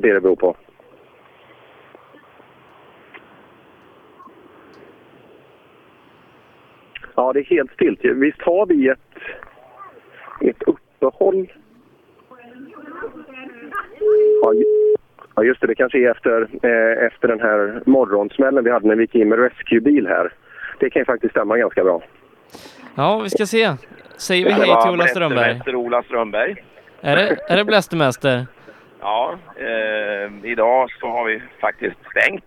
det det beror på. Ja, det är helt stilt. Visst har vi ett, ett uppehåll? Ja, just det. Det kanske är efter, eh, efter den här morgonsmällen vi hade när vi gick in med rescuebil här. Det kan ju faktiskt stämma ganska bra. Ja, vi ska se. Säger vi hej till Ola Strömberg? Ola Strömberg. Är det, är det Blästermäster? Ja, eh, idag så har vi faktiskt stängt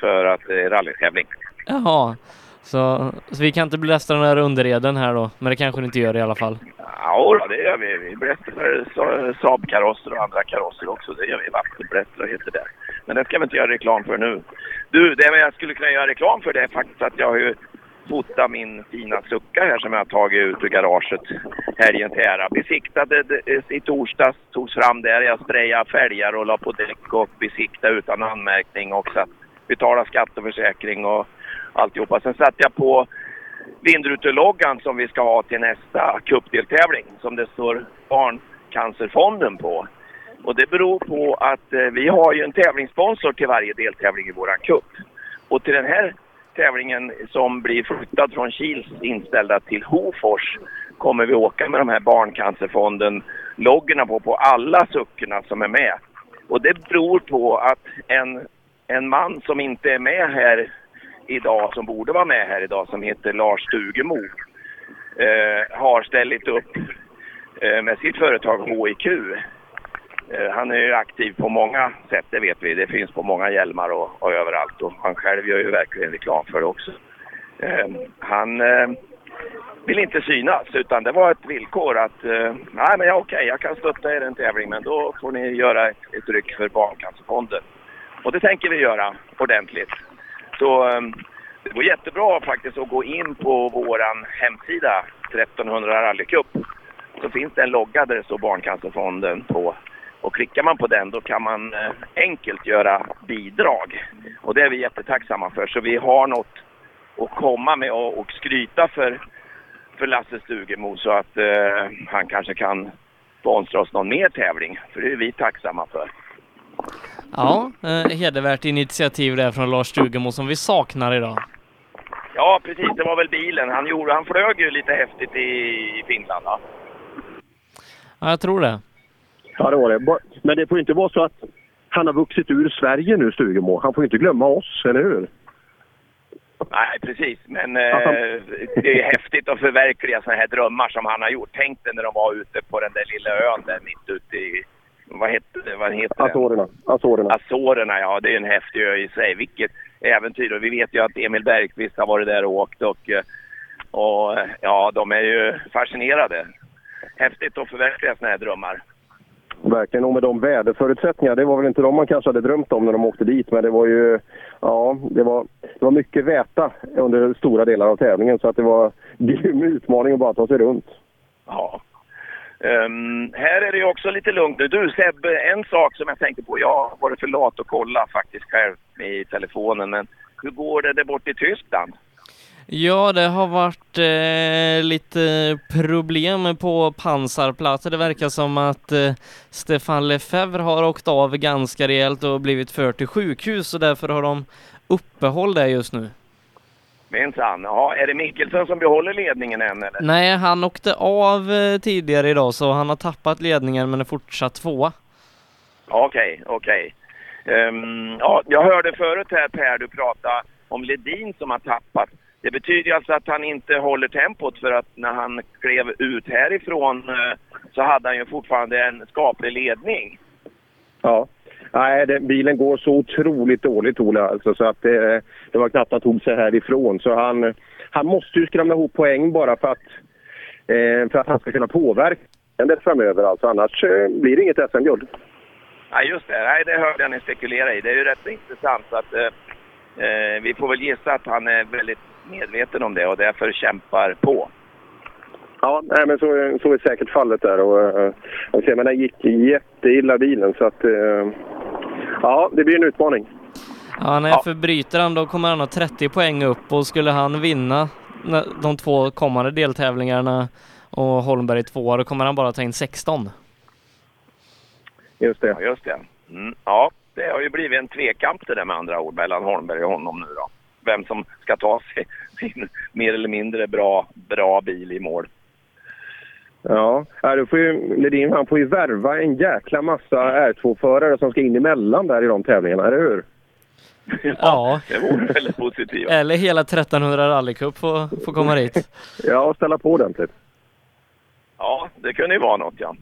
för att det är rallytävling. Jaha, så, så vi kan inte blästra den här underreden här då, men det kanske ni inte gör i alla fall? Ja, det gör vi. Vi blästrar Saab-karosser och andra karosser också. Det gör vi. Vattenblästrar heter det. Men det ska vi inte göra reklam för nu. Du, det jag skulle kunna göra reklam för det är faktiskt att jag har ju fota min fina sucka här som jag har tagit ut ur garaget helgen till ära. Besiktade eh, i torsdags, togs fram där. Jag sprayade fälgar och la på däck och besiktade utan anmärkning och satt, betalade skatt och försäkring och alltihopa. Sen satte jag på vindruteloggan som vi ska ha till nästa cupdeltävling som det står Barncancerfonden på. Och det beror på att eh, vi har ju en tävlingssponsor till varje deltävling i våran cup. Och till den här tävlingen som blir flyttad från Kils inställda till Hofors kommer vi åka med de här Barncancerfonden-loggorna på, på alla suckorna som är med. Och det beror på att en, en man som inte är med här idag som borde vara med här idag som heter Lars Stugemo eh, har ställt upp eh, med sitt företag HIQ. Eh, han är ju aktiv på många sätt, det vet vi. Det finns på många hjälmar och, och överallt och han själv gör ju verkligen reklam för det också. Eh, han eh, vill inte synas utan det var ett villkor att eh, nej men ja, okej okay, jag kan stötta er i en tävling men då får ni göra ett, ett ryck för Barncancerfonden. Och det tänker vi göra ordentligt. Så eh, det går jättebra faktiskt att gå in på våran hemsida 1300 rallycup. Så finns det en logga där det står Barncancerfonden på. Och klickar man på den då kan man eh, enkelt göra bidrag. Och det är vi jättetacksamma för. Så vi har något att komma med och, och skryta för, för Lasse Stugemo så att eh, han kanske kan sponsra oss någon mer tävling. För det är vi tacksamma för. Ja, eh, hedervärt initiativ där från Lars Stugemo som vi saknar idag. Ja, precis. Det var väl bilen. Han, gjorde, han flög ju lite häftigt i Finland. Va? Ja, jag tror det. Ja, det var det. Men det får inte vara så att han har vuxit ur Sverige nu, Stugemo. Han får inte glömma oss, eller hur? Nej, precis. Men eh, det är häftigt att förverkliga sådana här drömmar som han har gjort. Tänk dig när de var ute på den där lilla ön där mitt ute i vad heter det? Vad heter Azorerna. Azorerna. Azorerna, ja. Det är en häftig ö i sig. Vilket äventyr. Och vi vet ju att Emil Bergqvist har varit där och åkt och, och ja, de är ju fascinerade. Häftigt att förverkliga sådana här drömmar. Verkligen, och med de väderförutsättningarna. Det var väl inte de man kanske hade drömt om när de åkte dit, men det var ju... Ja, det var, det var mycket väta under stora delar av tävlingen, så att det var en grym utmaning att bara ta sig runt. Ja, Um, här är det också lite lugnt nu. Du Seb, en sak som jag tänkte på. Jag har varit för lat att kolla faktiskt själv i telefonen. Men hur går det där borta i Tyskland? Ja, det har varit eh, lite problem på pansarplatser. Det verkar som att eh, Stefan Lefebvre har åkt av ganska rejält och blivit förd till sjukhus och därför har de uppehåll där just nu. Minsann. Ja, är det Mikkelsen som behåller ledningen än eller? Nej, han åkte av eh, tidigare idag så han har tappat ledningen men är fortsatt tvåa. Okej, okay, okej. Okay. Um, ehm, ja, jag hörde förut här Per, du prata om Ledin som har tappat. Det betyder alltså att han inte håller tempot för att när han klev ut härifrån uh, så hade han ju fortfarande en skaplig ledning. Ja. Nej, det, bilen går så otroligt dåligt, Ola. Alltså, så att det, det var knappt han tog sig härifrån. Så han, han måste ju skramla ihop poäng bara för att, eh, för att han ska kunna påverka det framöver. Alltså, annars eh, blir det inget SM-guld. Nej, just det. Nej, det hörde jag ni spekulera i. Det är ju rätt intressant. Så att, eh, eh, vi får väl gissa att han är väldigt medveten om det och därför kämpar på. Ja, nej, men så, så är säkert fallet där. Och, uh, jag men den gick jätteilla bilen så att... Uh, ja, det blir en utmaning. Ja, nej, ja. för bryter han då kommer han ha 30 poäng upp och skulle han vinna de två kommande deltävlingarna och Holmberg två, då kommer han bara ta in 16. Just det. Ja, just det. Mm, ja, det har ju blivit en tvekamp det där med andra ord mellan Holmberg och honom nu då. Vem som ska ta sig sin mer eller mindre bra, bra bil i mål. Ja, då får ju, Ledin han får ju värva en jäkla massa R2-förare som ska in emellan där i de tävlingarna, eller hur? Ja, det vore väldigt positivt. Eller hela 1300 rallycup får, får komma dit. ja, och ställa på ordentligt. Ja, det kunde ju vara något ja.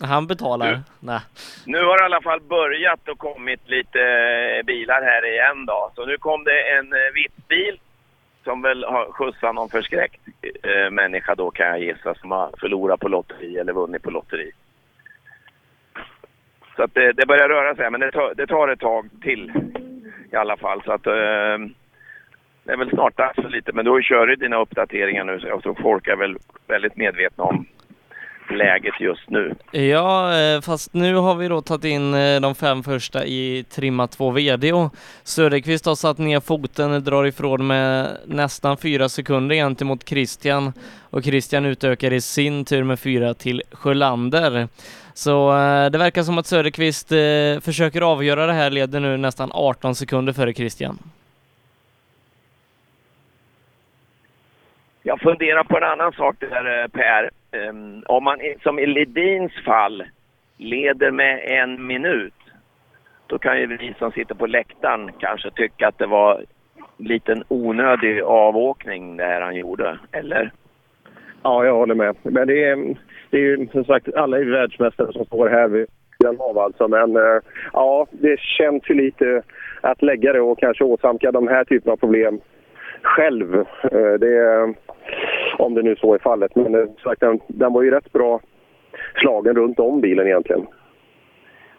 Han betalar? Du, Nej. Nu har det i alla fall börjat och kommit lite bilar här igen då. Så nu kom det en vit bil som väl har skjutsat någon förskräckt eh, människa då kan jag gissa som har förlorat på lotteri eller vunnit på lotteri. Så att det, det börjar röra sig men det tar, det tar ett tag till i alla fall. Så att eh, det är väl snart dags för lite men du har ju kört dina uppdateringar nu så folk är väl väldigt medvetna om läget just nu. Ja, eh, fast nu har vi då tagit in eh, de fem första i trimma 2 VD och Söderqvist har satt ner foten, drar ifrån med nästan fyra sekunder gentemot Christian och Christian utökar i sin tur med fyra till Sjölander. Så eh, det verkar som att Söderqvist försöker avgöra det här, leder nu nästan 18 sekunder före Christian. Jag funderar på en annan sak där eh, Per. Um, om man som i Ledins fall leder med en minut, då kan ju vi som sitter på läktaren kanske tycka att det var en liten onödig avåkning det här han gjorde, eller? Ja, jag håller med. Men det är, ehm, det är ju som sagt alla är världsmästare som står här vid sidan av alltså. Men uh, ja, det känns ju lite att lägga det och kanske åsamka de här typerna av problem själv. Eh, det, om det nu så är fallet. Men eh, sagt, den, den var ju rätt bra slagen runt om bilen egentligen.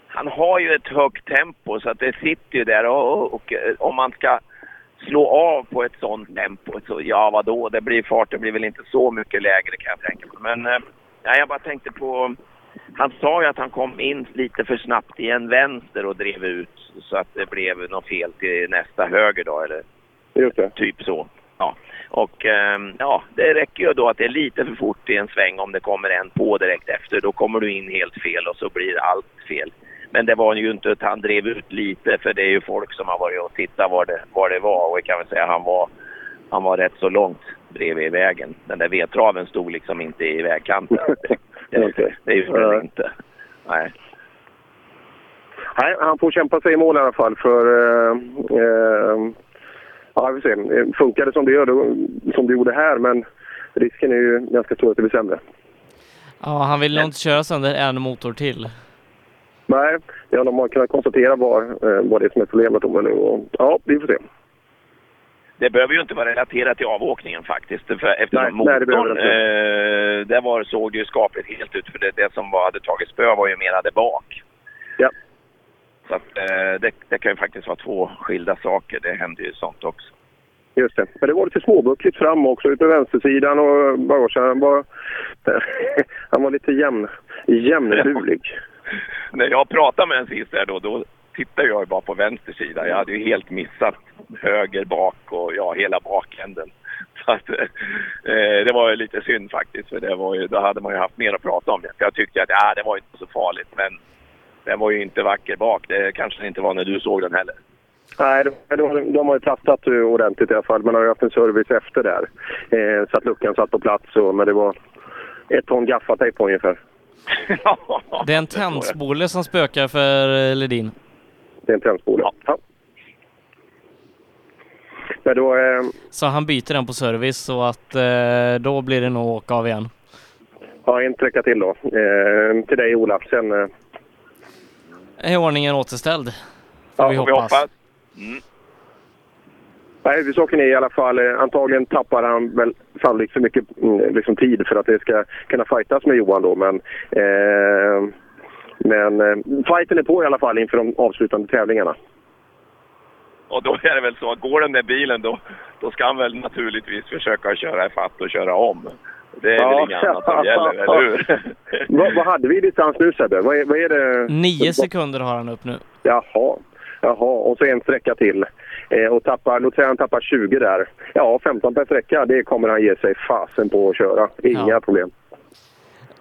Han har ju ett högt tempo så att det sitter ju där och, och, och eh, om man ska slå av på ett sånt tempo så ja vadå, det blir farten blir väl inte så mycket lägre kan jag tänka mig. Men ja, jag bara tänkte på, han sa ju att han kom in lite för snabbt i en vänster och drev ut så att det blev något fel till nästa höger då eller Just det. typ så. Ja. Och ehm, ja, det räcker ju då att det är lite för fort i en sväng om det kommer en på direkt efter. Då kommer du in helt fel och så blir allt fel. Men det var ju inte att han drev ut lite för det är ju folk som har varit och tittat var det, var det var och jag kan väl säga han var, han var rätt så långt bredvid vägen. Den där vedtraven stod liksom inte i vägkanten. Det, det, det gjorde den inte. Nej. Nej, han får kämpa sig i mål i alla fall för eh, eh, Ja, vi får se. Funkar det som det, gör, då, som det gjorde här, men risken är ju ganska stor att det blir sämre. Ja, han vill nog inte köra sönder en motor till. Nej, ja, de har kunnat konstatera vad, eh, vad det är som är problemet. Och, ja, vi får se. Det behöver ju inte vara relaterat till avåkningen faktiskt. För eftersom nej, motorn, nej, det eh, där var, såg det ju skapligt helt ut. För det, det som var, hade tagit spö var ju mera där bak. Ja. Så att, eh, det, det, kan ju faktiskt vara två skilda saker. Det händer ju sånt också. Just det. Men det var lite småbuckligt fram också, ute på vänstersidan och bagagekärran var... han var lite jämn, jämnbulig. När jag pratade med en sist där då, då tittade jag bara på vänster sida. Jag hade ju helt missat höger bak och ja, hela bakänden. Så att, eh, det var ju lite synd faktiskt, för det var ju, då hade man ju haft mer att prata om. Jag tyckte att ja, det var inte så farligt, men den var ju inte vacker bak. Det kanske den inte var när du såg den heller. Nej, de, de har ju plattat ordentligt i alla fall. Man har ju haft en service efter där. Eh, så att luckan satt på plats. Och, men det var ett ton gaffatejp på ungefär. det är en tändspole som spökar för eh, Ledin. Det är en tändspole, ja. ja. Men då, eh... Så han byter den på service så att eh, då blir det nog åka av igen? Ja, en sträcka till då. Eh, till dig Ola. Sen eh, är ordningen återställd. Ja, vi hoppas. Vi hoppas. Mm. Nej, huvudsaken är i alla fall, eh, antagligen tappar han väl sannolikt för mycket mm, liksom, tid för att det ska kunna fightas med Johan då. Men, eh, men eh, fighten är på i alla fall inför de avslutande tävlingarna. Och då är det väl så att går den där bilen då, då ska han väl naturligtvis försöka köra ifatt och köra om. Det är ja. väl inget annat som gäller, eller hur? vad, vad, hade vi i distans nu Sebbe? Vad, är, vad är det? Nio sekunder har han upp nu. Jaha. Jaha, och så en sträcka till. Eh, och tappar, låt säga han tappar 20 där. Ja, 15 per sträcka, det kommer han ge sig fasen på att köra. Inga ja. problem.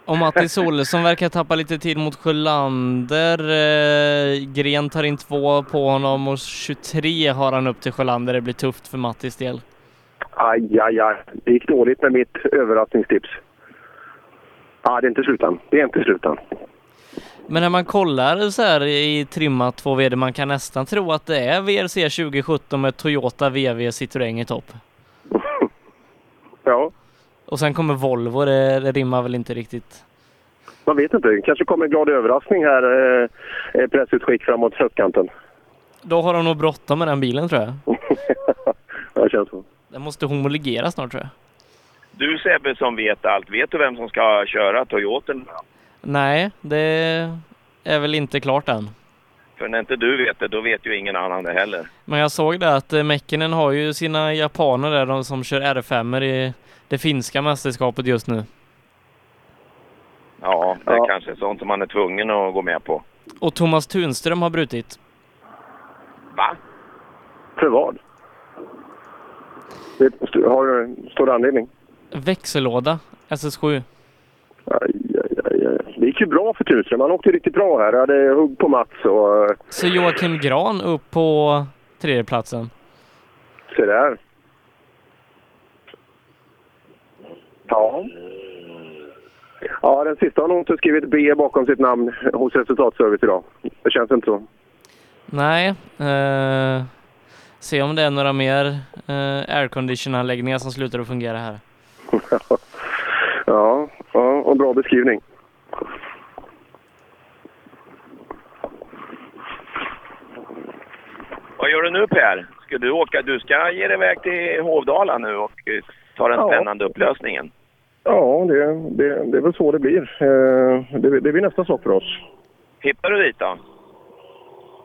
Och Mattis Olsson verkar tappa lite tid mot Sjölander. Eh, Gren tar in två på honom och 23 har han upp till Sjölander. Det blir tufft för Mattis del. Aj, aj, aj. Det gick dåligt med mitt överraskningstips. Ja, det är inte slutan. Det är inte slutan. Men när man kollar så här i trimmat 2 VD, man kan nästan tro att det är VRC 2017 med Toyota VW Citroën i topp. ja. Och sen kommer Volvo, det, det rimmar väl inte riktigt? Man vet inte. Kanske kommer en glad överraskning här, eh, pressutskick framåt höstkanten. Då har de nog bråttom med den bilen tror jag. det känns så. Den måste homologeras snart tror jag. Du Sebbe som vet allt, vet du vem som ska köra Toyotan? Nej, det är väl inte klart än. För när inte du vet det, då vet ju ingen annan det heller. Men jag såg det att eh, Mäckinen har ju sina japaner där, de som kör R5 i det finska mästerskapet just nu. Ja, det är Ja. kanske sånt som man är tvungen att gå med på. Och Thomas Tunström har brutit. Va? För vad? Det, har, det anledning? Växellåda, SS7. Aj, aj, aj, aj. Det gick ju bra för Tunström. Han åkte riktigt bra här. hade hugg på Mats och... eh, Så Joakim Gran upp på tredjeplatsen. Se där. Ja. Ja, den sista har nog inte skrivit B bakom sitt namn hos Resultatservice idag. Det känns inte så. Nej. Eh, se om det är några mer eh, aircondition-anläggningar som slutar att fungera här. ja, ja, och bra beskrivning. Vad gör du nu Per? Ska du åka? Du ska ge dig iväg till Hovdala nu och eh, ta den Ja. spännande upplösningen. Ja, det, det, det är väl så det blir. Eh, Det, det blir nästa stopp för oss. Hittar du dit då?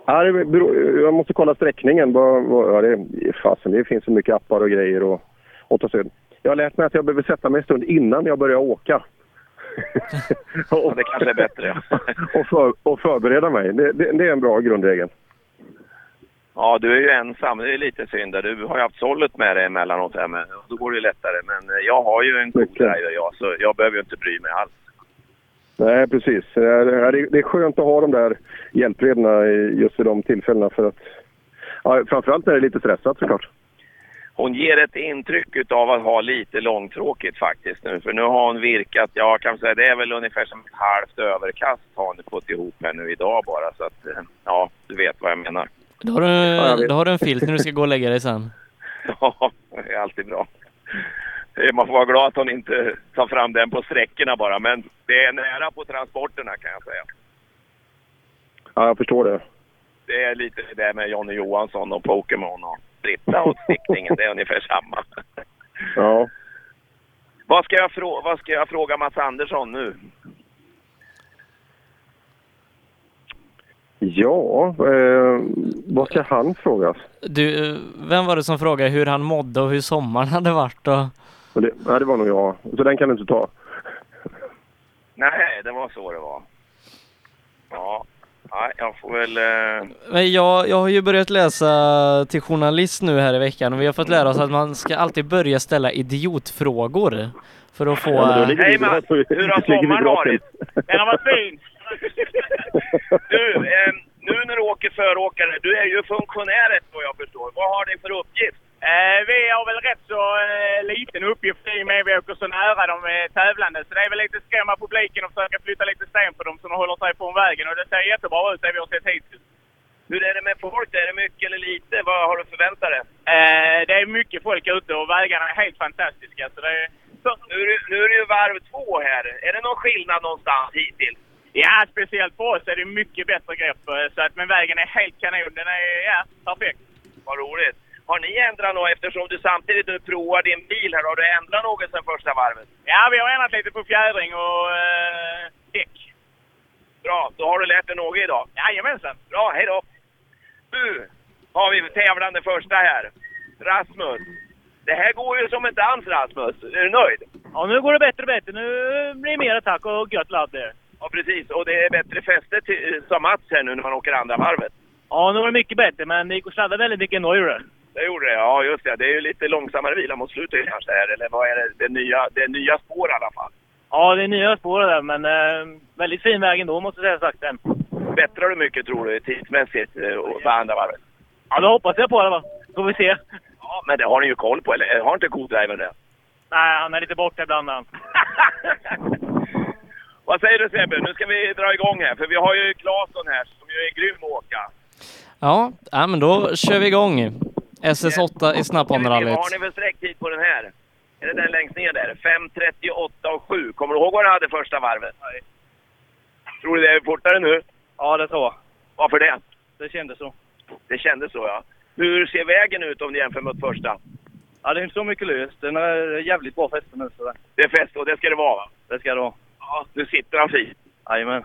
Ja, det beror, jag måste kolla sträckningen. Ja, det, fasen, det finns så mycket appar och grejer och, och ta sig. Jag har lärt mig att jag behöver sätta mig en stund innan jag börjar åka. Det kanske är bättre. Och, för, och förbereda mig. Det, det, det är en bra grundregel. Ja, du är ju ensam. Det är lite synd. Du har ju haft sållet med dig emellanåt här, men då går det lättare. Men jag har ju en Mycket. co-driver jag, så jag behöver ju inte bry mig alls. Nej, precis. Det är, det är skönt att ha de där hjälpredorna i- just i de tillfällena. För att, ja, framförallt när det är lite stressat såklart. Hon ger ett intryck av att ha lite långtråkigt faktiskt nu. För nu har hon virkat, ja kan säga, det är väl ungefär som ett halvt överkast har hon fått ihop här nu idag bara. Så att, ja, du vet vad jag menar. Då har, du, vet. då har du en filt när du ska gå och lägga dig sen. Ja, det är alltid bra. Man får vara glad att hon inte tar fram den på sträckorna bara. Men det är nära på transporterna kan jag säga. Ja, jag förstår det. Det är lite det med Jonny Johansson och Pokémon och Britta och stickningen. Det är ungefär samma. Ja. Vad ska jag, frå- vad ska jag fråga Mats Andersson nu? Ja, eh, vad ska han frågas? Du, eh, vem var det som frågade hur han mådde och hur sommaren hade varit? Och... Och Det, nej, det var nog jag. Så den kan du inte ta. Nej, det var så det var. Ja, nej, jag får väl... Eh... Men jag, jag har ju börjat läsa till journalist nu här i veckan och vi har fått lära oss att man ska alltid börja ställa idiotfrågor för att få... Ja, men ligger Mats. så- Hur har sommaren varit? Den har varit fin! Du, eh, nu när du åker föråkare, du är ju funktionär vad jag förstår. Vad har du för uppgift? Eh, vi har väl rätt så eh, liten uppgift i och med vi åker så nära de eh, tävlande. Så det är väl lite skrämma publiken och försöka flytta lite sten på dem så de håller sig från vägen. Och det ser jättebra ut det vi har sett hittills. Hur är det med folk? Är det mycket eller lite? Vad har du förväntat dig? Eh, det är mycket folk ute och vägarna är helt fantastiska. Så det är, så, Nu är, det, nu är det ju varv två här. Är det någon skillnad någonstans hittills? ja, speciellt för oss är det mycket bättre grepp. eh, Så att, men vägen är helt kanon. Den är, ja, perfekt. Vad roligt. Har ni ändrat något eftersom du samtidigt nu provar din bil här? Har du ändrat något sedan första varvet? Ja, vi har ändrat lite på fjädring och eh, däck. Bra, då har du lärt dig något idag. Jajamensan. Bra, hej då! Nu har vi tävlande första här. Rasmus. Det här går ju som en dans Rasmus. Är du nöjd? Ja, nu går det bättre och bättre. Nu blir det mer attack och gött ladd det. Ja precis, och det är bättre fäste till, som Mats här nu när man åker andra varvet. Ja, nu var det mycket bättre, men det gick att sladda väldigt mycket ändå, gjorde det. Det gjorde det, ja just det. Det är ju lite långsammare vila mot slutet kanske här, eller vad är det? Det är nya, det är nya spår i alla fall. Ja, det är nya spår där, men eh, väldigt fin väg ändå måste jag säga sakta. Bättrar du mycket tror du tidsmässigt eh, på andra varvet? Ja, då hoppas jag på det va. Får vi se. Ja, men det har ni ju koll på, eller har inte co-drivern det? Nej, han är lite borta ibland han. Vad säger du Sebbe? Nu ska vi dra igång här, för vi har ju Claesson här som ju är grym att åka. Ja, ja men då kör vi igång. SS8 i Snapphanerallyt. Vad har ni för sträcktid på den här? Är det den längst ner där? 5.38 och 7. Kommer du ihåg vad du hade första varvet? Nej. Tror du det är fortare nu? Ja, det tror jag. Varför det? Det kändes så. Det kändes så ja. Hur ser vägen ut om du jämför mot första? Ja, det är inte så mycket löst. Den är jävligt bra fäste nu. Så det- Det är fest och det ska det vara va? det ska det vara. Ja, nu sitter han fint. Jajamän.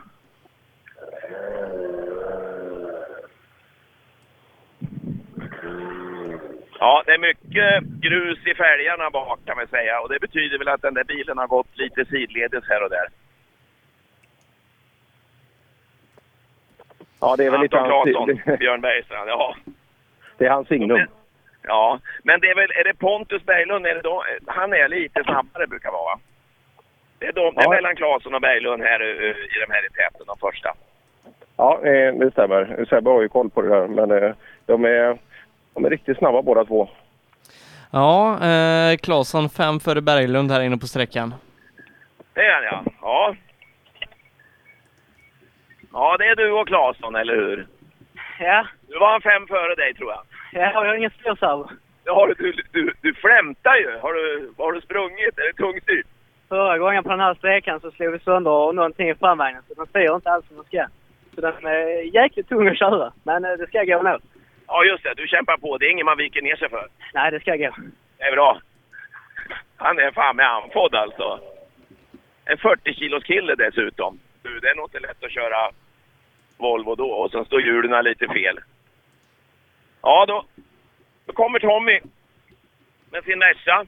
Ja, det är mycket grus i fälgarna bak kan man säga och det betyder väl att den där bilen har gått lite sidledes här och där. Ja, det är väl lite Anton hans, Claesson, Björn Bergstrand, ja. det är hans signum. Ja, men det är väl, är det Pontus Berglund, är det då, han är lite snabbare brukar vara va? Det är, de, det är Ja. mellan Claesson och Berglund här eh, i de här i täten, de första. Ja, eh, det stämmer. Sebbe har ju koll på det där, men eh, de är, de är riktigt snabba båda två. Ja, eh, Claesson fem före Berglund här inne på sträckan. Det är han ja. Ja. Ja, det är du och Claesson, eller hur? Ja, Nu var han fem före dig tror jag. ja jag har ingen styrservo. Det har du, du, du, du flämtar ju. Har du, har du sprungit? Är det tungstyrt? Förra gången på den här sträckan så slog vi sönder någonting i framvagnen så den styr inte alls som den ska. Så den är jäkligt tung att köra. Men eh, det ska gå nu. Ja, just det. Du kämpar på. Det är ingen man viker ner sig för. Nej, det ska gå. Det är bra. Han är fan med andfådd alltså. En 40 kilos kille dessutom. Du, det är nog inte lätt att köra Volvo då och sen står hjulen lite fel. Ja, då, då kommer Tommy med sin Merca.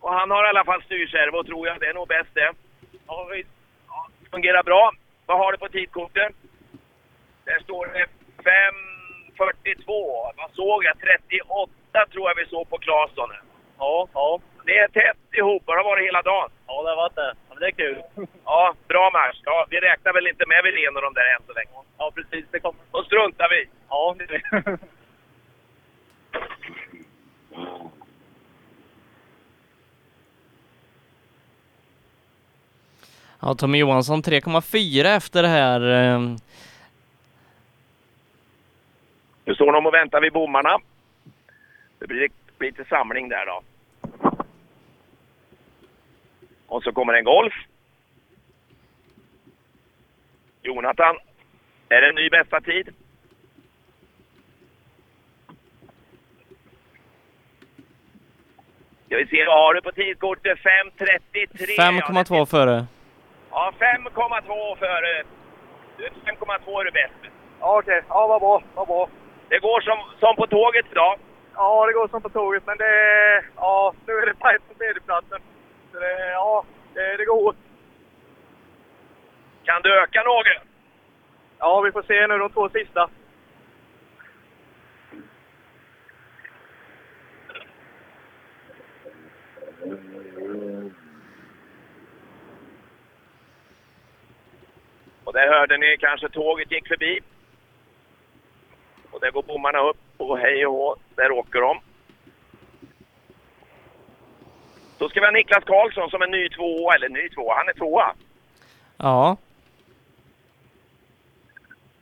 Och han har i alla fall styrservo tror jag. Det är nog bäst det. Ja. Ja, fungerar bra. Vad har du på tidkortet? Där står det 5.42. Vad såg jag? 38 tror jag vi såg på Claesson. Ja, ja. Det är tätt ihop. Det har varit hela dagen. Ja, det har varit det. Men det är kul. Ja, bra match. Ja, vi räknar väl inte med Wilén och de där än så länge. Ja, precis. Det kommer. Då struntar vi. Ja, det är. Ja, Tommy Johansson 3,4 efter det här. Nu står de och väntar vid bommarna. Det blir lite samling där då. Och så kommer en Golf. Jonathan. Är det en ny bästa tid? Ska vi se, vad har du på tidkortet? 5.33. 5,2 före. Ja, 5,2 före. Du, 5,2 är du bäst. Ja, okej. Ja, vad bra. Vad bra. Det går som, som på tåget idag. Ja, det går som på tåget, men det... Ja, nu är det tajt på tredjeplatsen. Så det... Ja, det, det går. Kan du öka något? Ja, vi får se nu de två sista. Och där hörde ni kanske tåget gick förbi. Och där går bommarna upp och hej och hå, där åker de. Då ska vi ha Niklas Karlsson som är ny tvåa, eller ny tvåa, han är tvåa. Ja,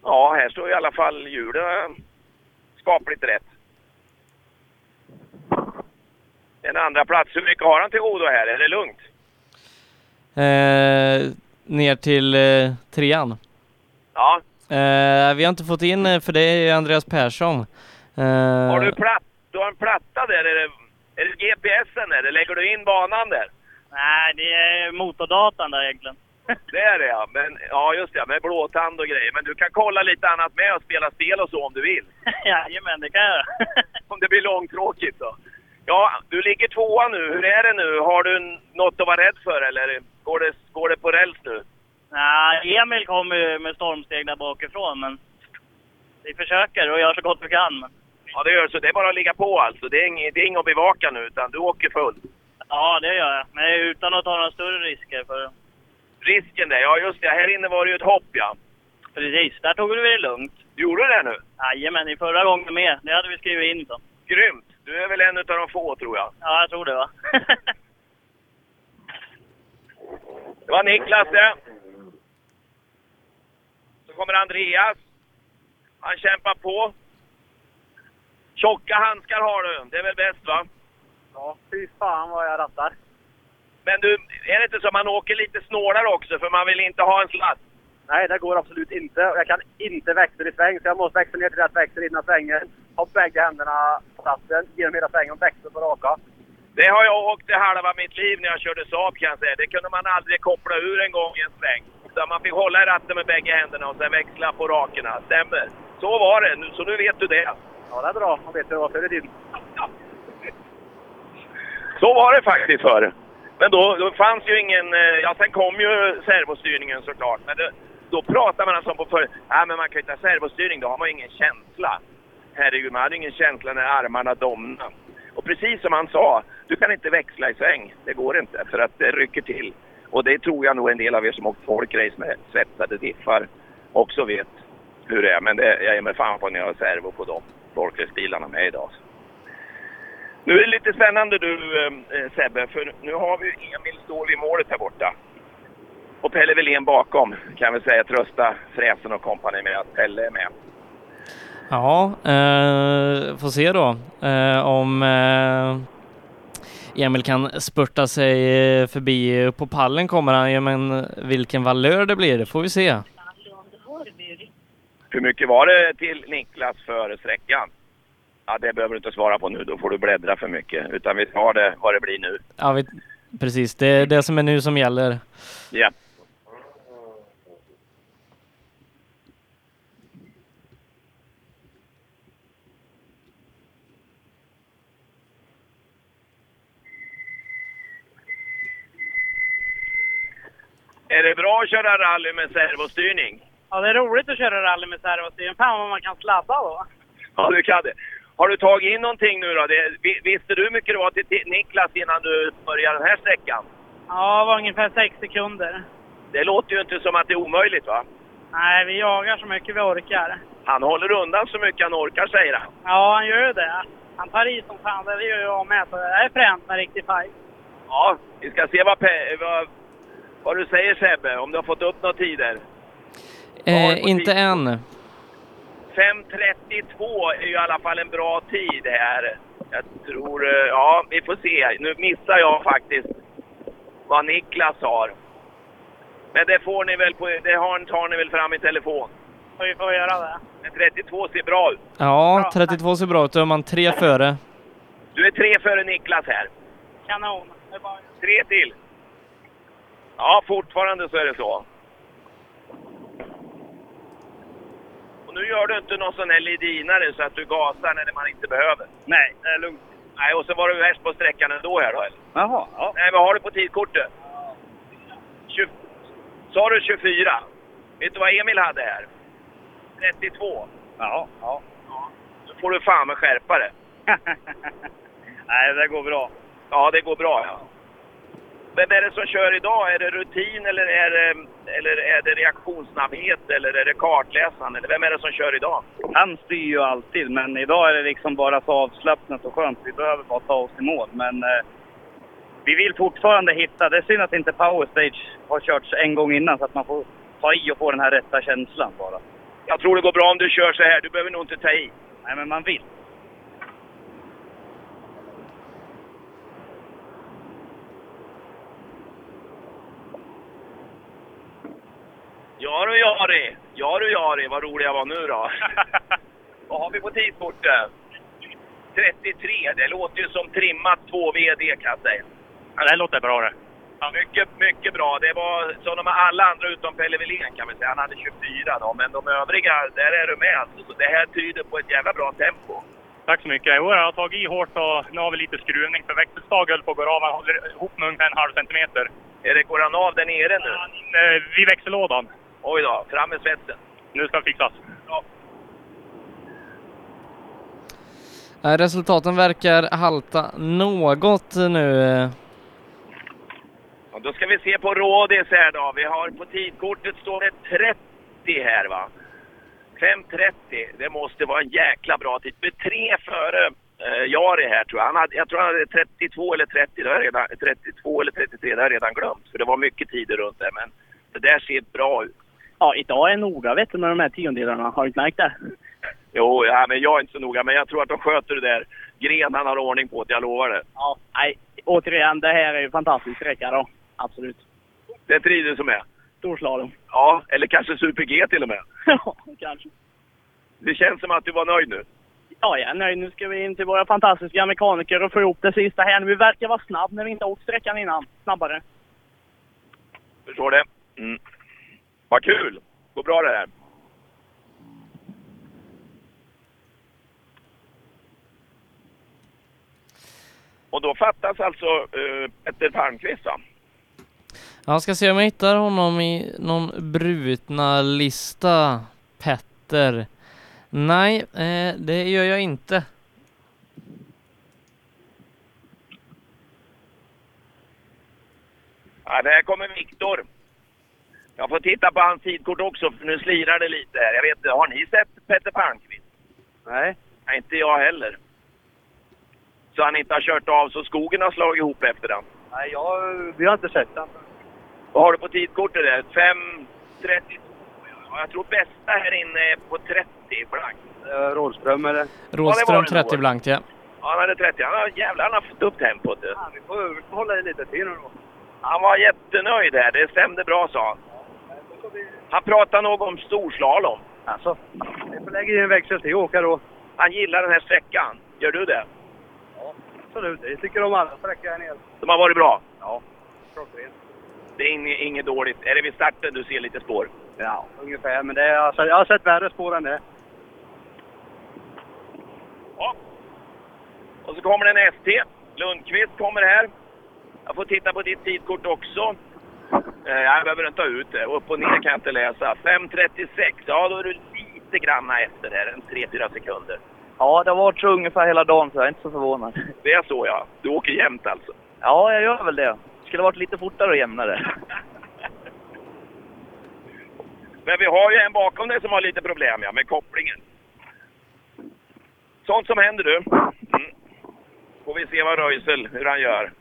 Ja, här står i alla fall hjulen skapligt rätt. En andra plats. Hur mycket har han till godo här? Är det lugnt? eh, ner till eh, trean. Ja. Eh, vi har inte fått in, eh, för det är Andreas Persson. Eh, Har du, platt, du har en platta där? Är det, är det GPSen där? Lägger du in banan där? Nej, det är motordatan där egentligen. Det är det ja. Men, ja, just det. Med blåtand och grejer. Men du kan kolla lite annat med och spela spel och så om du vill. Jajamän, det kan jag. Om det blir långtråkigt då. Ja, du ligger tvåa nu. Hur är det nu? Har du något att vara rädd för eller går det, går det på räls nu? Nej, Emil kommer ju med stormsteg där bakifrån, men vi försöker och gör så gott vi kan. Men... Ja, det gör så. Det är bara att ligga på alltså. Det är det är inget att bevaka nu utan du åker full. Ja, det gör jag. Men utan att ta några större risker. För Risken där, ja just det. Här inne var det ju ett hopp ja. Precis, där tog vi det lugnt. Du gjorde det nu? Jajamän, i förra gången med. Det hade vi skrivit in så. Grymt! Du är väl en av de få tror jag. Ja, jag tror det va. Det var Niklas det. Kommer Andreas. Han kämpar på. Tjocka handskar har du. Det är väl bäst va? ja, fy fan vad jag rattar. Men du, är det inte så att man åker lite snålare också för man vill inte ha en sladd? Nej, det går absolut inte. Jag kan inte växla i sväng, så jag måste växla ner till rätt växel innan svängen. Ha bägge händerna på platsen genom hela svängen och växla på raka. Det har jag åkt i halva mitt liv när jag körde Saab kan jag säga. Det kunde man aldrig koppla ur en gång i en sväng. Så man fick hålla i ratten med bägge händerna och sen växla på rakerna. Stämmer. Så var det. Så nu vet du det. Ja, det är bra. Man vet hur det var förr i tiden. Så var det faktiskt förr. Men då, då fanns ju ingen... eh, Ja, sen kom ju servostyrningen såklart. Men det, då pratade man alltså på förr. Ja, men man kan ju inte ha servostyrning. Då har man ju ingen känsla. Herregud, man hade ingen känsla när armarna domnade. Och precis som han sa, du kan inte växla i sväng. Det går inte för att det rycker till. Och det tror jag nog en del av er som åkt folkrace med svetsade diffar också vet hur det är. Men det, jag ger mig fan på när jag har servo på de folkracebilarna med idag. Nu är det lite spännande du eh, eh Sebbe, för nu har vi Emil står vid målet här borta. Och Pelle Wilén bakom, kan vi säga trösta Fräsen och kompani med att Pelle är med. Ja, eh, får se då eh, om eh, Emil kan spurta sig eh, förbi. På pallen kommer han ju, men vilken valör det blir, det får vi se. Hur mycket var det till Niklas för sträckan? Ja, det behöver du inte svara på nu, då får du bläddra för mycket. Utan vi tar det vad det blir nu. Ja, vi, precis, det är det som är nu som gäller. Ja. Är det bra att köra rally med servostyrning? Ja, det är roligt att köra rally med servostyrning. Fan vad man kan sladda då. Ja, du kan det. Har du tagit in någonting nu då? Det, vi- visste du hur mycket det var till Niklas innan du började den här sträckan? Ja, det var ungefär 6 sekunder. Det låter ju inte som att det är omöjligt va? Nej, vi jagar så mycket vi orkar. Han håller undan så mycket han orkar säger han. Ja, han gör ju det. Han tar i som fan. Det gör jag med. Så det är fränt med riktig fight. Ja, vi ska se vad, vad, vad du säger Sebbe, om du har fått upp några tider. Eh, inte tid? än. 5.32 är ju i alla fall en bra tid här. Jag tror, eh, ja vi får se. Nu missar jag faktiskt vad Niklas har. Men det får ni väl på, det har, tar ni väl fram i telefon. Vi får göra det. Men 32 ser bra ut. Ja, 32 ser bra ut. Då är man tre före. Du är tre före Niklas här. Kanon. Det är bara... Tre till. Ja, fortfarande så är det så. Och nu gör du inte någon sån här lidinare så att du gasar när man inte behöver. Nej, det är lugnt. Nej, och så var du värst på sträckan ändå här då eller? Jaha, ja. Nej, vad har du på tidkortet? 20... Sa du 24? Vet du vad Emil hade här? 32. Ja, ja. Då får du fan med skärpa det. Nej, det går bra. Ja, det går bra ja. Vem är det som kör idag? Är det rutin eller är det, eller är det reaktionssnabbhet eller är det kartläsaren? Eller vem är det som kör idag? Han styr ju alltid, men idag är det liksom bara så avslappnat och skönt. Vi behöver bara ta oss i mål. Men eh, vi vill fortfarande hitta... Det är synd att inte Power Stage har körts en gång innan så att man får ta i och få den här rätta känslan bara. Jag tror det går bra om du kör så här. Du behöver nog inte ta i. Nej, men man vill. Ja du Jari! Ja du Jari, vad rolig jag var nu då. vad har vi på tidskortet? 33. Det låter ju som trimmat 2VD kan jag säga. Ja, det låter bra det. Ja, mycket, mycket bra. Det var som de alla andra utom Pelle Wilén kan vi säga. Han hade 24 då, men de övriga, där är du med alltså. Så det här tyder på ett jävla bra tempo. Tack så mycket. Jo, jag har tagit i hårt och nu har vi lite skruvning för växelstag höll på att gå av. Han håller ihop med ungefär en halv centimeter. Är det, går han av där nere nu? Inne vid växellådan. Oj då, fram med svetsen. Nu ska det fixas. Ja. Eh, Resultaten verkar halta något nu. Och då ska vi se på Rådis här då. Vi har på tidkortet står det 30 här va. 5.30. Det måste vara en jäkla bra tid. Med tre före eh, Jari här tror jag. Han hade, jag tror han hade 32 eller 30. Det har redan, 32 eller 33. Det har jag redan glömt. För det var mycket tider runt där. Men det där ser bra ut. Ja, idag är noga vet du med de här tiondelarna. Har du inte märkt det? Jo, ja, men jag är inte så noga. Men jag tror att de sköter det där. Gren han har ordning på det, jag lovar det. Ja, nej. Återigen, det här är ju fantastisk sträcka då. Absolut. Det är trider som är. Storslalom. Ja, eller kanske Super-G till och med. Ja, kanske. Det känns som att du var nöjd nu. Ja, jag är nöjd. Nu ska vi in till våra fantastiska mekaniker och få ihop det sista här. Vi verkar vara snabb när vi inte åkt sträckan innan. Snabbare. Förstår det. Mm. Vad kul! Går bra det här. Och då fattas alltså uh, Petter Palmqvist va? Jag ska se om jag hittar honom i någon brutna lista. Petter. Nej, eh, det gör jag inte. Ja, där kommer Viktor. Jag får titta på hans tidkort också, för nu slirar det lite här. Jag vet inte, har ni sett Petter Palmqvist? Nej. Nej, inte jag heller. Så han inte har kört av så skogen har slagit ihop efter den. Nej, jag, vi har inte sett den. Vad har du på tidkortet där? 5.32? Ja, jag tror bästa här inne är på 30 blankt. Uh, Rådström eller? Rådström det 30 blankt, ja. Ja, han hade 30. Han har, jävlar, han har fått upp tempot. du. Ja, vi, får, vi får hålla i lite till nu då. Han var jättenöjd här. Det stämde bra, sa han. Han pratade nog om storslalom. Alltså, vi får lägga in en växel till och åka då. Han gillar den här sträckan. Gör du det? Absolut, jag tycker om alla sträckor här nere. De har varit bra. Ja, klockrent. Det är inget, inget dåligt. Är det vid starten du ser lite spår? Ja, ungefär. Men det är, alltså, jag har sett värre spår än det. Ja. Och så kommer det en ST. Lundqvist kommer här. Jag får titta på ditt tidkort också. Eh, Jag behöver inte ta ut det. Upp och ner kan jag inte läsa. 5.36. Ja, då är du lite granna efter här. En 3-4 sekunder. Ja, det har varit så ungefär hela dagen så jag är inte så förvånad. Det är så ja. Du åker jämnt alltså. Ja, jag gör väl det. Skulle varit lite fortare och jämnare. Men vi har ju en bakom dig som har lite problem ja, med kopplingen. Sånt som händer du. Mm. Får vi se vad Röisel, hur han gör.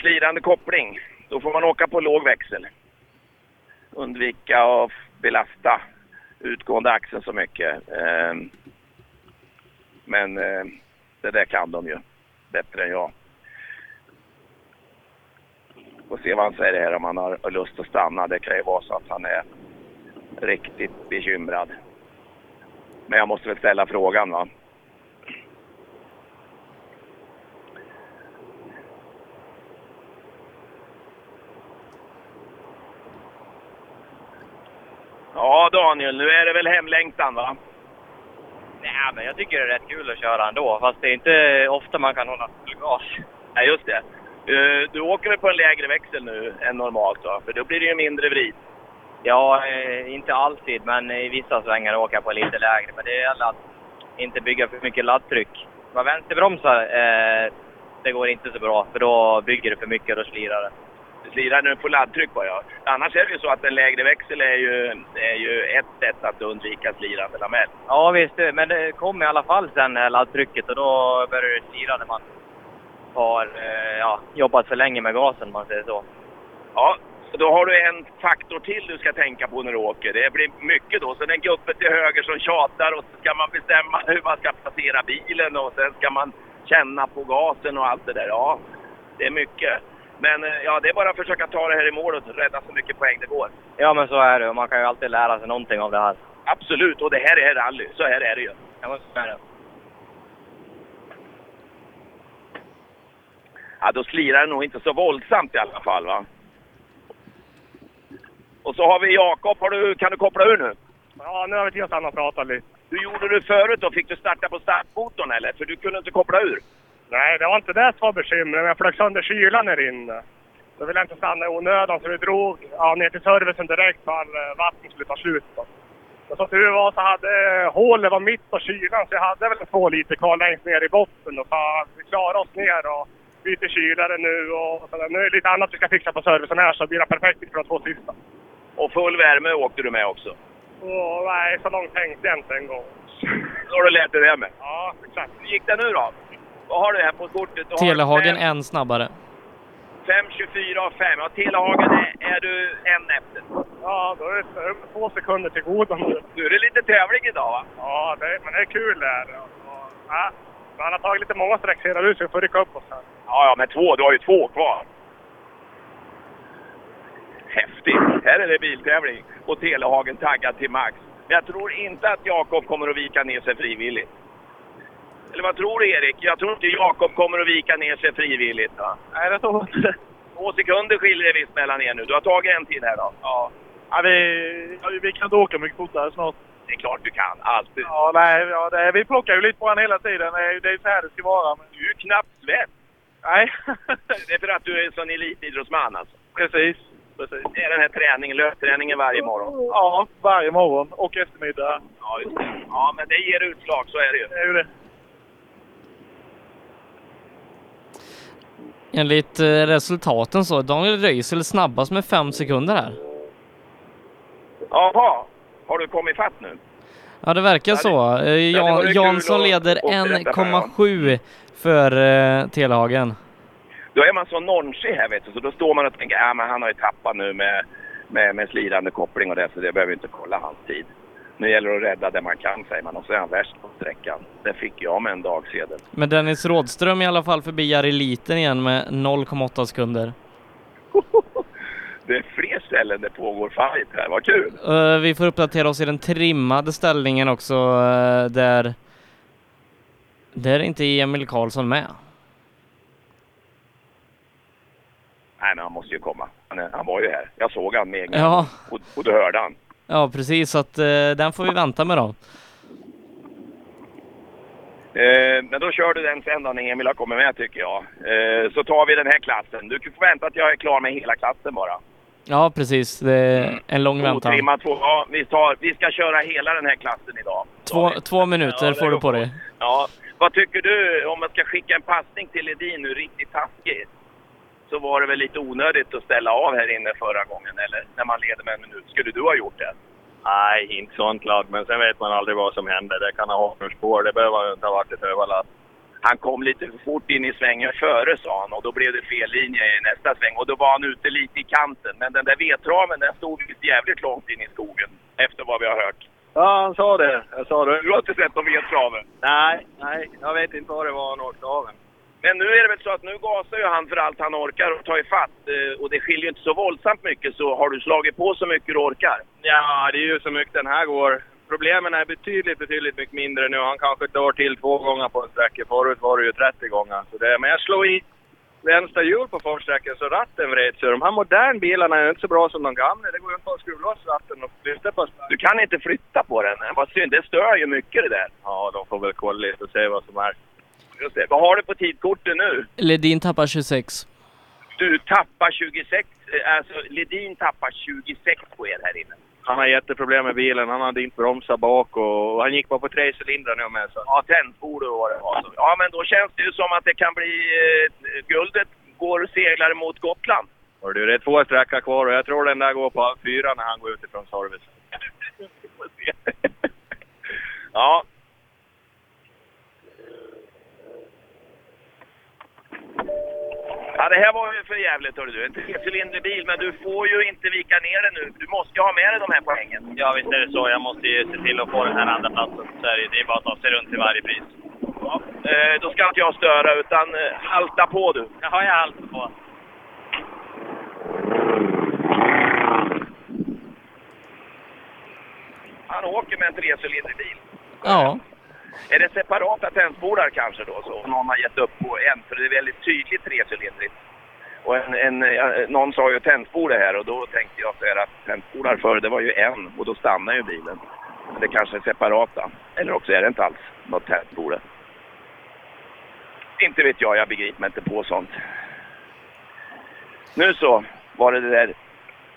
Slirande koppling. Då får man åka på låg växel. Undvika att belasta utgående axeln så mycket. Eh, men eh, det där kan de ju bättre än jag. Får se vad han säger här om han har lust att stanna. Det kan ju vara så att han är riktigt bekymrad. Men jag måste väl ställa frågan va. Ja Daniel, nu är det väl hemlängtan va? Nej, men jag tycker det är rätt kul att köra ändå. Fast det är inte ofta man kan hålla full gas. Nej just det. Du åker väl på en lägre växel nu än normalt va? För då blir det ju mindre vrid. Ja, eh, inte alltid, men i vissa svängar åker jag på lite lägre. Men det gäller att inte bygga för mycket laddtryck. Vad vänsterbromsar, eh, det går inte så bra. För då bygger det för mycket och då slirar det. Du slirar nu på laddtryck bara ja. Annars är det ju så att en lägre växel är ju, är ju ett sätt att undvika slirande lamell. Ja visst, men det kommer i alla fall sen eh, laddtrycket och då börjar det slira när man har eh, ja, jobbat för länge med gasen om man säger så. Ja, så då har du en faktor till du ska tänka på när du åker. Det blir mycket då. Sen en gubbe till höger som tjatar och så ska man bestämma hur man ska placera bilen och sen ska man känna på gasen och allt det där. Ja, det är mycket. Men eh, ja, det är bara att försöka ta det här i mål och rädda så mycket poäng det går. Ja men så är det man kan ju alltid lära sig någonting av det här. Absolut, och det här är rally. Så här är det ju. Ja men så är det. Ja, då slirar det nog inte så våldsamt i alla fall va. Och så har vi Jakob. Har du, kan du koppla ur nu? Ja, nu har vi tid att stanna och prata lite. Hur gjorde du förut då? Fick du starta på startmotorn eller? För du kunde inte koppla ur. Nej, det var inte det som var bekymret. Jag flög sönder kylan här inne. Då ville jag inte stanna i onödan så vi drog ja, ner till servicen direkt för eh, vatten skulle ta slut. Då. Och som tur var så hade eh, hålet var mitt på kylan så jag hade väl två liter kvar längst ner i botten. Och så vi klarade oss ner och byter kylare nu och sådär. Nu är det lite annat vi ska fixa på servicen här så blir det perfekt för de två sista. Och full värme åkte du med också. Och nej, så långt tänkte jag inte en gång. Då har du lärt dig det med. Ja, exakt. Hur gick det nu då? Vad har du här på kortet? Du Telehagen fem- en snabbare. 5.24 och 5. Ja, Telehagen är, är du en efter. Ja, då är det två sekunder till godo nu. Är det lite tävling idag va? Ja, det, men det är kul det här. Och, ja, man har tagit lite många streck sedan nu så vi får rycka upp oss här. Ja, ja, men två. Du har ju två kvar. Häftigt! Här är det biltävling och Telehagen taggad till max. Men jag tror inte att Jakob kommer att vika ner sig frivilligt. Eller vad tror du Erik? Jag tror inte Jakob kommer att vika ner sig frivilligt. Va? Nej, det tror jag inte. Två sekunder skiljer det visst mellan er nu. Du har tagit en till här då? Ja. ja vi, ja, vi kan inte åka mycket fortare snart. Det är klart du kan. Alltid. Ja, nej, ja, det, vi plockar ju lite på honom hela tiden. Det är, är så här det ska vara. Men... Du är ju knappt svensk. Nej. Det är för att du är en sån elitidrottsman alltså. Precis. Precis. Det är den här träningen, löpträningen varje morgon. Ja, varje morgon och eftermiddag. Ja, just det. Ja, men det ger utslag, så är det ju. Det är ju det. Enligt eh, resultaten så, Daniel Röisel snabbast med fem sekunder här. Jaha, har du kommit fatt nu? Ja, det verkar så. Eh, Jan, Jansson leder få berätta för honom. 1,7 för eh, Telehagen. Då är man så nonchig här vet du, så då står man och tänker ja men han har ju tappat nu med, med, med slirande koppling och det, så det behöver inte kolla hans tid. Nu gäller det att rädda det man kan, säger man, och så är han värst på sträckan. Det fick jag med en dagsedel. Men Dennis Rådström i alla fall förbi Jari Liten igen med 0,8 sekunder. Det är fler ställen det pågår fight här, vad kul! Eh, vi får uppdatera oss i den trimmade ställningen också eh, där där är inte Emil Karlsson med. Nej men han måste ju komma. Han, han var ju här. Jag såg han med en gång. Ja. Och, och du hörde han. Ja precis, så att eh, den får vi vänta med då. Eh, men då kör du den sen då när Emil har kommit med tycker jag. Eh, så tar vi den här klassen. Du får vänta att jag är klar med hela klassen bara. Ja precis, det är en lång väntan. Otrimmat två. Ja, vi, tar, vi ska köra hela den här klassen idag. Två, två minuter Ja, får du på dig. Ja, vad tycker du om man ska skicka en passning till Ledin nu riktigt taskigt? Så var det väl lite onödigt att ställa av här inne förra gången, eller? När man leder med en minut. Skulle du ha gjort det? Nej, inte sånt lag. Men sen vet man aldrig vad som händer. Det kan ha något spår. Det behöver ju inte ha varit ett överlass. Han kom lite för fort in i svängen före sa han och då blev det fel linje i nästa sväng och då var han ute lite i kanten. Men den där vedtraven den stod jävligt långt in i skogen efter vad vi har hört. Ja, han sa det. Jag sa det. Du har inte sett någon vedtraven? Nej, nej. Jag vet inte vad det var han åkte av. Men nu är det väl så att nu gasar ju han för allt han orkar och tar ifatt eh, och det skiljer ju inte så våldsamt mycket så har du slagit på så mycket du orkar? Ja, det är ju så mycket den här går. Problemen är betydligt, betydligt mycket mindre nu. Han kanske drar till två gånger på en sträcka. Förut var det ju 30 gånger. Så det, men jag slog i vänster hjul på försträckan så ratten vred sig. De här moderna bilarna är ju inte så bra som de gamla. Det går ju inte att skruva loss ratten och flytta på Du kan inte flytta på den. Vad synd, det stör ju mycket det där. Ja, de får väl kolla lite och se vad som är. Just det. Vad har du på tidkortet nu? Ledin tappar 26. Du tappar 26, eh, alltså Ledin tappar 26 på er här inne. Han har jätteproblem med bilen. Han hade inte bromsat bak och han gick bara på tre cylindrar nu med. Så. Ja, tändspår och vad det var. Så- Ja, men då känns det ju som att det kan bli... Eh, guldet går och seglar mot Gotland. Och du, det är två sträckor kvar och jag tror den där går på fyra när han går ut ifrån service. Ja. Ja, det här var ju för jävligt hörru du. En trecylindrig bil, men du får ju inte vika ner den nu. Du måste ju ha med dig de här poängen. Ja, visst är det så. Jag måste ju se till att få den här andra platsen. Så är det, det är bara att ta sig runt till varje pris. Ja. Eh, då ska inte jag störa, utan eh, halta på du. Jaha, jag haltar på. Han åker med en trecylindrig bil. Ja. Är det separata tändspolar kanske då? Så någon har gett upp på en, för det är väldigt tydligt trecylindrigt. Och en, en, någon sa ju tändspole här och då tänkte jag så här att tändspolar förr det var ju en och då stannar ju bilen. Men det kanske är separata. Eller också är det inte alls något tändspole. Inte vet jag, jag begriper mig inte på sånt. Nu så var det det där,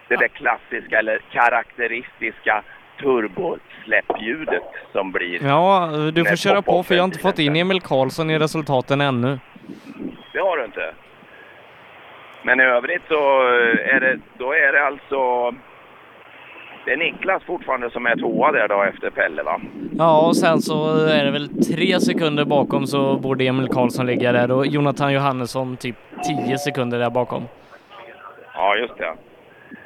det där klassiska eller karaktäristiska turbosläppljudet som blir Ja, du får köra på för jag har inte fått in Emil Karlsson i resultaten ännu. Det har du inte. Men i övrigt så är det, då är det alltså... Det är Niklas fortfarande som är tvåa där då efter Pelle va? Ja, och sen så är det väl tre sekunder bakom så borde Emil Karlsson ligga där och Jonathan Johannesson typ 10 sekunder där bakom. Ja, just det.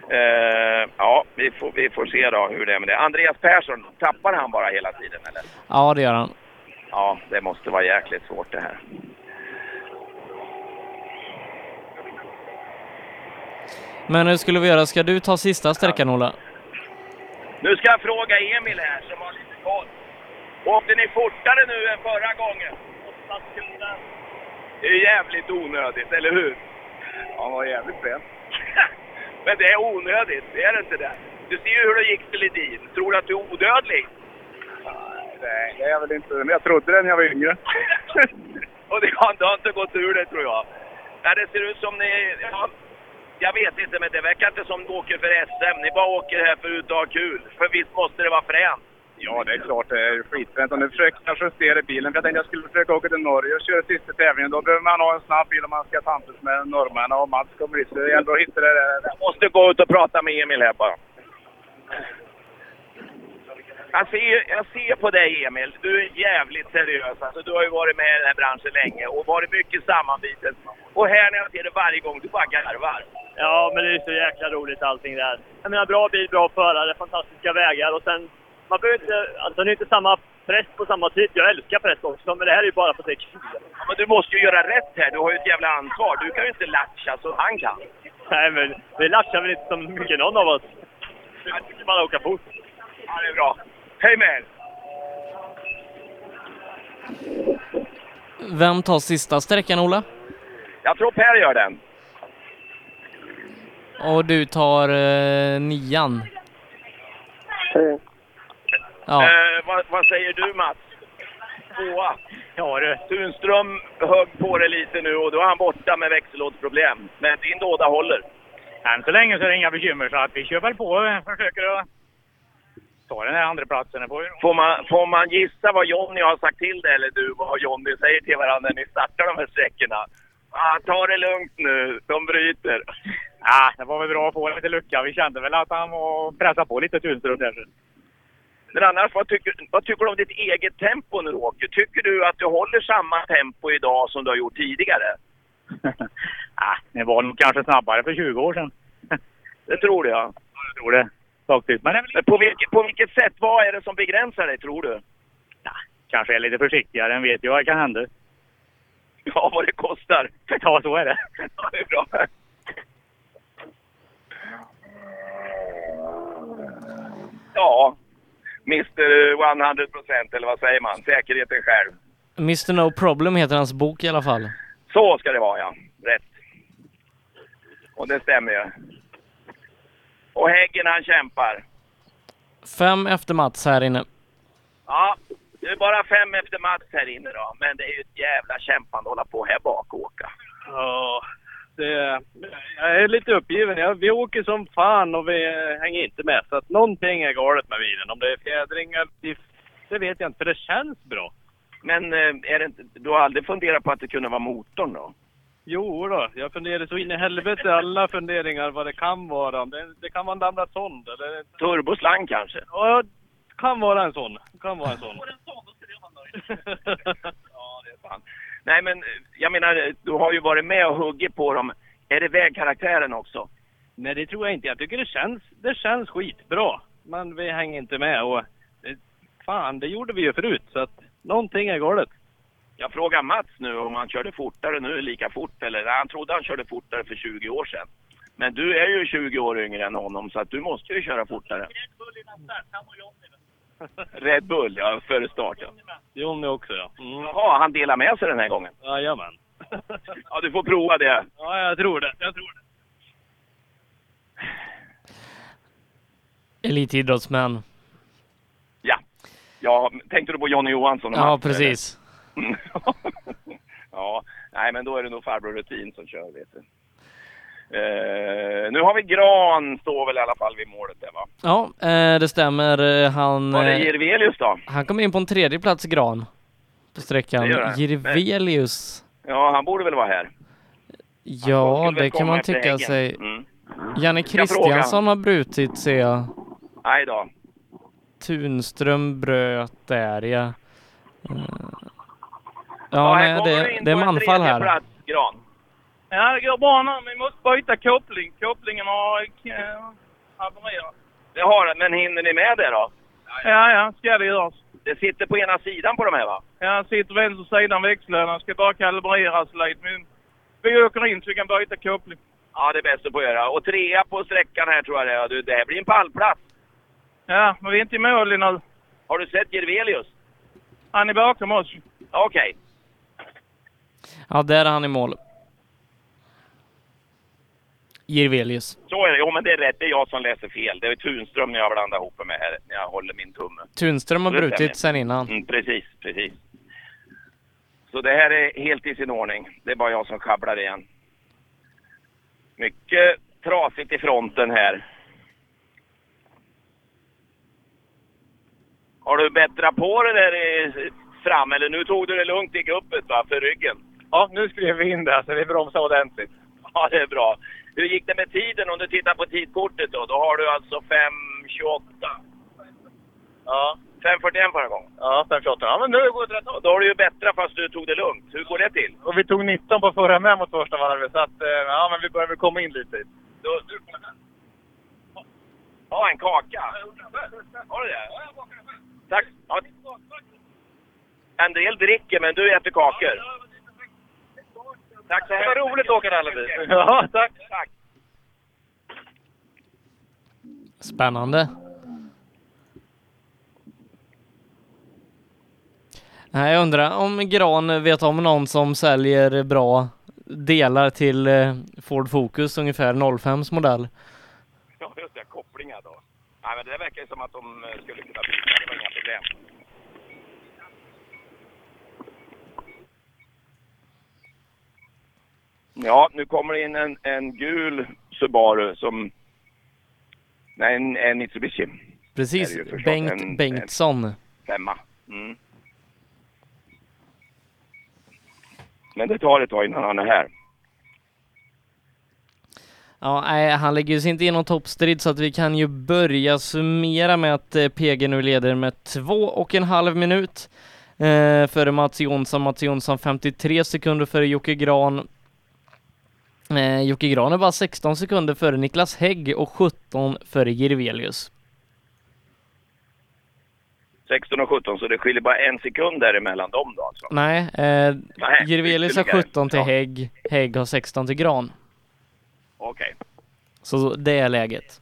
Eh, ja, vi får, vi får se då hur det är med det. Andreas Persson, tappar han bara hela tiden eller? Ja, det gör han. Ja, det måste vara jäkligt svårt det här. Men hur skulle vi göra? Ska du ta sista sträckan Ola? Nu ska jag fråga Emil här som har lite koll. Åkte ni fortare nu än förra gången? Det är jävligt onödigt, eller hur? Han var jävligt sen. Men det är onödigt, det är det inte det? Du ser ju hur det gick till Ledin. Tror du att du är odödlig? Nej, det är jag väl inte. Men jag trodde det när jag var yngre. Och det har, det har inte gått ur det tror jag. Nej, det ser ut som ni... Ja, jag vet inte, men det verkar inte som ni åker för SM. Ni bara åker här för att ha kul. För visst måste det vara fränt? Ja, det är klart det är skitfränt. Och nu försöker jag justera bilen. För jag tänkte jag skulle försöka åka till Norge och köra sista tävlingen. Då behöver man ha en snabb bil om man ska tampas med norrmännen och Mats kommer hit. Så det gäller att hitta det där. Jag måste gå ut och prata med Emil här bara. Jag ser, jag ser på dig Emil, du är jävligt seriös. Alltså, du har ju varit med i den här branschen länge och varit mycket sammanbiten. Och här när jag ser det varje gång, du bara garvar. Ja, men det är så jäkla roligt allting där. Jag menar, bra bil, bra förare, fantastiska vägar och sen... Man behöver inte... Alltså det är inte samma press på samma tid. Jag älskar press också, men det här är ju bara för att det är kul. Men du måste ju göra rätt här, du har ju ett jävla ansvar. Du kan ju inte latcha som han kan. Nej, men vi latchar väl inte som mycket någon av oss. Jag tycker bara åka fort. Ja, det är bra. Hej med er! Vem tar sista sträckan Ola? Jag tror Per gör den. Och du tar eh, nian? Ja. Eh, vad, vad säger du Mats? Tvåa. Ja du. Tunström högg på det lite nu och då är han borta med växellådsproblem. Men din låda håller. Än så länge så är det inga bekymmer så att vi kör väl på och försöker att ta den här andra platsen. Får vi nog. Får man, får man gissa vad Jonny har sagt till dig eller du vad Jonny säger till varandra när ni startar de här sträckorna? Ah, ta det lugnt nu, de bryter. Ja, det var väl bra att få lite lucka. Vi kände väl att han var pressa på lite Tunström där. Men annars, vad tycker, vad tycker du om ditt eget tempo när du åker? Tycker du att du håller samma tempo idag som du har gjort tidigare? Ja, det var nog kanske snabbare för 20 år sedan. Det tror du ja. Ja, jag tror det. Faktiskt. Men det Men på vilket, på vilket sätt, vad är det som begränsar dig tror du? kanske är lite försiktigare än vet jag vad kan hända. Ja, vad det kostar. Ja, så är det. Ja, det är bra. Ja, Mr 100% eller vad säger man? Säkerheten själv. Mr No Problem heter hans bok i alla fall. Så ska det vara ja. Rätt. Och det stämmer ju. Och Häggen han kämpar. Fem efter Mats här inne. Ja, det är bara fem efter Mats här inne då. Men det är ju ett jävla kämpande att hålla på här bak och åka. Ja, det, jag är lite uppgiven. Jag, vi åker som fan och vi hänger inte med. Så att någonting är galet med bilen. Om det är fjädringar, det, det vet jag inte. För det känns bra. Men eh, är det du har aldrig funderat på att det kunde vara motorn då? Jo då, jag funderar så in i helvete alla funderingar vad det kan vara. Det, det kan vara en gamla sond eller... Turboslang kanske? Ja, det kan vara en sån. Kan vara en sån. Ja, det är fan. Nej, men jag menar, du har ju varit med och huggit på dem. Är det vägkaraktären också? Nej, det tror jag inte. Jag tycker det känns, det känns skitbra. Men vi hänger inte med och... Fan, det gjorde vi ju förut. Så att någonting är galet. Jag frågar Mats nu om han körde fortare nu lika fort eller han trodde han körde fortare för 20 år sedan. Men du är ju 20 år yngre än honom så att du måste ju köra fortare. Red Bull, ja, före start ja. Jonny också ja. Mm. Jaha, han delar med sig den här gången. Jajamän. Ja, du får prova det. Ja, jag tror det. Jag tror det. Elitidrottsmän. Ja. Ja, tänkte du på Jonny Johansson? Ja, Mats, precis. ja, nej men då är det nog farbror Rutin som kör, vet du. Eh, nu har vi Gran, står väl i alla fall vid målet där va? Ja, eh, det stämmer. Eh, Han, Var det Jirvelius då? han kom in på en tredje plats Gran på sträckan. Jirvelius. Ja, han borde väl vara här. Ja, det kan man tycka häggen. sig. Mm. Janne? Kristiansson har brutit ser jag. Nej då. Tunström bröt där ja. Eh, Ja, Ja, nej, det, det är manfall här. Plats, Gran. Ja, det går bra nu. Vi måste byta koppling. Kopplingen har eh, havererat. Det har den, men hinner ni med det då? Ja, ja, ska det göras. Det sitter på ena sidan på de här va? Jag sitter vänster sidan växlarna. Ska bara kalibreras lite. Men vi åker in så vi kan byta koppling. Ja, det är bäst att få göra. Och trea på sträckan här tror jag det är. Du, det här blir en pallplats. Ja, men vi är inte i mål nu. Har du sett Jirvelius? Han är bakom oss. Okej. Ja, där är han i mål. Jirvelius. Så är det. Jo, men det är rätt. Det är jag som läser fel. Det är Tunström jag blandar ihop med här när jag håller min tumme. Tunström har brutit sen innan. Mm, precis, precis. Så det här är helt i sin ordning. Det är bara jag som sjabblar igen. Mycket trasigt i fronten här. Har du bättrat på det där fram eller nu tog du det lugnt i guppet va, för ryggen? Ja, nu skrev vi in det så vi bromsar ordentligt. Ja, det är bra. Hur gick det med tiden om du tittar på tidkortet då? Då har du alltså 5.28. Ja. 5.41 förra gången. Ja, 5.28. Ja, men nu går det rätt Då har du ju bättrat fast du tog det lugnt. Hur går det till? Och vi tog 19 på förra med mot första varvet, så att, eh, ja, men vi börjar väl komma in lite. Då, du, ja, en kaka. Har du det? Tack. Ja. En del dricker, men du äter kakor. Tack så hemskt Det var roligt att åka rallybil. Ja, tack. tack. Spännande. Jag undrar om Gran vet om någon som säljer bra delar till eh, Ford Focus, ungefär 05s modell. Ja, just det. Kopplingar då. Nej, men det verkar ju som att de eh, skulle kunna byta. Det var inga problem. Ja, nu kommer det in en, en gul Subaru som... Nej, en, en Mitsubishi. Precis. Bengt En- Bengtsson. Femma. Mm. Men det tar ett tag innan han är här. Ja, nej, han lägger sig inte i någon toppstrid så att vi kan ju börja summera med att eh, PG nu leder med två och en halv minut eh, före Mats Jonsson. Mats Jonsson 53 sekunder före Jocke Gran. Eh, Jocke Gran är bara 16 sekunder före Niklas Hägg och 17 före Jirvelius. 16 och 17, så det skiljer bara en sekund däremellan dem då alltså. Nej, eh, Nej, Jirvelius har ytterligare. 17 till Ja. Hägg, Hägg har 16 till Gran. Okej. Så det är läget.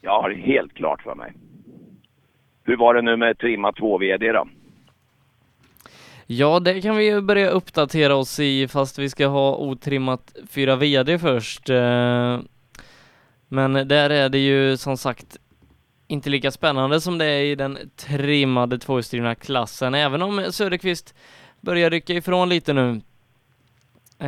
Jag har helt klart för mig. Hur var det nu med trimma 2 VD då? Ja, det kan vi ju börja uppdatera oss i fast vi ska ha otrimmat 4 VD först. Eh, men där är det ju som sagt inte lika spännande som det är i den trimmade tvåhjulsdrivna klassen, även om Söderqvist börjar rycka ifrån lite nu.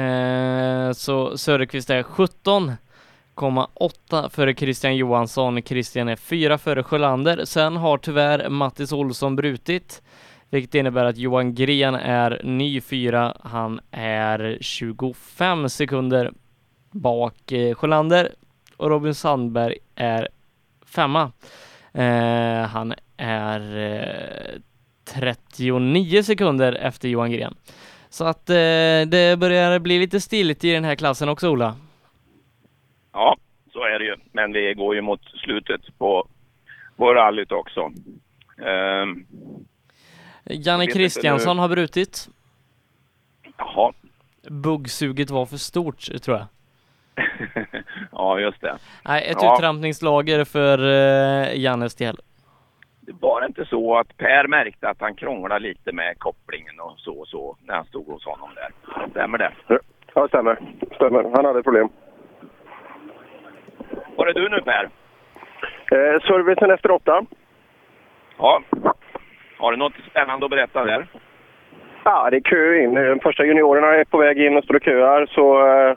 Eh, Så Söderqvist är 17,8 före Christian Johansson. Christian är 4 före Sjölander. Sen har tyvärr Mattis Olsson brutit, vilket innebär att Johan Gren är ny fyra. Han är 25 sekunder bak eh, Sjölander och Robin Sandberg är femma. Eh, han är eh, 39 sekunder efter Johan Gren. Så att eh, det börjar bli lite stiligt i den här klassen också Ola. Ja, så är det ju. Men vi går ju mot slutet på, på rallyt också. Ehm, Janne Kristiansson har brutit. jaha, Buggsuget var för stort tror jag. ja just det. Nej, ett Ja. uttrampningslager för eh, Jannes del. Det var inte så att Per märkte att han krånglade lite med kopplingen och så och så när han stod hos honom där. Stämmer det? Ja, stämmer. stämmer. Han hade problem. Var är du nu Per? Eh, servicen efter åtta. Ja. Har du något spännande att berätta där? Ja, det är kö in. Eh, Första juniorerna är på väg in och står och köar. Så eh,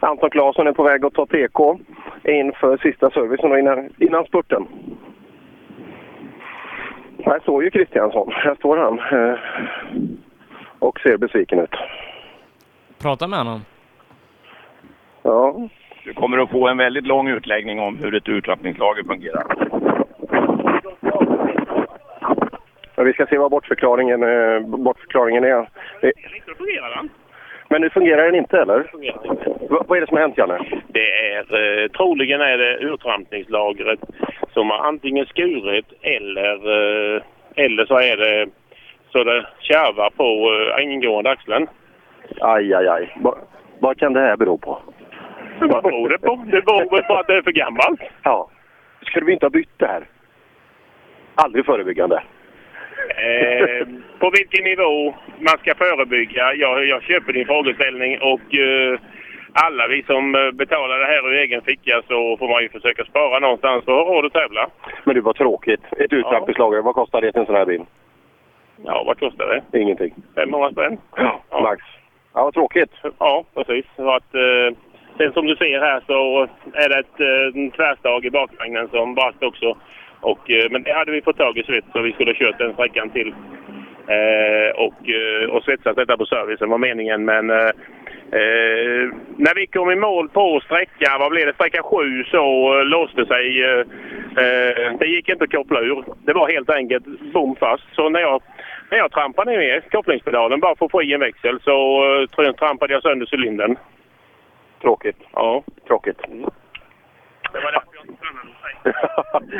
Anton Claesson är på väg att ta TK inför sista servicen och innan, innan spurten. Här står ju Kristiansson. Här står han. Eh, och ser besviken ut. Prata med honom. Du kommer att få en väldigt lång utläggning om hur ett urtrappningslager fungerar. Men vi ska se vad bortförklaringen, eh, bortförklaringen är. Det, Inte fungerar men nu fungerar den inte, eller? Va, vad är det som har hänt, Janne? Det är, eh, troligen är det urtrampningslagret som har antingen skurit eller, eh, eller så är det så det kärvar på eh, ingående axeln. Aj, aj, aj. Va, vad kan det här bero på? Vad beror det på? Det beror väl på att det är för gammalt. Ja. Skulle vi inte ha bytt det här? Aldrig förebyggande. Eh, på vilken nivå man ska förebygga. Jag, jag köper din frågeställning och eh, alla vi som eh, betalar det här ur egen ficka så får man ju försöka spara någonstans för att ha råd att tävla. Men det var tråkigt. Ett uttrappningslager, vad kostar det till en sån här bil? Ja, vad kostar det? Ingenting. 500 spänn? Ja, max. Ja, vad tråkigt. Ja, precis. Så att, eh, sen som du ser här så är det ett eh, en tvärstag i bakvagnen som brast också. Och, eh, men det hade vi fått tag i svets så vi skulle ha kört den sträckan till. Eh, och, eh, och svetsat detta på servicen var meningen. Men eh, när vi kom i mål på sträcka, vad blev det, sträcka sju så eh, låste sig. Eh, det gick inte att koppla ur. Det var helt enkelt bom fast. Så när jag, när jag trampade ner kopplingspedalen bara för att få i en växel så eh, tr- trampade jag sönder cylindern. Tråkigt. Ja. Tråkigt. Det var därför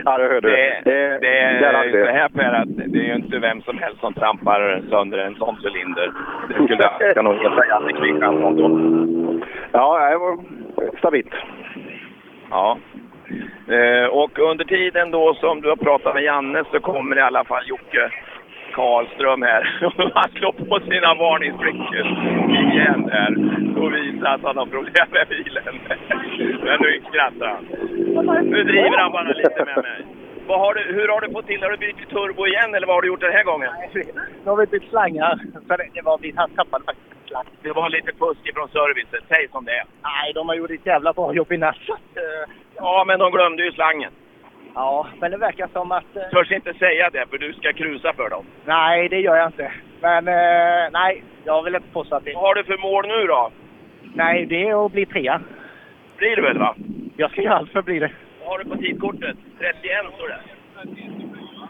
ja, det hörde du. Det, det, det hade är vi. så här Per att det är ju inte vem som helst som trampar sönder en sån cylinder. Det skulle jag ska nog heta Janne Kristiansson då. Ja, det var stabilt. Ja. Eh, och under tiden då som du har pratat med Janne så kommer i alla fall Jocke Karlström här. Han slår på sina varningsbrickor igen här och visar att han har problem med bilen. Men nu skrattar han. Nu driver han bara lite med mig. Har du, hur har du fått till? Har du bytt turbo igen eller vad har du gjort den här gången? Nu har vi bytt slangar. För det var, vi tappade faktiskt en slang. Det var lite fusk från servicen. Säg som det är. Nej, de har gjort ett jävla bra jobb i natt. Ja, men de glömde ju slangen. Ja, men det verkar som att... eh, Törs inte säga det för du ska krusa för dem. Nej, det gör jag inte. Men eh, nej, jag vill inte påstå att det... Vad har du för mål nu då? Nej, det är att bli trea. Blir du väl va? Jag ska göra allt för att bli det. Vad har du på tidkortet? 31 står det.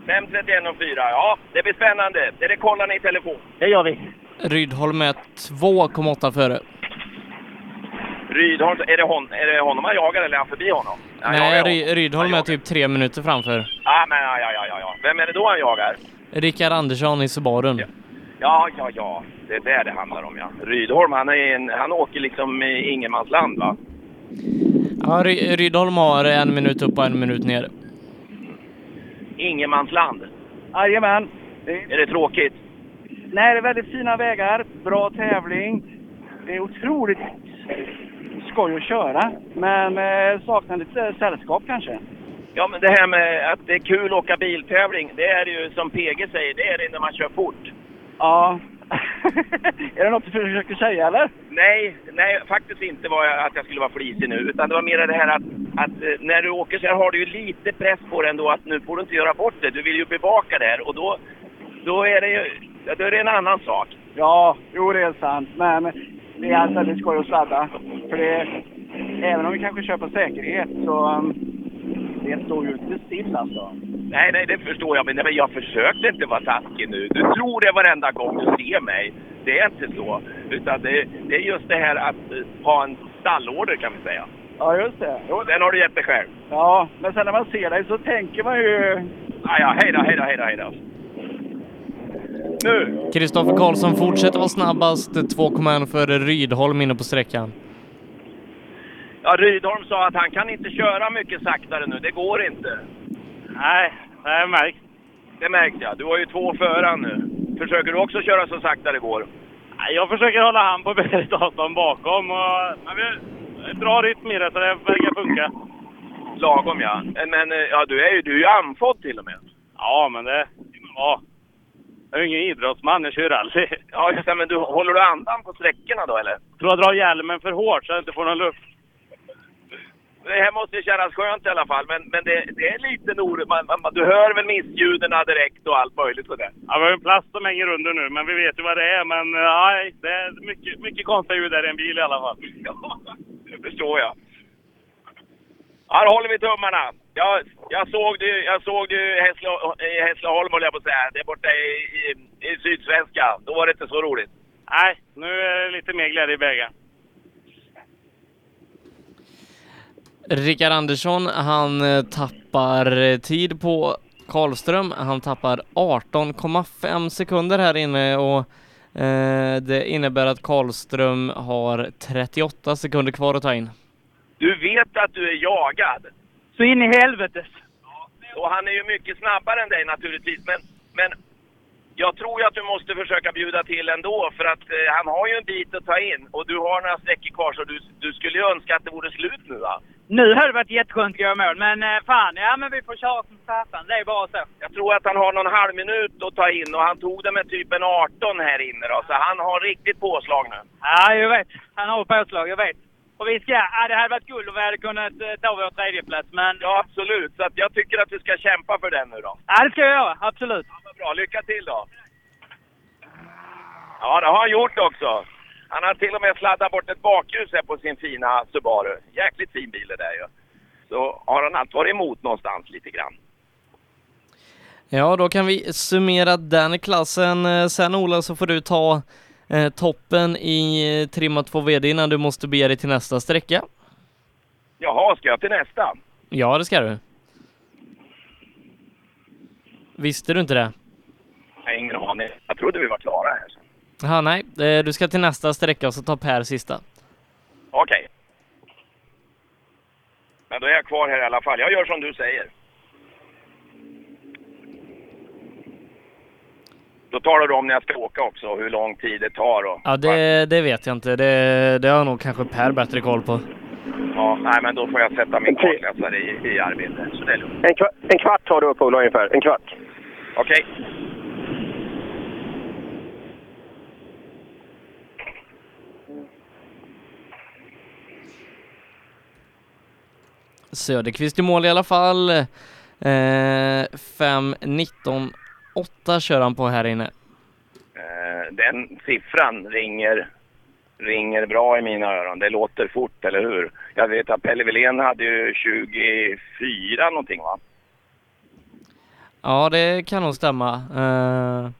5.31 och 4. Ja, det blir spännande. Det, det kollar ni i telefon. Det gör vi. Rydholm är 2,8 före. Rydholm, är det, hon, är det honom han jagar eller är han förbi honom? Nej, Ry-. Rydholm är typ tre minuter framför. Ja, men ja, ja, ja, ja. Vem är det då han jagar? Rickard Andersson i Subarun. Ja, ja, ja. Det är där det handlar om ja. Rydholm, han, är en, han åker liksom i ingenmansland va? Ja, Ry- Rydholm har en minut upp och en minut ner. Ingenmansland. Jajamän. Är det tråkigt? Nej, det är väldigt fina vägar, bra tävling. Det är otroligt skoj att köra, men eh, saknar lite sällskap kanske. Ja, men det här med att det är kul att åka biltävling, det är det ju som PG säger, det är det när man kör fort. Ja. är det något du försöker säga eller? Nej, nej, faktiskt inte var jag, att jag skulle vara flisig nu. Utan det var mer det här att, att eh, när du åker så här har du ju lite press på dig ändå att nu får du inte göra bort det. Du vill ju bevaka det här och då, då är det ju då är det en annan sak. Ja, jo det är sant, men det är alltså väldigt skoj att sladda. För det, även om vi kanske kör på säkerhet så um, det står ju inte still alltså. Nej, nej, det förstår jag. Men, nej, men jag försökte inte vara taskig nu. Du tror det varenda gång du ser mig. Det är inte så. Utan det, det är just det här att eh, ha en stallorder kan vi säga. Ja, just det. Jo, den har du gett dig själv. Ja, men sen när man ser dig så tänker man ju... Ja, ja, hej då, hej då, hej då, hej då. Nu! Kristoffer Karlsson fortsätter vara snabbast, 2,1 före Rydholm inne på sträckan. Ja, Rydholm sa att han kan inte köra mycket saktare nu. Det går inte. Nej, det märks. Det märkte jag. Du har ju två föran nu. Försöker du också köra så sakta det går? Nej, Jag försöker hålla han på behörigt avstånd bakom. Och, men vi har bra rytm i det, så det verkar funka. Lagom ja. Men, eh, ja, du är ju, du är ju andfådd till och med. Ja, men det... Ja. Jag är ju ingen idrottsman, jag kör rally. Ja, just det. Men du, håller du andan på sträckorna då eller? tror jag drar hjälmen för hårt så jag inte får någon luft. Det här måste ju kännas skönt i alla fall. Men, men det, det är lite nor... Man, man, du hör väl missljuden direkt och allt möjligt sådär? Ja, vi har en plast som hänger under nu, men vi vet ju vad det är. Men eh, nej, det är mycket, mycket konstiga ljud där i en bil i alla fall. Ja, det förstår jag. Här håller vi tummarna. Jag, jag såg det, jag såg det i Hässle- i Hässleholm, höll jag på att säga. Det är borta i, i, i Sydsvenska. Då var det inte så roligt. Nej, nu är det lite mer glädje i bägaren. Rickard Andersson, han eh, tappar eh, tid på Karlström. Han tappar 18,5 sekunder här inne och eh, det innebär att Karlström har 38 sekunder kvar att ta in. Du vet att du är jagad. Så in i helvetes. Och han är ju mycket snabbare än dig naturligtvis. Men, men jag tror ju att du måste försöka bjuda till ändå. För att eh, han har ju en bit att ta in. Och du har några sträckor kvar så du, du skulle ju önska att det vore slut nu va? Nu hade det varit jätteskönt att göra mål, men eh, fan, ja men vi får köra som satan. Det är bara så. Jag tror att han har någon halv minut att ta in och han tog det med typ en 18 här inne då. Så han har riktigt påslag nu. Ja, jag vet. Han har påslag, jag vet. Och vi ska, ja det hade varit kul om vi hade kunnat eh, ta vår tredjeplats, men... Ja, absolut. Så att jag tycker att du ska kämpa för den nu då. Ja, det ska jag göra. Absolut. Ja, bra, lycka till då. Ja, det har han gjort också. Han har till och med sladdat bort ett bakljus här på sin fina Subaru. Jäkligt fin bil det där ju. Så har han allt varit emot någonstans lite grann. Ja, då kan vi summera den klassen. Eh, Sen Ola så får du ta eh, toppen i eh, trimma 2 VD innan du måste bege dig till nästa sträcka. Jaha, ska jag till nästa? Ja, det ska du. Visste du inte det? Har ingen aning. Jag trodde vi var klara här. Ja, nej, eh, du ska till nästa sträcka och så tar Per sista. Okej. Men då är jag kvar här i alla fall. Jag gör som du säger. Då talar du om när jag ska åka också och hur lång tid det tar. Och, Ja, det, det vet jag inte. Det, det har nog kanske Per bättre koll på. ja, nej, men då får jag sätta min kartläsare i, i arbete. Så det är lugnt. En, kva, en kvart tar du upp Ola ungefär. En kvart. Okej. Söderqvist i mål i alla fall. Eh, 5.19 8 kör han på här inne. Eh, den siffran ringer, ringer bra i mina öron. Det låter fort, eller hur? Jag vet att Pelle Wilén hade ju 24 någonting va? Ja, det kan nog stämma. Eh,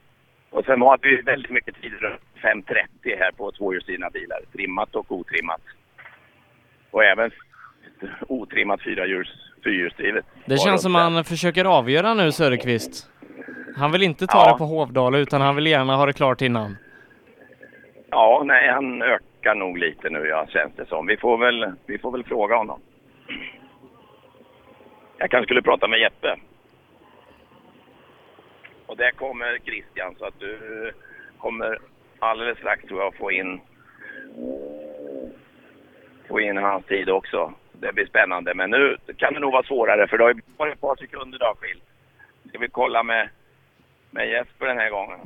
Och sen har vi väldigt mycket tid runt 5.30 här på tvåhjulsdrivna bilar. Trimmat och otrimmat. Och även otrimmat fyrhjulsdrivet. det känns som han försöker avgöra nu, Söderqvist. Han vill inte ta Ja. det på Hovdala utan han vill gärna ha det klart innan. Ja, nej, han ökar nog lite nu, ja, känns det som. Vi får väl, vi får väl fråga honom. Jag kanske skulle prata med Jeppe. Och där kommer Christian, så att du kommer alldeles strax tror jag få in, få in hans tid också. Det blir spännande, men nu kan det nog vara svårare för det har ju bara ett par sekunder då skilt. Ska vi kolla med, med Jesper den här gången?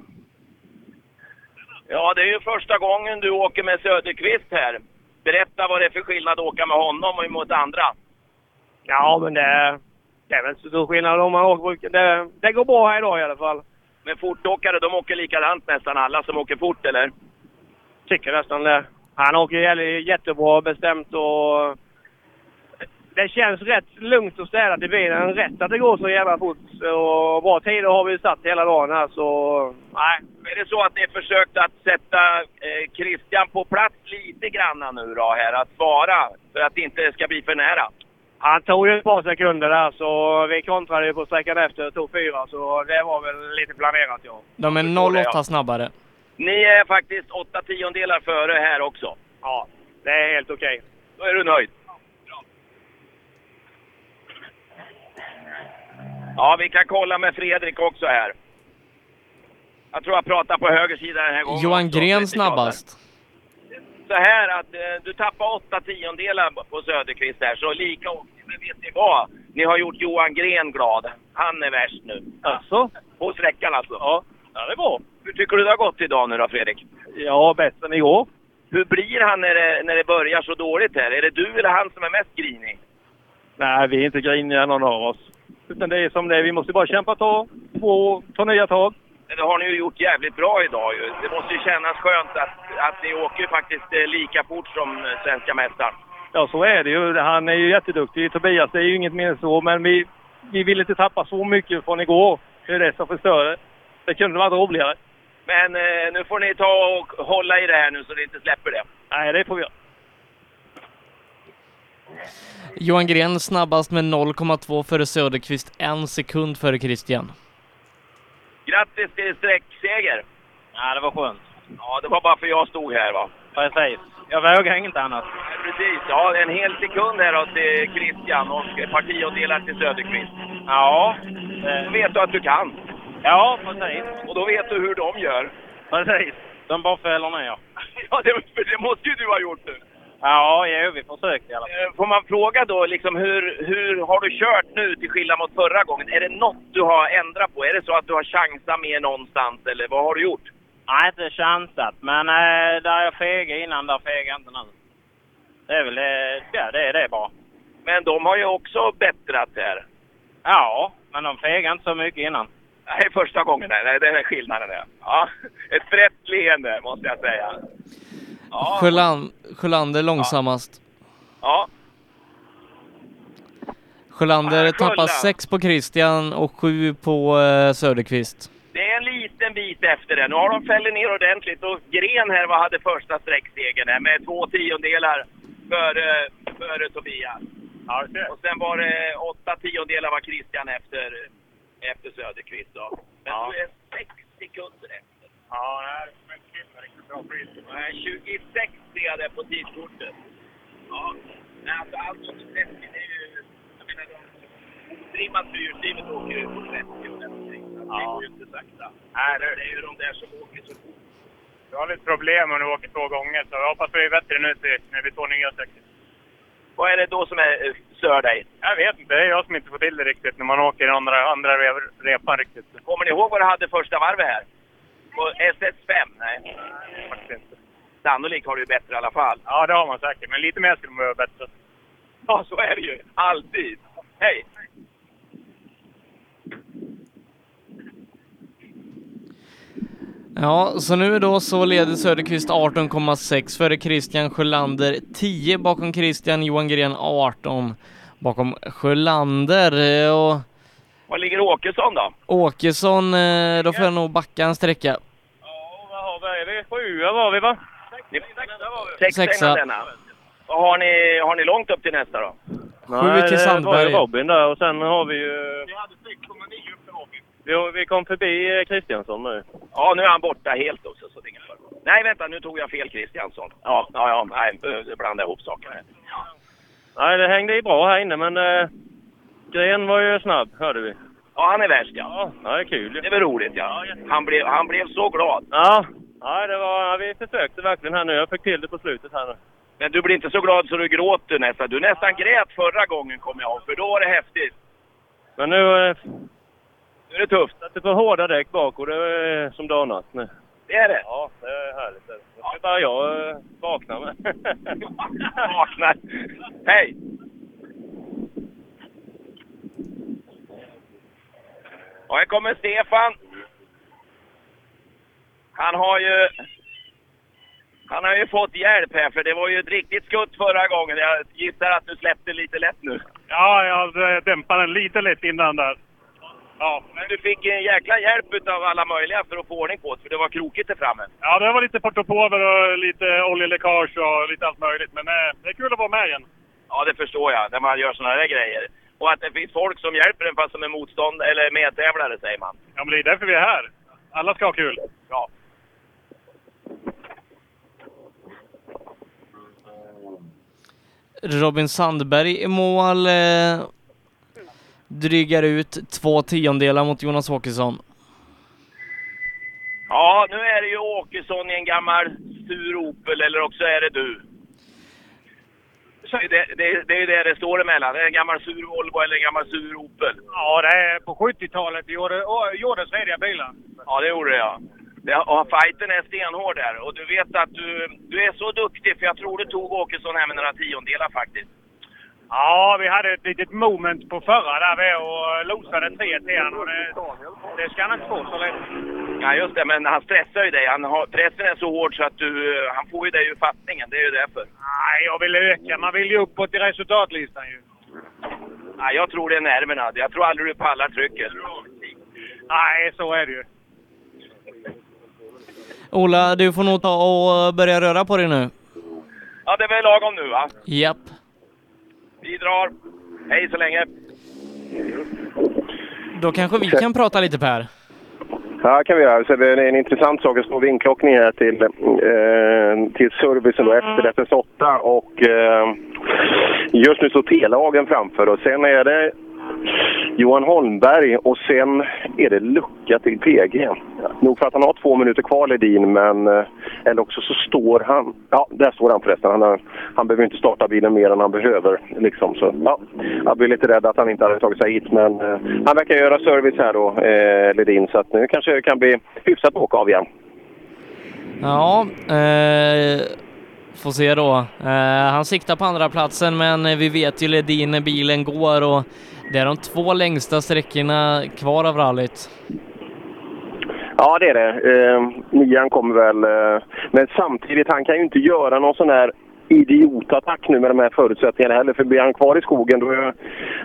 Ja, det är ju första gången du åker med Söderqvist här. Berätta vad det är för skillnad att åka med honom och mot andra. Ja, men det, det är väl så stor skillnad om man åker. Det, det går bra här idag i alla fall. Men fortåkare, de åker likadant nästan alla som åker fort, eller? Tycker nästan det. Han åker jätte- jättebra, bestämt och... Det känns rätt lugnt och städat i bilen. Rätt att det går så jävla fort. Och bra tider har vi satt hela dagen här så... Nej. Är det så att ni försökt att sätta eh, Christian på plats lite grann nu då här, att svara för att det inte ska bli för nära? Han tog ju ett par sekunder där så vi kontrade ju på sträckan efter och tog fyra så det var väl lite planerat ja. De är förstår det, 08 ja. snabbare. Ni är faktiskt åtta tiondelar före här också. Ja, det är helt okej. Då är du nöjd? Ja, vi kan kolla med Fredrik också här. Jag tror jag pratar på höger sida den här gången. Johan också, Gren snabbast. Så här att eh, du tappar åtta tiondelar på Söderqvist där, så lika åkning. Men vet ni vad? Ni har gjort Johan Gren glad. Han är värst nu. Alltså? På sträckan alltså? Ja, ja det är bra. Hur tycker du det har gått idag nu då, Fredrik? Ja, bättre än igår. Hur blir han när det, när det börjar så dåligt här? Är det du eller han som är mest grinig? Nej, vi är inte griniga någon av oss. Utan det är som det är. Vi måste bara kämpa ta, och ta nya tag. Men Det har ni ju gjort jävligt bra idag ju. Det måste ju kännas skönt att, att ni åker faktiskt eh, lika fort som eh, svenska mästaren. Ja, så är det ju. Han är ju jätteduktig, Tobias. Det är ju inget mer så. Men vi, vi vill inte tappa så mycket från igår. Det är det som förstör det. Det kunde varit roligare. Men eh, nu får ni ta och hålla i det här nu så ni inte släpper det. Nej, det får vi göra. Johan Gren snabbast med 0,2 före Söderqvist, en sekund före Christian. Grattis till sträckseger! Ja, det var skönt. Ja, det var bara för jag stod här va? Precis. Jag vågar inget annat. Precis, ja en hel sekund här då till Christian och partiandelar till Söderqvist. Ja. Då vet du att du kan. Ja, precis. Och då vet du hur de gör. Precis. De bara fäller ner. Ja, det, det måste ju du ha gjort nu. Ja, jo, vi försökte i alla fall. Eh, Får man fråga då, liksom, hur, hur har du kört nu till skillnad mot förra gången? Är det något du har ändrat på? Är det så att du har chansat mer någonstans eller vad har du gjort? Nej, inte chansat. Men äh, där jag fegade innan, där fegar jag inte nu. Det är väl det, ja, det är det bara. Men de har ju också bättrat här. Ja, men de fegade inte så mycket innan. Nej, första gången. Nej, det är skillnaden. Ja, ett brett leende måste jag säga. Ja. Sjöland, Sjölander långsammast. Ja, Sjölander Ja, tappar Sjöland. sex på Christian och sju på eh, Söderqvist. det är en liten bit efter det. Nu har de fällt ner ordentligt och Gren här var, hade första sträcksegern här med två tiondelar före, före Tobias. Och sen var det åtta tiondelar var Christian efter, efter Söderqvist. Då. Men du är sex sekunder efter. Ja, det är riktigt bra skit. Nej, 26 ser jag det på tidskortet. Ja, nej, alltså allt som 30 det är ju... Jag menar, de otrimmat fyrhjulsdrivet åker ju på 30 och någonting. Så Det går ju inte sakta. Nej, det är ju de där som åker så fort. Vi har lite problem om du åker två gånger, så jag hoppas vi är bättre nu till när vi får nya sträckor. Vad är det då som är, eh, stör dig? Jag vet inte, det är jag som inte får till det riktigt när man åker i andra, andra repan riktigt. Kommer ni ihåg vad du hade första varvet här? På SS5? Nej. Faktiskt inte. Sannolikt har du ju bättre i alla fall. Ja, det har man säkert, men lite mer skulle man behöva bättre. Ja, så är det ju. Alltid. Hej! Ja, så nu då så leder Söderqvist 18,6 före Christian Sjölander 10 bakom Christian Johan Gren 18 bakom Sjölander och Var ligger Åkesson då? Åkesson, eh, då får jag nog backa en sträcka. Vad har vi? Sjua var vi va? Sexa Sexa. har, ni, har ni långt upp till nästa då? Sju till det var Sandberg. ju Robin där och sen har vi ju... Vi hade 6,9 upp till Robin. Vi, vi kom förbi eh, Kristiansson nu. Ja, nu är han borta helt också, så det är ingen fara. Nej, vänta, nu tog jag fel Kristiansson. Ja, ja, ja, nej, nu blandade jag ihop sakerna. här. Nej, det hängde i bra här inne men eh, Gren var ju snabb, hörde vi. Ja, han är värst ja. Ja, det är kul ju. Det är väl roligt ja. Han blev, han blev så glad. Ja, ja det var, vi försökte verkligen här nu. Jag fick till det på slutet här nu. Men du blir inte så glad så du gråter nästan. Du nästan grät förra gången kommer jag ihåg, för då var det häftigt. Men nu, Nu är det tufft. det är för hårda däck bak och det är som danat nu. Det är det. Ja, det är härligt. Det ska bara jag eh, vakna med. Vaknar. Hej! Och här kommer Stefan. Han har ju... Han har ju fått hjälp här, för det var ju ett riktigt skutt förra gången. Jag gissar att du släppte lite lätt nu. Ja, jag dämpade den lite lätt innan där. Ja. Men du fick en jäkla hjälp av alla möjliga för att få ordning på det, för det var krokigt där framme. Ja, det var lite portopover och lite oljeläckage och lite allt möjligt. Men eh, det är kul att vara med igen. Ja, det förstår jag, när man gör sådana där grejer. Och att det finns folk som hjälper en fast som är motstånd eller medtävlare, säger man. Ja, men det är därför vi är här. Alla ska ha kul. Ja. Robin Sandberg i mål. Eh, drygar ut två tiondelar mot Jonas Åkesson. Ja, nu är det ju Åkesson i en gammal sur Opel, eller också är det du. Det, det, det är det det står emellan. Det är en gammal sur Volvo eller en gammal sur Opel. Ja, det är på 70-talet gjorde, gjordes rediga bilar. Ja, det gjorde det ja. Det, och fighten är stenhård där. Och du vet att du, du är så duktig, för jag tror du tog Åkesson här med några tiondelar faktiskt. Ja, vi hade ett litet moment på förra där vi och losade tre till han och det, det ska han inte få så lätt. Ja, just det. Men han stressar ju dig. Han har, pressen är så hård så att du, han får ju dig ur fattningen. Det är ju därför. Nej, jag vill öka. Man vill ju uppåt i resultatlistan ju. Ja, jag tror det är nerverna. Jag tror aldrig du pallar trycket. Nej, så är det ju. Ola, du får nog ta och börja röra på dig nu. Ja, det är väl lagom nu va? Japp. Vi drar. Hej så länge. Då kanske vi kan prata lite Per. Ja, kan vi göra. Så det är en intressant sak. Det står vinklockning här till, eh, till servicen då efter SS8 och eh, just nu står Telehagen framför och sen är det Johan Holmberg och sen är det lucka till PG. Nog för att han har två minuter kvar Ledin, men eh, eller också så står han... Ja, där står han förresten. Han, har, han behöver inte starta bilen mer än han behöver. Liksom. Så, ja, jag blir lite rädd att han inte hade tagit sig hit, men eh, han verkar göra service här då, eh, Ledin, så att nu kanske det kan bli hyfsat åka av igen. Ja, eh, får se då. Eh, han siktar på andra platsen men eh, vi vet ju Ledin när bilen går och det är de två längsta sträckorna kvar av rallyt. Ja, det är det. Eh, nian kommer väl... Eh, men samtidigt, han kan ju inte göra någon sån här idiotattack nu med de här förutsättningarna heller. För blir han kvar i skogen då är,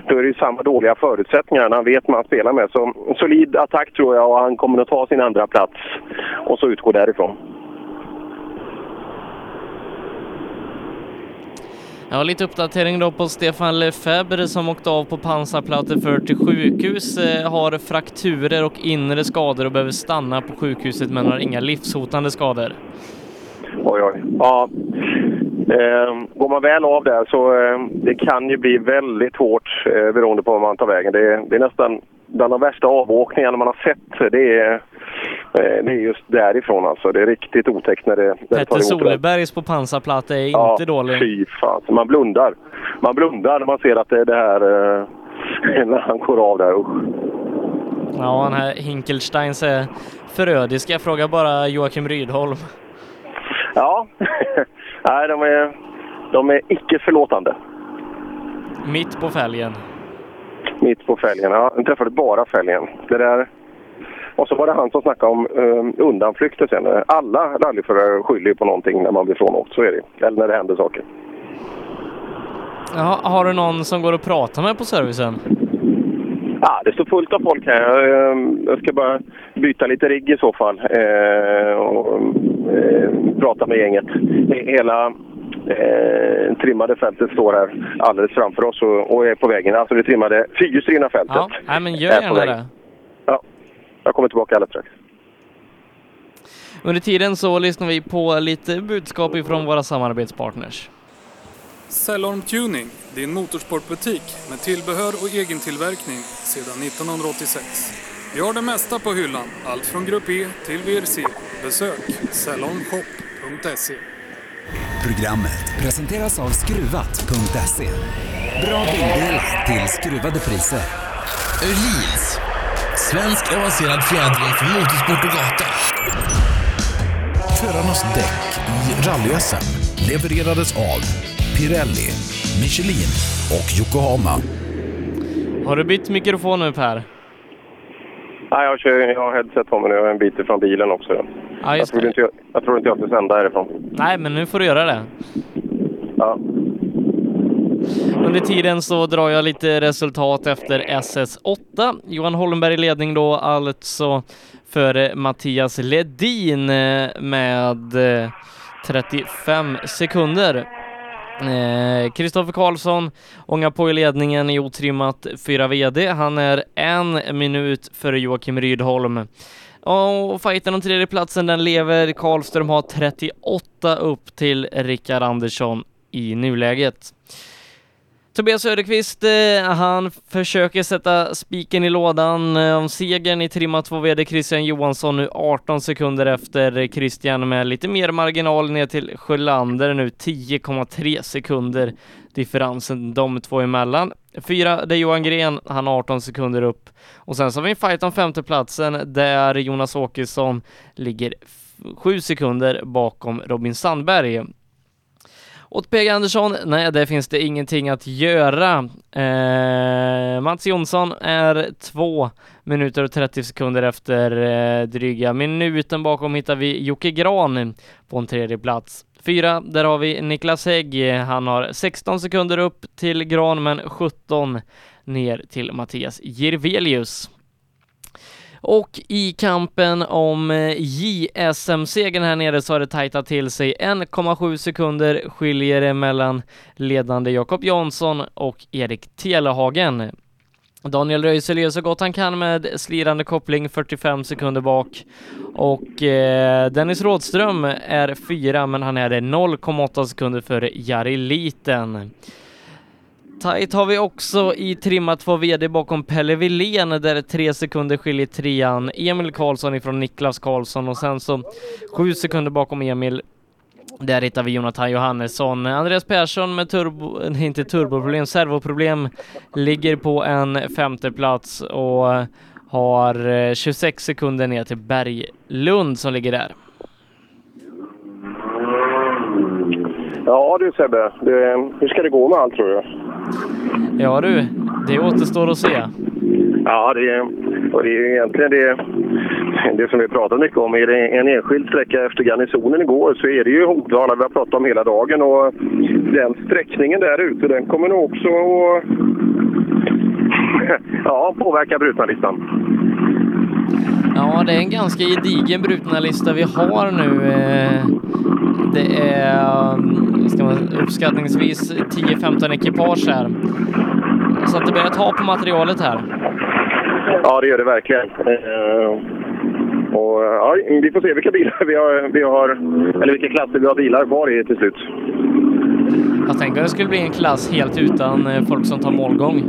då är det ju samma dåliga förutsättningar. Han vet man spelar med. Så solid attack tror jag och han kommer att ta sin andra plats och så utgå därifrån. Ja, lite uppdatering då på Stefan Lefebvre som åkte av på pansarplatte för till sjukhus, eh, har frakturer och inre skador och behöver stanna på sjukhuset men har inga livshotande skador. Oj, oj. Ja. Eh, går man väl av där så eh, det kan ju bli väldigt hårt eh, beroende på var man tar vägen. Det det är nästan bland de värsta avåkningarna man har sett. Det är, eh, det är just därifrån alltså. Det är riktigt otäckt när det, när Petter. Solebergs på pansarplatta är Ja, inte dålig. Fy fan. Man blundar. Man blundar när man ser att det är det här eh, när han går av där. Usch. Ja, den här Hinkelsteins är förödiska. Jag frågar bara Joakim Rydholm. Ja, nej de är, de är icke förlåtande. Mitt på fälgen. Mitt på fälgen. Ja, jag träffade bara fälgen. Det där... Och så var det han som snackade om um, undanflykter sen. Alla rallyförare skyller ju på någonting när man blir frånåkt. Så är det Eller när det händer saker. Ja, har du någon som går att prata med på servicen? Ja, det står fullt av folk här. Jag, ehm, ska bara byta lite rigg i så fall. Eh, och eh, prata med gänget. Hela eh, trimmade fältet står här alldeles framför oss och, och är på vägen. Alltså det trimmade fyrhjulsdrivna fältet. Ja, nej, men gör är på gärna väg. det. Ja, jag kommer tillbaka alldeles strax. Under tiden så lyssnar vi på lite budskap ifrån våra samarbetspartners. Cellorm Tuning, din motorsportbutik med tillbehör och egentillverkning sedan 1986. Vi har det mesta på hyllan, allt från Grupp E till VRC. Besök cellormshop.se. Programmet presenteras av Skruvat.se. Bra bildelar till skruvade priser. Öhlins. Svensk avancerad fjädring för motorsport och gata. Förarnas däck i rally levererades av Pirelli, Michelin och Yokohama. Har du bytt mikrofon nu Per? Nej, jag, kör, jag har headset på mig nu. Jag är en bit ifrån bilen också. Ja, jag, trodde inte jag, jag trodde inte jag skulle sända härifrån. Nej, men nu får du göra det. Ja. Under tiden så drar jag lite resultat efter SS8. Johan Holmberg i ledning då alltså före Mattias Ledin eh, med eh, 35 sekunder. Eh, Karlsson ångar på i ledningen i otrimmat 4 VD. Han är en minut före Joakim Rydholm. Och fighten om tredjeplatsen den lever. Karlström har 38 upp till Rickard Andersson i nuläget. Tobias Söderqvist, eh, han försöker sätta spiken i lådan eh, om segern i trimma 2 VD Christian Johansson nu 18 sekunder efter Christian med lite mer marginal ner till Sjölander nu 10,3 sekunder differensen de två emellan. Fyra, det är Johan Gren, han 18 sekunder upp. Och sen så har vi en fight om femteplatsen där Jonas Åkesson ligger f- sju sekunder bakom Robin Sandberg. Åt PG Andersson, nej det finns det ingenting att göra. Eh, Mats Jonsson är två minuter och 30 sekunder efter eh, dryga minuten bakom hittar vi Jocke Gran på en tredje plats. Fyra, där har vi Niklas Hägg. Han har 16 sekunder upp till Gran men 17 ner till Mattias Jirvelius. Och i kampen om eh, JSM-segern här nere så har det tajtat till sig 1,7 sekunder skiljer det mellan ledande Jakob Jansson och Erik Telehagen. Daniel Röisel gör så gott han kan med slirande koppling 45 sekunder bak och eh, Dennis Rådström är fyra men han är 0,8 sekunder före Jari Liten. Tajt har vi också i trimmat två VD bakom Pelle Wilén där tre sekunder skiljer trean Emil Karlsson ifrån Niklas Karlsson och sen så sju sekunder bakom Emil där hittar vi Jonathan Johannesson. Andreas Persson med turbo, nej, inte turboproblem, servoproblem ligger på en femte plats och har eh, 26 sekunder ner till Berglund som ligger där. Ja du Sebbe, det, hur ska det gå med allt tror du? Ja du, det återstår att se. Ja, det är, och det är egentligen det, det som vi pratat mycket om. Är det en enskild sträcka efter garnisonen igår så är det ju Hovdala vi har pratat om hela dagen. Och den sträckningen där ute den kommer nog också att ja, påverka brutna-listan. Ja, det är en ganska gedigen brutna-lista vi har nu. Eh, Det är um, ska man, uppskattningsvis 10-15 ekipage här. Så att det börjar ta på materialet här. Ja, det gör det verkligen. Eh, och, ja, vi får se vilka bilar vi har, vi har, eller vilka klasser vi har bilar kvar i till slut. Jag tänker att det skulle bli en klass helt utan eh, folk som tar målgång.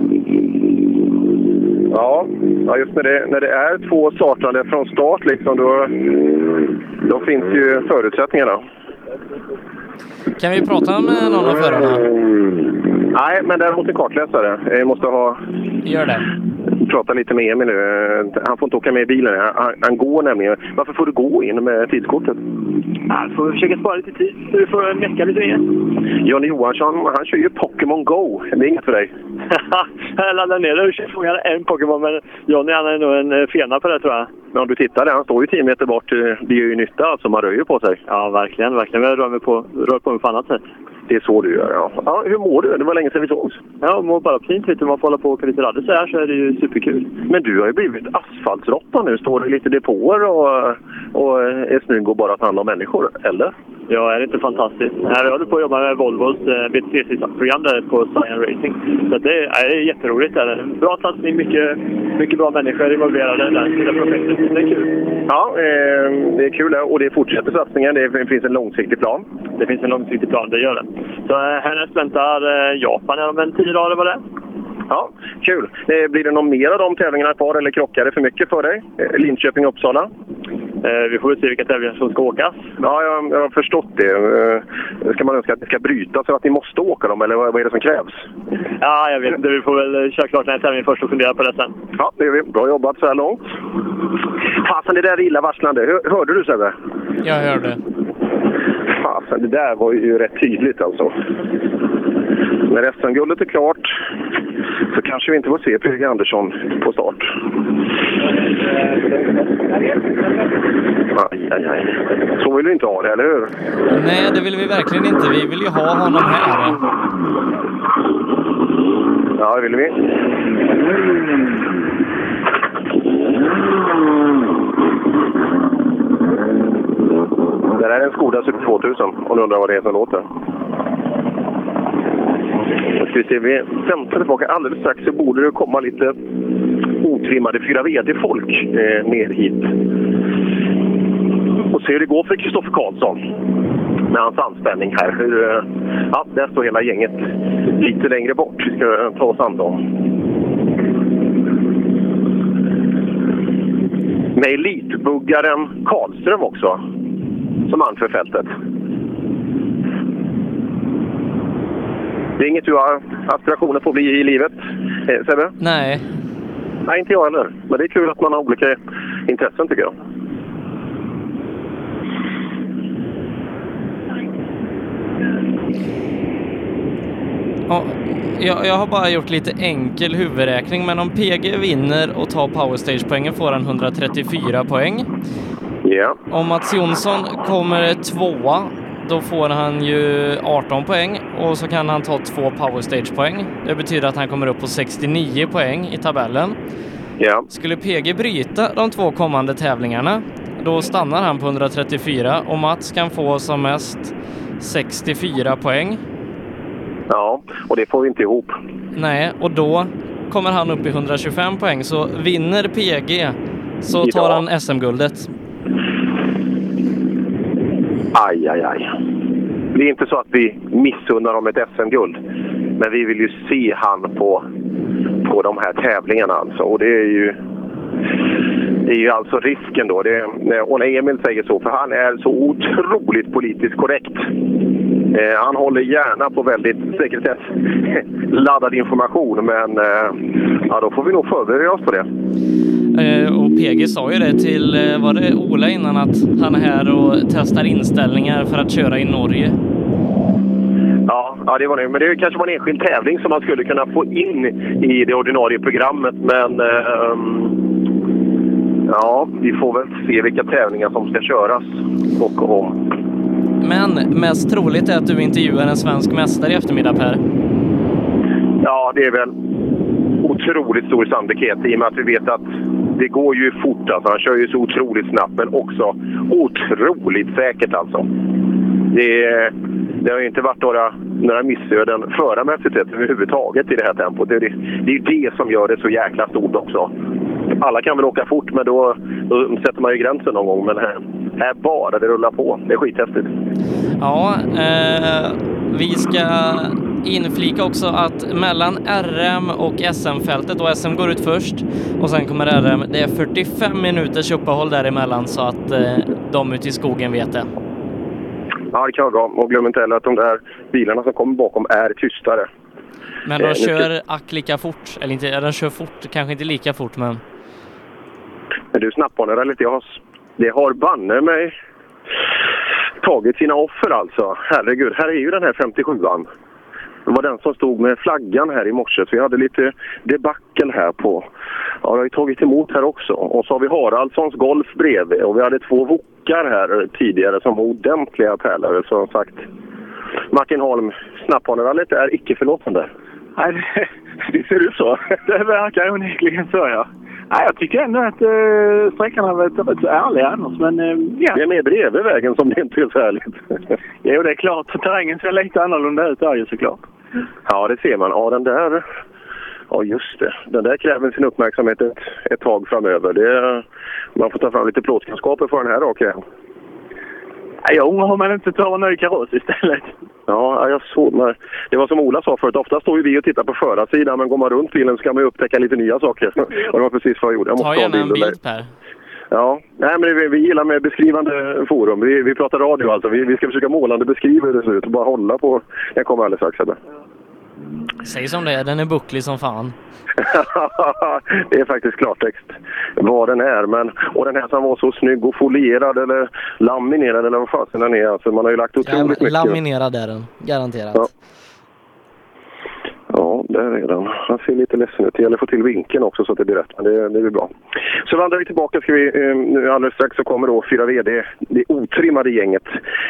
Ja, ja just när det, när det är två startande från start liksom, då, då finns ju förutsättningarna. Kan vi prata med någon av förarna? Nej, men däremot en kartläsare. Jag måste ha... Gör det. Prata lite med Emil nu. Han får inte åka med i bilen. Han, han går nämligen. Varför får du gå in med tidskortet? Jag får försöka spara lite tid så du får mecka lite mer. Johnny Johansson, han kör ju Pokémon Go. Det är inget för dig. jag laddade ner det och fångade en Pokémon, men Johnny han är nog en eh, fena på det tror jag. Men om du tittar där, han står ju 10 meter bort. Det gör ju nytta alltså, man rör ju på sig. Ja, verkligen. verkligen. Jag rör mig på, rör på mig på annat sätt. Det är så du gör, ja. ja. Hur mår du? Det var länge sedan vi sågs. Ja, jag mår bara fint. Du, man får hålla på och åka lite rally så här så är det ju superkul. Men du har ju blivit asfaltsråtta nu. Står i lite depåer och, och är snygg och bara tar hand om människor, eller? Ja, är det inte fantastiskt? Jag håller på att jobba med Volvos eh, BTC-program där på Cyan Racing. Så det är, det är jätteroligt. Det är en bra satsning, mycket, mycket bra människor involverade där i det projektet. Det är kul. Ja, eh, det är kul och det fortsätter satsningen. Det finns en långsiktig plan. Det finns en långsiktig plan, det gör det. Så eh, härnäst väntar Japan här om en tio dagar, var det Ja, kul. Blir det någon mer av de tävlingarna kvar eller krockar det för mycket för dig? Linköping, Uppsala? Eh, vi får väl se vilka tävlingar som ska åkas. Ja, jag, jag har förstått det. Eh, ska man önska att det ska brytas så att ni måste åka dem, eller vad, vad är det som krävs? Ja, jag vet inte. Vi får väl köra klart den här tävlingen först och fundera på det sen. Ja, det gör vi. Bra jobbat så här långt. Fasen, det där är illavarslande. Hör, hörde du Sebbe? Jag hörde. Fasen, det där var ju rätt tydligt alltså. När SM-guldet är klart så kanske vi inte får se PG Andersson på start. Aj, aj, aj. Så vill vi inte ha det, eller hur? Nej, det vill vi verkligen inte. Vi vill ju ha honom här. Ja, det vill vi. Det här är en Skoda Super 2000 om du undrar vad det är som låter. Nu ska vi se, vi väntar tillbaka alldeles strax så borde det komma lite otrimmade 4 VD-folk eh, ner hit. Och se hur det går för Kristoffer Karlsson med hans anspänning här. Hur, eh, ja, där står hela gänget lite längre bort. Vi ska ta oss an dem. Med elitbuggaren Karlström också, som anför fältet. Det är inget du har aspirationer på att bli i livet, eh, Sebbe? Nej. Nej, inte jag heller. Men det är kul att man har olika intressen, tycker jag. Ja, jag, jag har bara gjort lite enkel huvudräkning, men om PG vinner och tar powerstage-poängen får han 134 poäng. Ja. Om Mats Jonsson kommer tvåa, då får han ju 18 poäng och så kan han ta två powerstage-poäng. Det betyder att han kommer upp på 69 poäng i tabellen. Ja. Skulle PG bryta de två kommande tävlingarna, då stannar han på 134 och Mats kan få som mest 64 poäng. Ja, och det får vi inte ihop. Nej, och då kommer han upp i 125 poäng. Så vinner PG så tar Idag. han SM-guldet. Aj, aj, aj. Det är inte så att vi missunnar dem ett SM-guld. Men vi vill ju se han på, på de här tävlingarna alltså. Och det är ju, det är ju alltså risken då. Det, och när Emil säger så, för han är så otroligt politiskt korrekt. Eh, han håller gärna på väldigt sekretessladdad information, men eh, ja, då får vi nog förbereda oss på det. Eh, och PG sa ju det till, eh, var det Ola innan, att han är här och testar inställningar för att köra i Norge. Ja, ja, det var det. Men det kanske var en enskild tävling som man skulle kunna få in i det ordinarie programmet. Men ehm, ja, vi får väl se vilka tävlingar som ska köras och om. Men mest troligt är att du intervjuar en svensk mästare i eftermiddag, Per. Ja, det är väl otroligt stor sannolikhet i och med att vi vet att det går ju fort. Alltså. Han kör ju så otroligt snabbt, men också otroligt säkert alltså. Det, det har ju inte varit några, några missöden förarmässigt sett överhuvudtaget i det här tempot. Det, det, det är ju det som gör det så jäkla stort också. Alla kan väl åka fort, men då, då sätter man ju gränsen någon gång. Men här, här bara det rullar på. Det är skithäftigt. Ja, eh, vi ska inflika också att mellan RM och SM-fältet, och SM går ut först och sen kommer RM, det är 45 minuters uppehåll däremellan så att eh, de ute i skogen vet det. Ja, det kan vara bra. Och glöm inte heller att de där bilarna som kommer bakom är tystare. Men Eh, de ska- kör ack lika fort, eller inte, de kör fort, kanske inte lika fort men men du snappar lite. Jag har, det har banne mig tagit sina offer alltså. Herregud, här är ju den här 57an. Det var den som stod med flaggan här i morse, så vi hade lite debacle här på... Ja, det har ju tagit emot här också. Och så har vi Haraldssons Golf bredvid och vi hade två Wokar här tidigare som var ordentliga pärlare, som sagt. Martin Holm, snapphanerallyt är icke förlåtande. Nej, det ser ut så. det verkar onekligen så, ja. Nej, jag tycker ändå att uh, sträckan har varit rätt så ärlig annars, men eh, ja. Det är mer bredvid vägen som det inte är så härligt. Jo, det är klart. Terrängen ser lite annorlunda ut där ju såklart. Ja, det ser man. Ja, den där... Ja, just det. Den där kräver sin uppmärksamhet ett, ett tag framöver. Det, man får ta fram lite plåtkunskaper för den här raka. Nej, Jag undrar om man inte tar en ny kaross istället. Ja, jag såg när, Det var som Ola sa förut, ofta står ju vi och tittar på förarsidan men går man runt bilen så kan man ju upptäcka lite nya saker. Och det var precis vad jag gjorde. Jag ta ta gärna en bild Per. Ja, nej men vi, vi gillar med beskrivande forum. Vi, vi pratar radio alltså. Vi, vi ska försöka målande beskriva hur det ser ut och bara hålla på. Jag kommer alldeles strax. Säg som det är, den är bucklig som fan. det är faktiskt klartext vad den är. Men, och den här som var så snygg och folierad eller laminerad eller vad fasen den är. Alltså, man har ju lagt Ja, otroligt mycket. laminerad är den, garanterat. Ja. Ja, där är den. Han ser lite ledsen ut. Det gäller att få till vinkeln också så att det blir rätt. Men det, det blir bra. Så vandrar vi tillbaka. Ska vi, eh, nu alldeles strax så kommer då 4VD, det otrimmade gänget,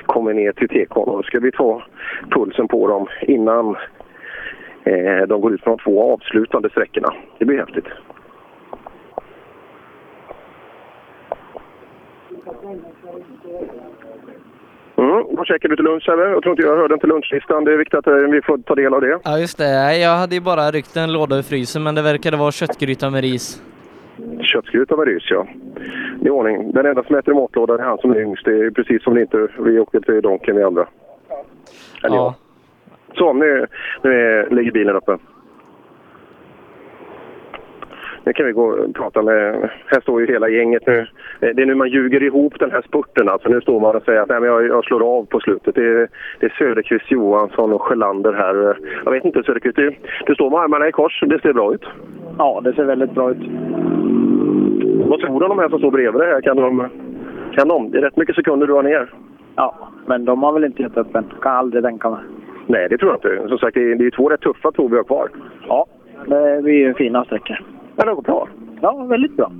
kommer ner till. Och då ska vi ta pulsen på dem innan de går ut på de två avslutande sträckorna. Det blir häftigt. Mm, vad käkar du till lunch Sebbe? Jag tror inte jag hörde inte lunchlistan. Det är viktigt att eh, vi får ta del av det. Ja just det, jag hade ju bara ryckt en låda ur frysen men det verkade vara köttgryta med ris. Köttgryta med ris, ja. Det är ordning. Den enda som äter i matlådan är han som är yngst. Det är precis som det inte vi åker till Donken vi andra. Eller ja. Så, nu, nu ligger bilen uppe. Nu kan vi gå och prata med... Här står ju hela gänget nu. Eh, Det är nu man ljuger ihop den här spurten. Alltså nu står man och säger att Nej, men jag, jag slår av på slutet. Det är, det är Söderqvist, Johansson och Sjölander här. Jag vet inte Söderqvist, du, du står med armarna i kors. Det ser bra ut. Ja, det ser väldigt bra ut. Vad tror du om de här som står bredvid dig här? Kan de, kan de? Det är rätt mycket sekunder du har ner. Ja, men de har väl inte gett upp än. Kan aldrig tänka mig. Nej, det tror jag inte. Som sagt, det är, det är två rätt tuffa prov vi har kvar. Ja, det blir fina sträckor. Ja, det går bra. Ja, väldigt bra.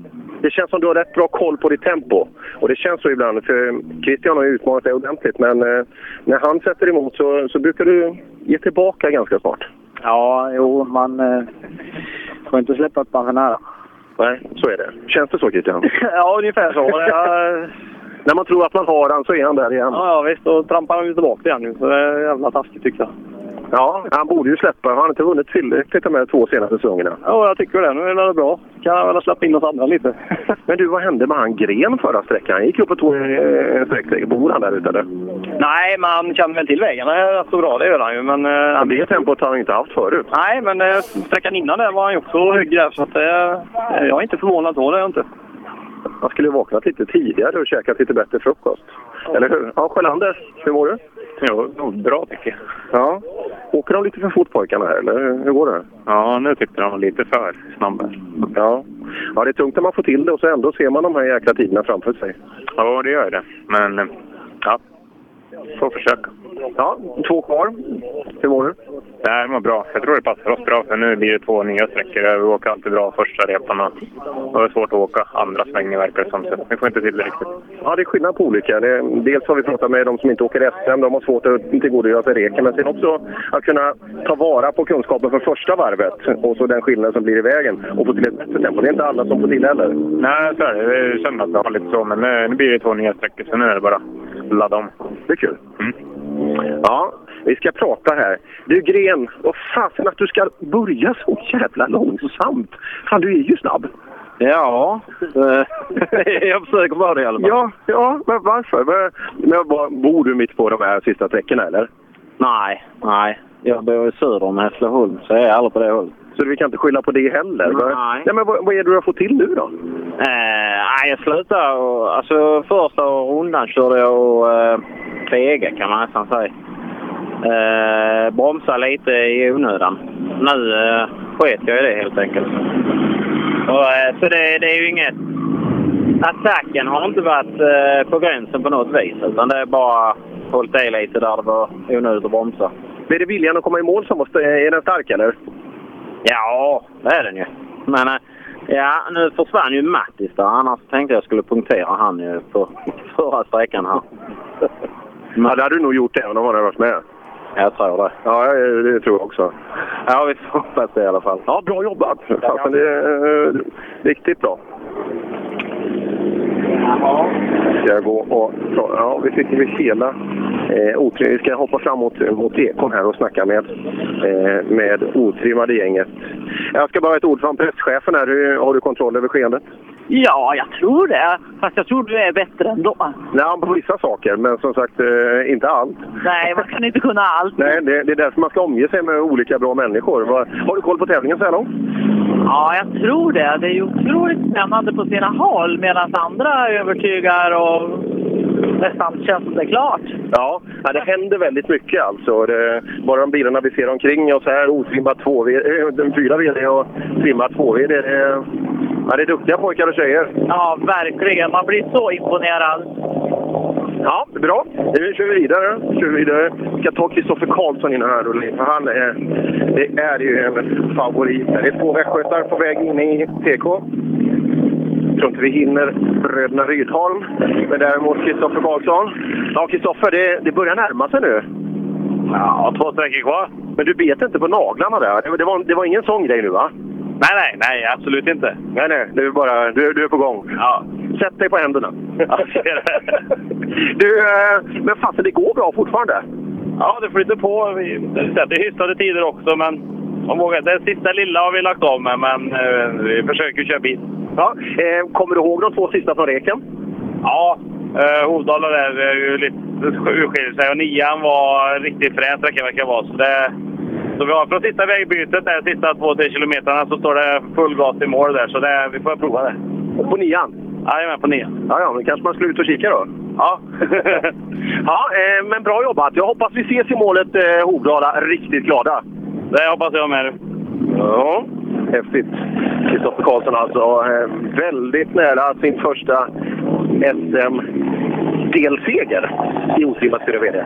Det känns som du har rätt bra koll på ditt tempo. Och det känns så ibland, för Christian har ju utmanat dig ordentligt. Men eh, när han sätter emot så, så brukar du ge tillbaka ganska snart. Ja, jo, man eh, får inte släppa ett man för nära. Nej, så är det. Känns det så Christian? ja, ungefär så. Jag, när man tror att man har han så är han där igen. ja, ja, visst. Då trampar han ju tillbaka igen nu. Så det är jävla taskigt tycker jag. Ja, han borde ju släppa. Han har inte vunnit tillräckligt de här två senaste säsongerna. Ja, jag tycker det. Nu är det bra. Kan jag väl släppa in oss andra lite. Men du, vad hände med han Gren förra sträckan? Han gick upp och tog en sträckseger. Bor han där ute eller? Nej, men han känner väl till vägarna rätt så bra. Det gör han ju. Men, eh, Men det tempot har han inte haft förut. Nej, men eh, sträckan innan där var han ju också hög där. Så att, eh, jag är inte förvånad så. Det är jag inte. Han skulle ha vaknat lite tidigare och käkat lite bättre frukost. Eller hur? Ja, Sjölander, hur mår du? Jo, bra tycker jag. Ja. Åker de lite för fort pojkarna här, eller hur- går det? Ja, nu tyckte de var lite för snabba. Ja. ja, det är tungt när man får till det och så ändå ser man de här jäkla tiderna framför sig. Ja, det gör det. Men, ja. Får försöka. Ja, två kvar. Hur mår du? Det här mår bra. Jag tror det passar oss bra för nu blir det två nya sträckor. Vi åker alltid bra första repan och då är det svårt att åka andra svängen verkar det som. Så vi får inte till det riktigt. Ja, det är skillnad på olika. Det, dels har vi pratat med de som inte åker SM. De har svårt att tillgodogöra sig reken. Men sen också att kunna ta vara på kunskapen för första varvet och så den skillnaden som blir i vägen och få till ett bättre tempo. Det är inte alla som får till heller. Nej, så är det. Jag känner att det var lite så. Men nu, blir det två nya sträckor så nu är det bara ladda om. Det är kul. Ja, vi ska prata här. Du Gren, vad fasen att du ska börja så jävla långsamt. Fan, du är ju snabb. Ja, jag försöker vara det i alla fall. Ja, ja men varför? Men, bor du mitt på de här sista sträckorna eller? Nej, nej. Jag bor söder om Hässleholm, så jag är aldrig på det hållet. Så vi kan inte skylla på det heller? Nej. Nej men vad, vad är det du har fått till nu då? Eh, jag slutade och, Alltså första rundan körde jag och eh, fega kan man nästan säga. Eh, bromsa lite i onödan. Nu eh, sket jag i det helt enkelt. Och, eh, så det, det är ju inget... Attacken har inte varit eh, på gränsen på något vis. Utan det är bara hållit i lite där det var onödigt att bromsa. Är det viljan att komma i mål som måste, är den stark eller? Ja, det är den ju. Men eh, ja, nu försvann ju Mattis där. Annars tänkte jag skulle punktera han ju på förra sträckan här. Ja, det hade du nog gjort även om han hade varit med. Jag tror det. Ja, det, tror jag också. Ja, vi får hoppas det i alla fall. Ja, bra jobbat! Fasen, det är eh, riktigt bra. Ska jag gå och... Ja, vi sitter vid hela eh, otrim. Vi ska hoppa fram mot, mot Ekon här och snacka med, eh, med otrimmade gänget. Jag ska bara ha ett ord från presschefen här. Hur, har du kontroll över skeendet? Ja, jag tror det. Fast jag tror du är bättre ändå. Nej, på vissa saker, men som sagt eh, inte allt. Nej, man kan inte kunna allt. Nej, det, det är därför man ska omge sig med olika bra människor. Vad- Har du koll på tävlingen så här långt? Ja, jag tror det. Det är ju otroligt spännande på sina håll medan andra övertygar och nästan känns det klart. Ja, det händer väldigt mycket alltså. Det, bara de bilarna vi ser omkring oss här, otrimmat 2 äh, 4 VD och trimmat 2 VD. Det, är- ja, det är duktiga pojkar och tjejer. Ja, verkligen. Man blir så imponerad. Ja, bra. Nu kör vi vidare. Kör vi vidare. Vi ska ta Kristoffer Karlsson in här. För Han är, det är ju en favorit. Det är två västgötar på väg in i TK. Tror inte vi hinner bröderna Rydholm. Men däremot Kristoffer Karlsson. Ja, Kristoffer, det, det börjar närma sig nu. Ja, två sträckor kvar. Men du bet inte på naglarna där. Det, det, var, det var ingen sån grej nu, va? Nej, nej, nej, absolut inte. Nej, nej. Du är, bara, du, du är på gång. Ja. Sätt dig på händerna. Ja, det. du, eh, men fasen, det går bra fortfarande. Ja, det flyter på. Vi sätter hyfsade tider också, men vågar, det sista lilla har vi lagt av med, men eh, vi försöker köra bil. Ja, eh, kommer du ihåg de två sista från reken? Ja, eh, Hovdala där är ju lite urskiljer sig och nian var riktigt frän sträcka verkar vara. Så, det, så vi har från sista vägbytet, där sista två, tre kilometrarna, så står det full gas i mål där. Så det, vi får prova det. Och på nian? Jajamän, på nian. Ja, ja, men kanske man skulle ut och kika då? Ja. ja, eh, men bra jobbat. Jag hoppas vi ses i målet eh, Hovdala riktigt glada. Det hoppas jag med. Ja, häftigt. Kristoffer Karlsson alltså. Eh, väldigt nära sin första SM-delseger i otrimmat 4VD.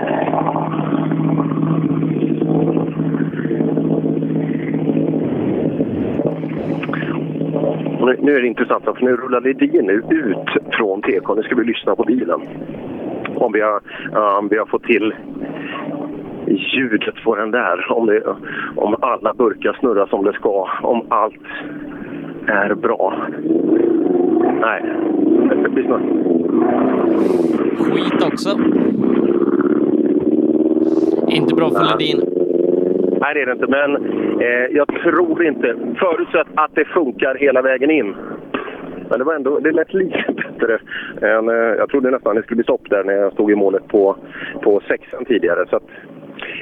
Nu är det intressant, för nu rullar Ledin ut från TK. Nu ska vi lyssna på bilen. Om vi har, um, vi har fått till ljudet på den där. Om, det, om alla burkar snurrar som det ska, om allt är bra. Nej, lyssna. Skit också. Inte bra för Ledin. Nej, det är det inte. Men eh, jag tror inte, förutsatt att det funkar hela vägen in. Men det var ändå, det lät lite bättre. Än, eh, jag trodde nästan det skulle bli stopp där när jag stod i målet på, på sexan tidigare. Så att,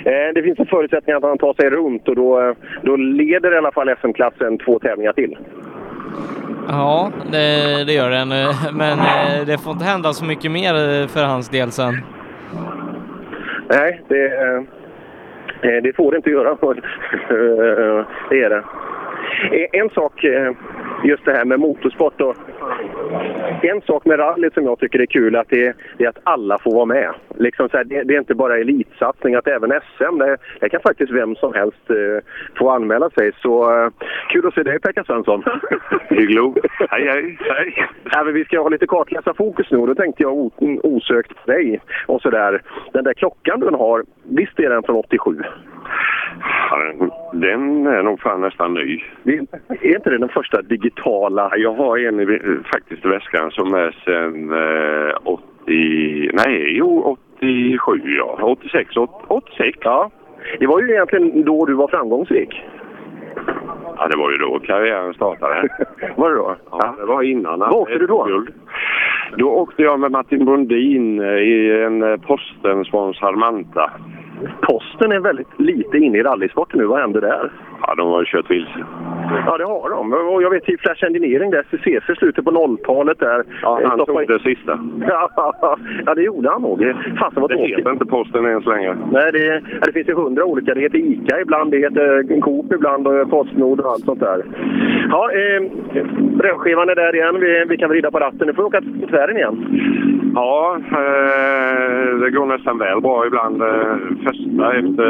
eh, det finns en förutsättning att han tar sig runt och då, eh, då leder i alla fall SM-klassen två tävlingar till. Ja, det, det gör den. Men eh, det får inte hända så mycket mer eh, för hans del sen. Nej, det, eh, det får det inte göra. Det är det. Eh, En sak, eh, just det här med motorsport. Då. En sak med rally som jag tycker är kul att det, det är att alla får vara med. Liksom så här, det, det är inte bara elitsatsning, att även SM, det, det kan faktiskt vem som helst eh, få anmäla sig. Så kul att se dig Pekka Svensson. Hygglo. Hej, hej. hej. Ja, vi ska ha lite kartläsarfokus nu och då tänkte jag osökt på dig. Och så där. Den där klockan du har, visst är den från 87? Den- är nog fan nästan ny. Är inte det den första digitala? Jag har en i, faktiskt i väskan som är sen eh, 80... Nej, jo 87 ja. 86, 86. Ja. Det var ju egentligen då du var framgångsrik. Ja, det var ju då karriären startade. var det då? Ja, det var innan. Vad åkte du då? Guld. Då åkte jag med Martin Brundin eh, i en eh, Posten-sponsrad Manta. Posten är väldigt lite inne i rallysporten nu. Vad händer där? Ja, de har kört vilse. Ja, det har de. Och jag vet i Flash Engineering, där CCC slutet på 0-talet där. Ja, han stoppade- tog det sista. ja, det gjorde han nog. Fasen vad Det tråkigt. heter inte Posten än så länge. Nej, det, det finns ju hundra olika. Det heter ICA ibland, det heter Coop ibland och Postnord och allt sånt där. Ja, eh, brevskivan är där igen. Vi, vi kan vrida på ratten. Nu får vi åka till tvären igen. Ja, eh, det går nästan väl bra ibland. Eh, första efter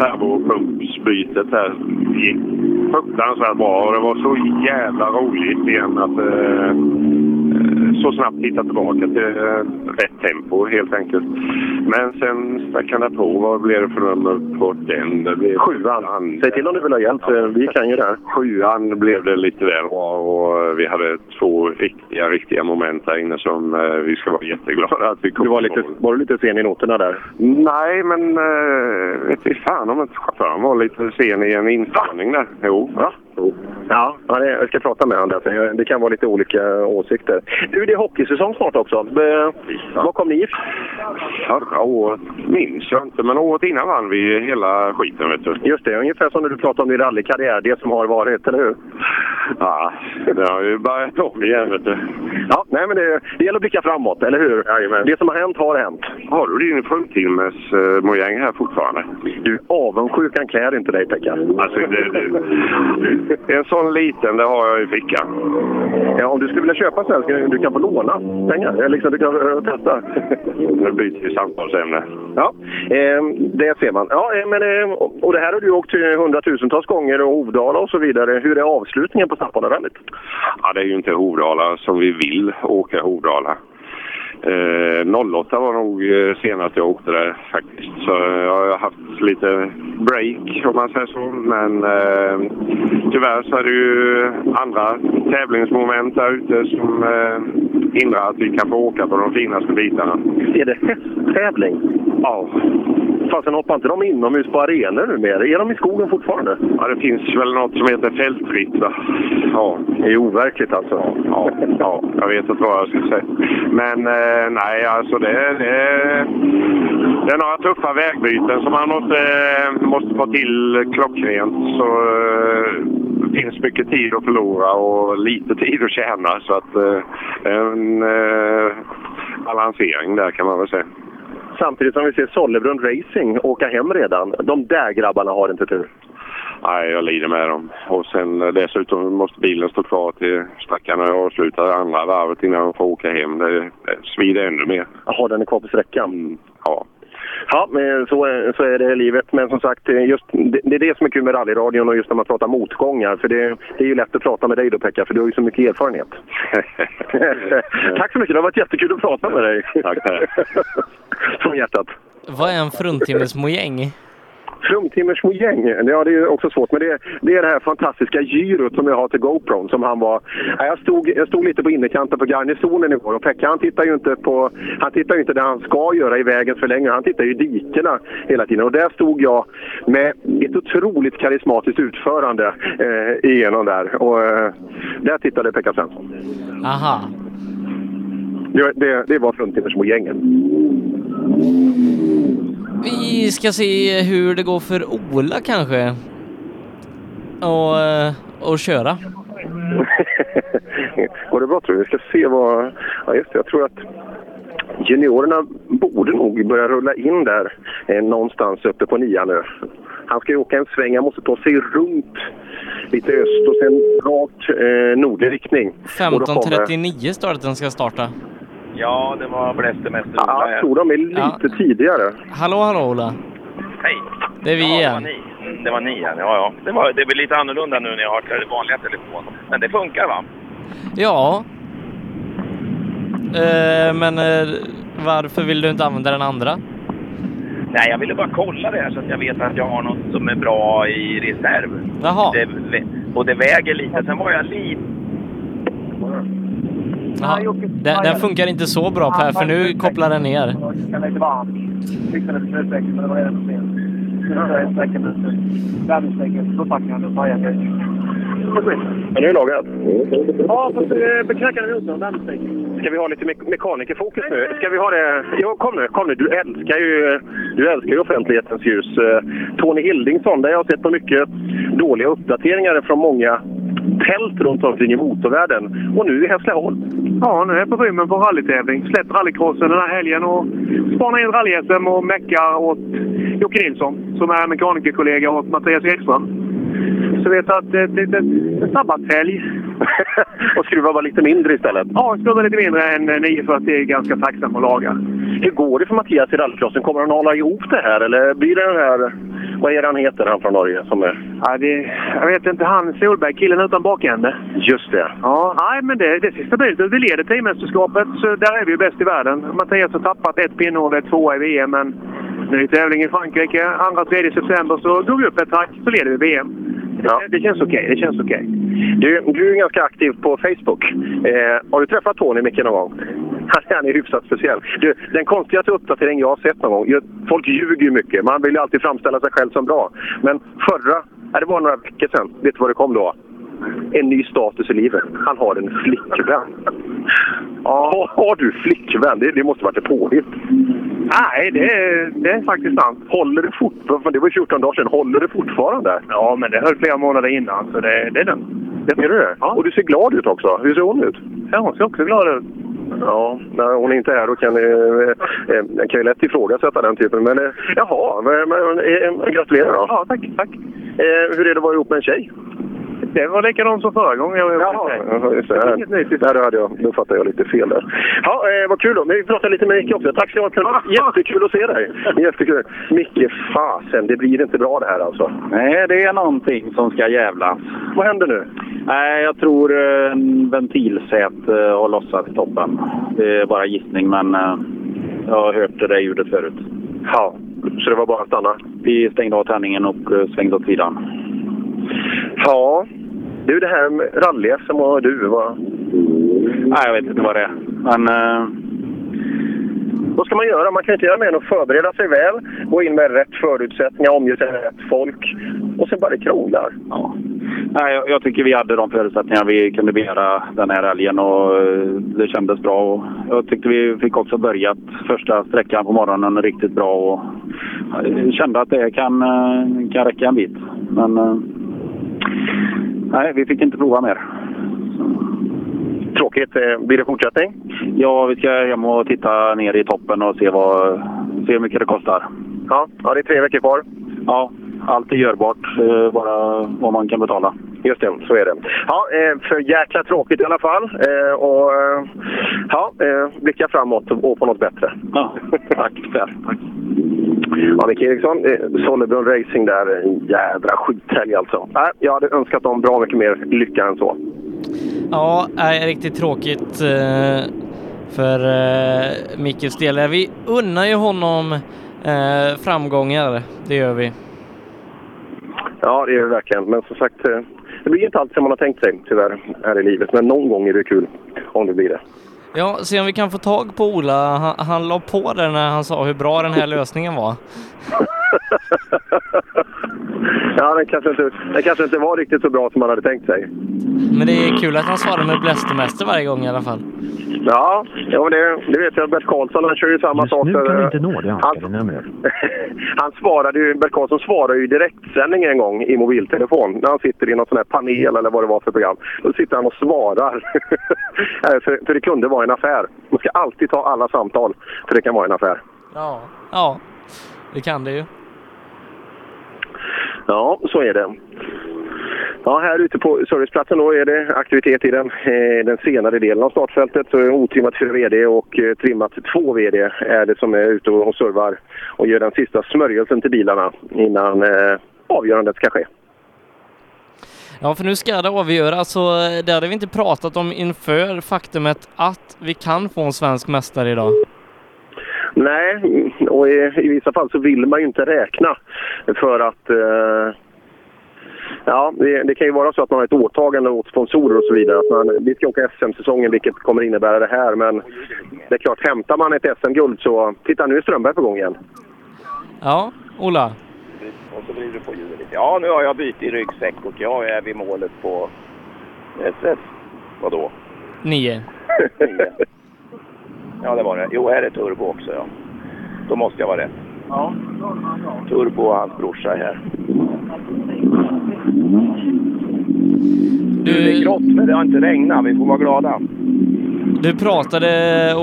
servopumpsbytet här gick fruktansvärt bra. Och det var så jävla roligt igen att eh, så snabbt hitta tillbaka till eh, rätt tempo helt enkelt. Men sen sträckan därpå, vad blev det för nummer på den? Det blev Sjuan. Säg till om du vill ha hjälp. eh, Vi kan ju det här. Sjuan blev det lite väl bra och vi hade två riktiga, riktiga moment där inne som eh, vi ska vara jätteglada att vi kom Du var lite, var du lite sen i noterna där? Nej, men eh, vet vi fan om inte chauffören var lite sen i en instörning där. Jo. Ja. Ja, ja jag ska prata med honom där. Det kan vara lite olika åsikter. Du, det är hockeysäsong snart också. Eh, Vad kom ni ifrån? Förra året minns jag inte, men året innan vann vi hela skiten vet du. Just det, ungefär som när du pratade om din rallykarriär, det som har varit, eller hur? Ja, det har ju börjat om igen vet du. Ja, nej men det, det gäller att blicka framåt, eller hur? Det som har hänt har hänt. Har du din fruntimmes uh, mojäng här fortfarande? Du, avundsjukan klär inte dig Pekka. Alltså, det, det, en sån liten, det har jag i fickan. Ja, om du skulle vilja köpa sen, ska du, du kan få låna pengar. Eller Liksom, du kan uh, testa. Nu byter vi samtalsämne. Ja, eh, det ser man. Ja, eh, men, eh, och det här har du åkt till hundratusentals gånger och Hovdala och så vidare. Hur är avslutningen på Snappanarallyt? Ja, det är ju inte Hovdala som vi vill åka Hovdala. Eh, 08 var nog eh, senast jag åkte där faktiskt. Så jag har haft lite break om man säger så. Men eh, tyvärr så är det ju andra tävlingsmoment där ute som eh, hindrar att vi kan få åka på de finaste bitarna. Är det hästtävling? Ja. Fasen hoppar inte de inomhus på arenor numera? Är de i skogen fortfarande? Ja, det finns väl något som heter fältritt va? Ja. Det är overkligt alltså. Ja, ja, jag vet inte vad jag ska säga. Men eh, Eh, nej, alltså det, det, det är några tuffa vägbyten som man måste, måste få till klockrent. Så eh, det finns mycket tid att förlora och lite tid att tjäna. Så att eh, en eh, balansering där kan man väl säga. Samtidigt som vi ser Sollebrunn Racing åka hem redan. De där grabbarna har inte tur. Nej, jag lider med dem. Och sen eh, dessutom måste bilen stå kvar till stackarna avslutar andra varvet innan de får åka hem. Det, det svider ännu mer. Jaha, den är kvar på sträckan? Mm, ja. Ja, men så, är- så är det i livet. Men som sagt, eh, just, det, det är det som är kul med rallyradion och just när man pratar motgångar. För det, det är ju lätt att prata med dig då Pekka, för du har ju så mycket erfarenhet. Tack så mycket, det har varit jättekul att prata med dig. Tack, Från hjärtat. Vad är en fruntimmersmojäng? Fruntimmersmojäng, ja det är också svårt. Men det, det är det här fantastiska gyrot som jag har till GoPro. Som han var, ja, jag, stod, jag stod lite på innerkanten på garnisonen igår och Pekka han tittar ju inte på, han tittar ju inte där han ska göra i vägens förlängning. Han tittar ju i dikena hela tiden. Och där stod jag med ett otroligt karismatiskt utförande eh, igenom där. Och eh, där tittade Pekka Svensson. Aha. Det, det, det var fruntimmersmojängen. Vi ska se hur det går för Ola kanske. Och, eh, och köra. Går det bra tror du? Vi ska se vad... Ja, just det. Jag tror att juniorerna borde nog börja rulla in där eh, någonstans uppe på nian nu. Han ska ju åka en sväng. Han måste ta sig runt lite öst och sen rakt eh, nordlig riktning. Och då kommer- 15.39 står det att den ska starta. Ja, det var Blästermäster Ja, Ola jag här. tror de är lite tidigare. Hallå, hallå Ola. Hej! Det är vi ja, igen. Det var ni. Mm, Det var ni igen, ja ja. Det, var, det är väl lite annorlunda nu när jag har den vanliga telefonen. Men det funkar va? Ja. Eh, men eh, varför vill du inte använda den andra? Nej, jag ville bara kolla det här så att jag vet att jag har något som är bra i reserv. Jaha. Det, vä- och det väger lite. Sen var jag lite... Jaha. Den, den funkar inte så bra Per, för nu kopplar den ner. Är men. Nu är lagat. Ja, fast eh, knacka nosen, värmesträckan. Ska vi ha lite me- mekanikerfokus nu? Ska vi ha det? Jo, kom nu, kom nu. Du älskar ju, du älskar ju offentlighetens ljus. Eh, Tony Hildingsson, där jag har sett på mycket dåliga uppdateringar från många tält runt omkring i motorvärlden. Och nu i Hässleholm. Ja, nu är jag på rymmen på rallytävling. Släppt rallycrossen den här helgen och spanar in rally-SM och meckar åt Jocke Nilsson som är mekanikerkollega åt Mattias Ekström. Så vet att det är lite sabbatshelg. och skruva bara lite mindre istället? Ja, skruva lite mindre än 940 är ganska tacksam att laga. Hur går det för Mattias i rallycrossen? Kommer han hålla ihop det här eller blir det den här... Vad är det han heter, han från Norge? Som är... Ja, det, jag vet inte, han Solberg, killen utan bakände. Just det. Ja, nej, men det, det ser stabilt ut. Vi leder teammästerskapet, så där är vi ju bäst i världen. Mattias har tappat ett pinnhål, ett tvåa i VM, men ny tävling i Frankrike. 2-3 september så går vi upp ett hack, så leder vi VM. Ja. Det känns okej, det känns okej. Du, du är ganska aktiv på Facebook. Eh, har du träffat Tony mycket någon gång? Han, är hyfsat speciell. Du, den konstigaste uppdatering jag har sett någon gång, folk ljuger ju mycket. Man vill ju alltid framställa sig själv som bra. Men förra, ja, det var några veckor sedan, vet du vad det kom då? En ny status i livet. Han har en flickvän. Ja, har du flickvän? Det, det måste varit ett påhitt. Nej, det är, det är faktiskt sant. Håller det fortfarande? Det var 14 dagar sedan. Håller det fortfarande? Ja, men det höll flera månader innan, så det, det är den. Det är du det? Och du ser glad ut också. Hur ser hon ut? Ja, hon ser också glad ut. Ja, när hon är inte här då kan eh, eh, jag kan ju lätt ifrågasätta den typen. Men eh, jaha, men, men, eh, gratulerar då. Ja, tack. tack. Eh, hur är det att vara ihop med en tjej? Det var likadant som förra gången jag Jaha, ja, just det. Där, där hade jag, då fattade jag lite fel där. Ja, eh, vad kul då. Vi pratar lite med Micke också. Tack så mycket. Jättekul att se dig. Jättekul. Micke, fasen, det blir inte bra det här alltså. Nej, det är någonting som ska jävlas. Vad händer nu? Nej, jag tror eh, en ventilsät eh, har lossat i toppen. Det är bara gissning, men eh, jag har hört det där ljudet förut. Ja, så det var bara att stanna? Vi stängde av tändningen och eh, svängde åt sidan. Ja, du det här med rally-SM och du, vad... Nej, jag vet inte vad det är. Men eh, Vad ska man göra? Man kan inte göra mer än att förbereda sig väl, gå in med rätt förutsättningar, omge sig med rätt folk och sen bara det krånglar. Ja. Nej, jag, jag tycker vi hade de förutsättningar vi kunde begära den här helgen och eh, det kändes bra. Och jag tyckte vi fick också börjat första sträckan på morgonen riktigt bra och jag kände att det kan, eh, kan räcka en bit. Men eh, nej, vi fick inte prova mer. Tråkigt. Eh, Blir det fortsättning? Ja, vi ska hem och titta ner i toppen och se, vad, se hur mycket det kostar. Ja, ja, det är tre veckor kvar. Ja, allt är görbart. eh, Bara vad man kan betala. Just det, så är det. Ja, eh, för jäkla tråkigt i alla fall. Eh, Och eh, ja, eh, blicka framåt och på något bättre. Ja, tack Per. Tack. Ja, Micke Eriksson, eh, Sollebrunn Racing där. En jädra skithelg alltså. Nej, jag hade önskat dem bra mycket mer lycka än så. Ja, är riktigt tråkigt eh, för eh, Mickes del. Vi unnar ju honom eh, framgångar, det gör vi. Ja, det är det verkligen. Men som sagt, eh, det blir inte alltid som man har tänkt sig tyvärr här i livet. Men någon gång är det kul om det blir det. Ja, se om vi kan få tag på Ola. Han, han la på där när han sa hur bra den här lösningen var. Ja, den kanske, inte, den kanske inte var riktigt så bra som man hade tänkt sig. Men det är kul att han svarar med Blästermäster varje gång i alla fall. Ja, ja det, det vet jag. Bert Karlsson han kör ju samma sak. Nu för, kan du eh, inte nå det numret. han svarade ju, Bert Karlsson svarade ju i direktsändning en gång i mobiltelefon när han sitter i någon sån här panel eller vad det var för program. Då sitter han och svarar. För, för det kunde vara en affär. Man ska alltid ta alla samtal, för det kan vara en affär. Ja. Ja, det kan det ju. Ja, så är det. Ja, här ute på serviceplatsen då är det aktivitet i den, eh, den senare delen av startfältet. Så otrimmat 4 VD och eh, trimmat 2 VD är det som är ute och servar och gör den sista smörjelsen till bilarna innan eh, avgörandet ska ske. Ja, för nu ska det avgöras, så det hade vi inte pratat om inför faktumet att vi kan få en svensk mästare idag. Nej, och i, i vissa fall så vill man ju inte räkna för att eh, Ja, det, det kan ju vara så att man har ett åtagande åt sponsorer och så vidare. Att man, vi ska åka SM-säsongen, vilket kommer innebära det här. Men det är klart, hämtar man ett SM-guld så... Titta, nu är Strömberg på gång igen. Ja, Ola. Och så vrider du på lite. Ja, nu har jag bytt i ryggsäck och jag är vid målet på SS. Vadå? Nio. Nio. Ja, det var det. Jo, här är turbo också, ja. Då måste jag vara rätt. Ja. Turbo och hans brorsa är här. Du, det är grått, men det har inte regnat. Vi får vara glada. Du pratade,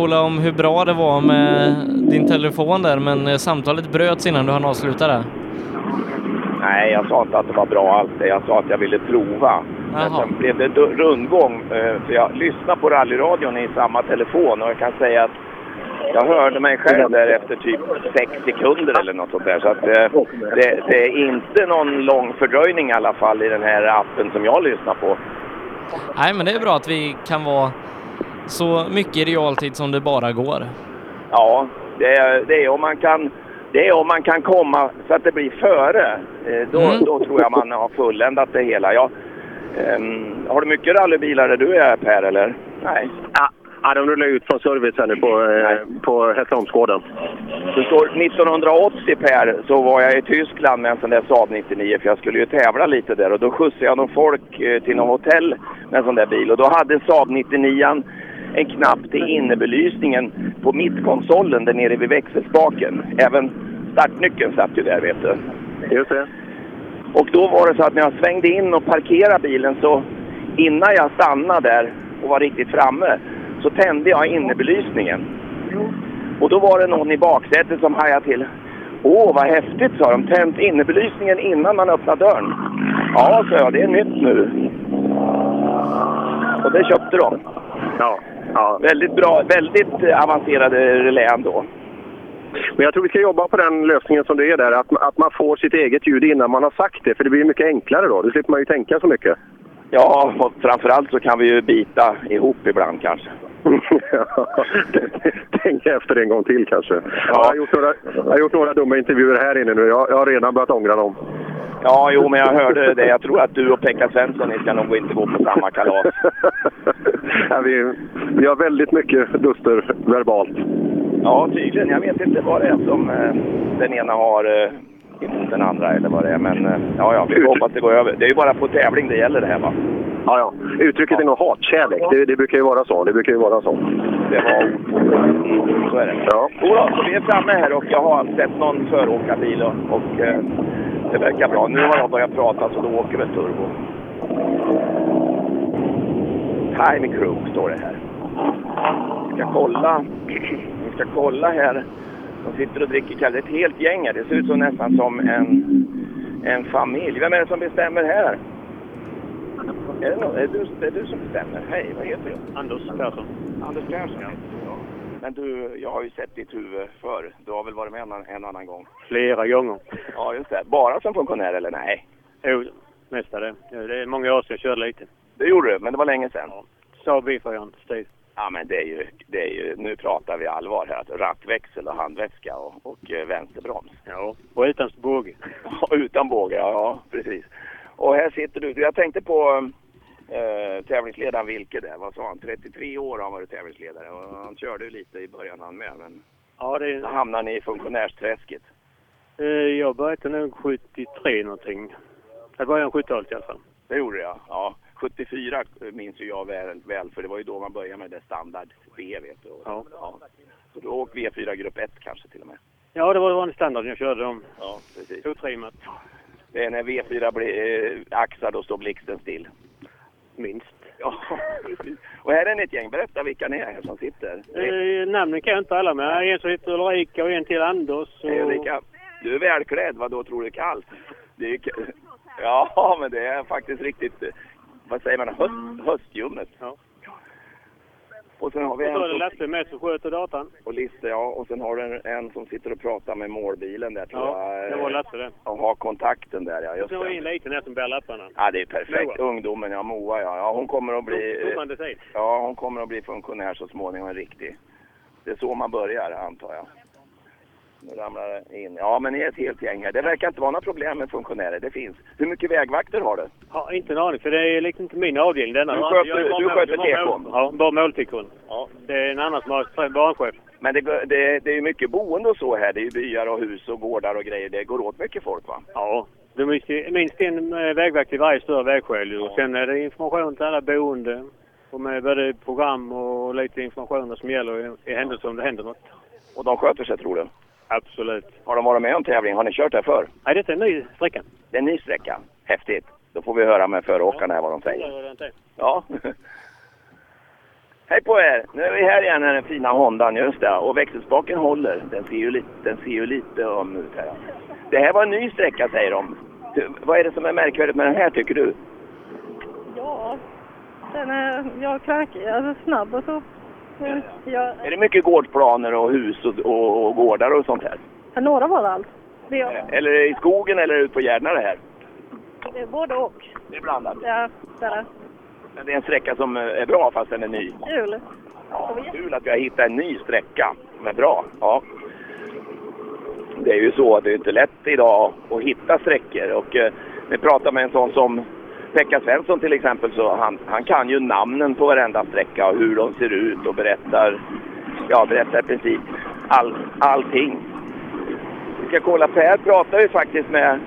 Ola, om hur bra det var med din telefon där, men eh, samtalet bröts innan du hann avsluta det. Nej, jag sa inte att det var bra allt det. Jag sa att jag ville prova. Men Jaha. sen blev det rundgång. eh, För jag lyssnade på rallyradion i samma telefon och jag kan säga att jag hörde mig själv där efter typ sex sekunder eller något sånt där. Så att eh, det, det är inte någon lång fördröjning i alla fall i den här appen som jag lyssnar på. Nej, men det är bra att vi kan vara så mycket i realtid som det bara går. Ja, det är, det är om man kan det är om man kan komma så att det blir före. Eh, Då, Mm. då tror jag man har fulländat det hela. Ja, ehm, har du mycket rallybilar där du är Per eller? Nej. Ja, ja de rullar ut från service här nu på, eh, på Hässleholmsgården. Det står 1980 Per så var jag i Tyskland med en sån där Saab 99 för jag skulle ju tävla lite där och då skjutsade jag någon folk eh, till något hotell med en sån där bil och då hade Saab 99 en knapp till innebelysningen på mittkonsolen där nere vid växelspaken. Även startnyckeln satt ju där vet du. Just det. Och då var det så att när jag svängde in och parkerade bilen så innan jag stannade där och var riktigt framme så tände jag innebelysningen. Och då var det någon i baksätet som hajade till. Åh, vad häftigt, sa de. Tänt innebelysningen innan man öppnar dörren. Ja, sa jag, det är nytt nu. Och det köpte de. Ja. ja. Väldigt bra, väldigt eh, avancerade relän då. Men jag tror vi ska jobba på den lösningen som det är där. Att, att man får sitt eget ljud innan man har sagt det. För det blir mycket enklare då. Då slipper man ju tänka så mycket. Ja, och framförallt så kan vi ju bita ihop ibland kanske. Tänk efter en gång till kanske. Jag, har gjort några, jag har gjort några dumma intervjuer här inne nu. Jag, jag har redan börjat ångra dem. Ja, jo, men jag hörde det. Jag tror att du och Pekka Svensson, ni ska nog inte gå på samma kalas. Ja, vi, vi har väldigt mycket duster verbalt. Ja, tydligen. Jag vet inte vad det är som eh, den ena har eh, emot den andra eller vad det är. Men eh, ja, ja, vi hoppas det går över. Det är ju bara på tävling det gäller det här va? Ja, ja. Uttrycket är nog hatkärlek. Det, det brukar ju vara så. Det brukar ju vara så. Det var mm, Så är det. Ja. Jodå, så vi är framme här och jag har sett någon föråkarbil och, och eh, det verkar bra. Nu har jag börjat prata så då åker väl turbo. Time Crew står det här. Vi ska kolla. Vi ska kolla här. De sitter och dricker kaffe. Det är ett helt gäng här. Det ser ut som nästan som en, en familj. Vem är det som bestämmer här? Är det, någon, är, det du, är det du som bestämmer? Hej, vad heter du? Anders Persson. Anders Persson, ja. Men du, jag har ju sett ditt huvud förr. Du har väl varit med en, en annan gång? Flera gånger. Ja, just det. Bara som funktionär eller nej? Jo, mesta det. Ja, Det är många år sedan jag körde lite. Det gjorde du, men det var länge sedan. Saab V4 Steve. Ja, men det är ju, det är ju, nu pratar vi allvar här. Alltså, rattväxel och handväska och, och eh, vänsterbroms. Ja, och utan båge. Ja, utan båge, ja, ja precis. Och här sitter du. Jag tänkte på eh, tävlingsledaren Wilke där. Vad sa han? 33 år har han varit tävlingsledare och han körde ju lite i början han med. Men Ja, det då hamnade ni i funktionärsträsket. Eh, Jag började nog 73 någonting. Det början av 70-talet i alla fall. Det gjorde jag. Ja. 74 minns ju jag väl, väl för det var ju då man började med det standard B vet du. Ja. ja. Så du åkte V4 grupp 1 kanske till och med. Ja, det var vanlig standard jag körde dem. Ja, precis. Otrimmat. Det är när V4 blir eh, axar då står blixten still. Minst. Ja, precis. Och här är ni ett gäng. Berätta vilka ni är som sitter. Eh, namnen kan jag inte alla med. En som heter Ulrika och en till Anders. Och... Hej Ulrika. Du är välklädd. Vad då tror du kallt? Det är ja, men det är faktiskt riktigt, eh, vad säger man, höst, höstljummet. Ja. Och sen har vi Och en så är det som, Lasse med som sköter datan. och Lisse, ja. Och sen har du en, en som sitter och pratar med målbilen där tror Ja, jag. det var Lasse det. Och har kontakten där, ja. Och Just så var det en det. liten här som bär lapparna. Ja, det är perfekt. Moa. Ungdomen, ja. Moa, ja. ja. Hon kommer att bli... Ja, hon kommer att bli funktionär så småningom, en riktig. Det är så man börjar, antar jag. Nu ramlar det in. Ja, men ni är ett helt gäng här. Det verkar inte vara några problem med funktionärer. Det finns. Hur mycket vägvakter har du? Ja, inte en aning, för det är liksom inte min avdelning denna. Du sköter- du sköter mål- Ja, bara måltekon. Ja. Det är en annan som har banchef. Men det, det, det är ju mycket boende och så här. Det är ju byar och hus och gårdar och grejer. Det går åt mycket folk, va? Ja. Det är minst- en vägvakt i varje större vägskäl. Och sen är det information till alla boende. Och med både program och lite informationer som gäller i händelse om det händer något. Och de sköter sig, tror du? Absolut. Har de varit med om tävling? Har ni kört här förr? Nej, detta är en ny sträcka. Det är en ny sträcka. Häftigt. Då får vi höra med föråkarna här vad de säger. Ja. Hej på er! Nu är vi här igen, den fina Hondan, just det. Och växelspaken håller. Den ser ju lite, den ser ju lite öm ut här. Det här var en ny sträcka säger de. Du, vad är det som är märkvärdigt med den här tycker du? Ja, den är ja, knackig, alltså snabb och så. Men, ja, Är det mycket gårdsplaner och hus och, och, och gårdar och sånt här? några var det allt. Det är, Eller i skogen eller ute på Gärdna det här? det är både och. Det är blandat. Ja, det är Men det är en sträcka som eh, är bra fast den är ny. kul. Kul att vi har hittat en ny sträcka. Men bra. Ja. Det är ju så att det är inte lätt idag att hitta sträckor. Och eh, vi pratar med en sån som Pekka Svensson till exempel. Så han, han kan ju namnen på varenda sträcka och hur de ser ut och berättar, ja, berättar i princip all, allting. Vi ska kolla. Per pratar ju faktiskt med,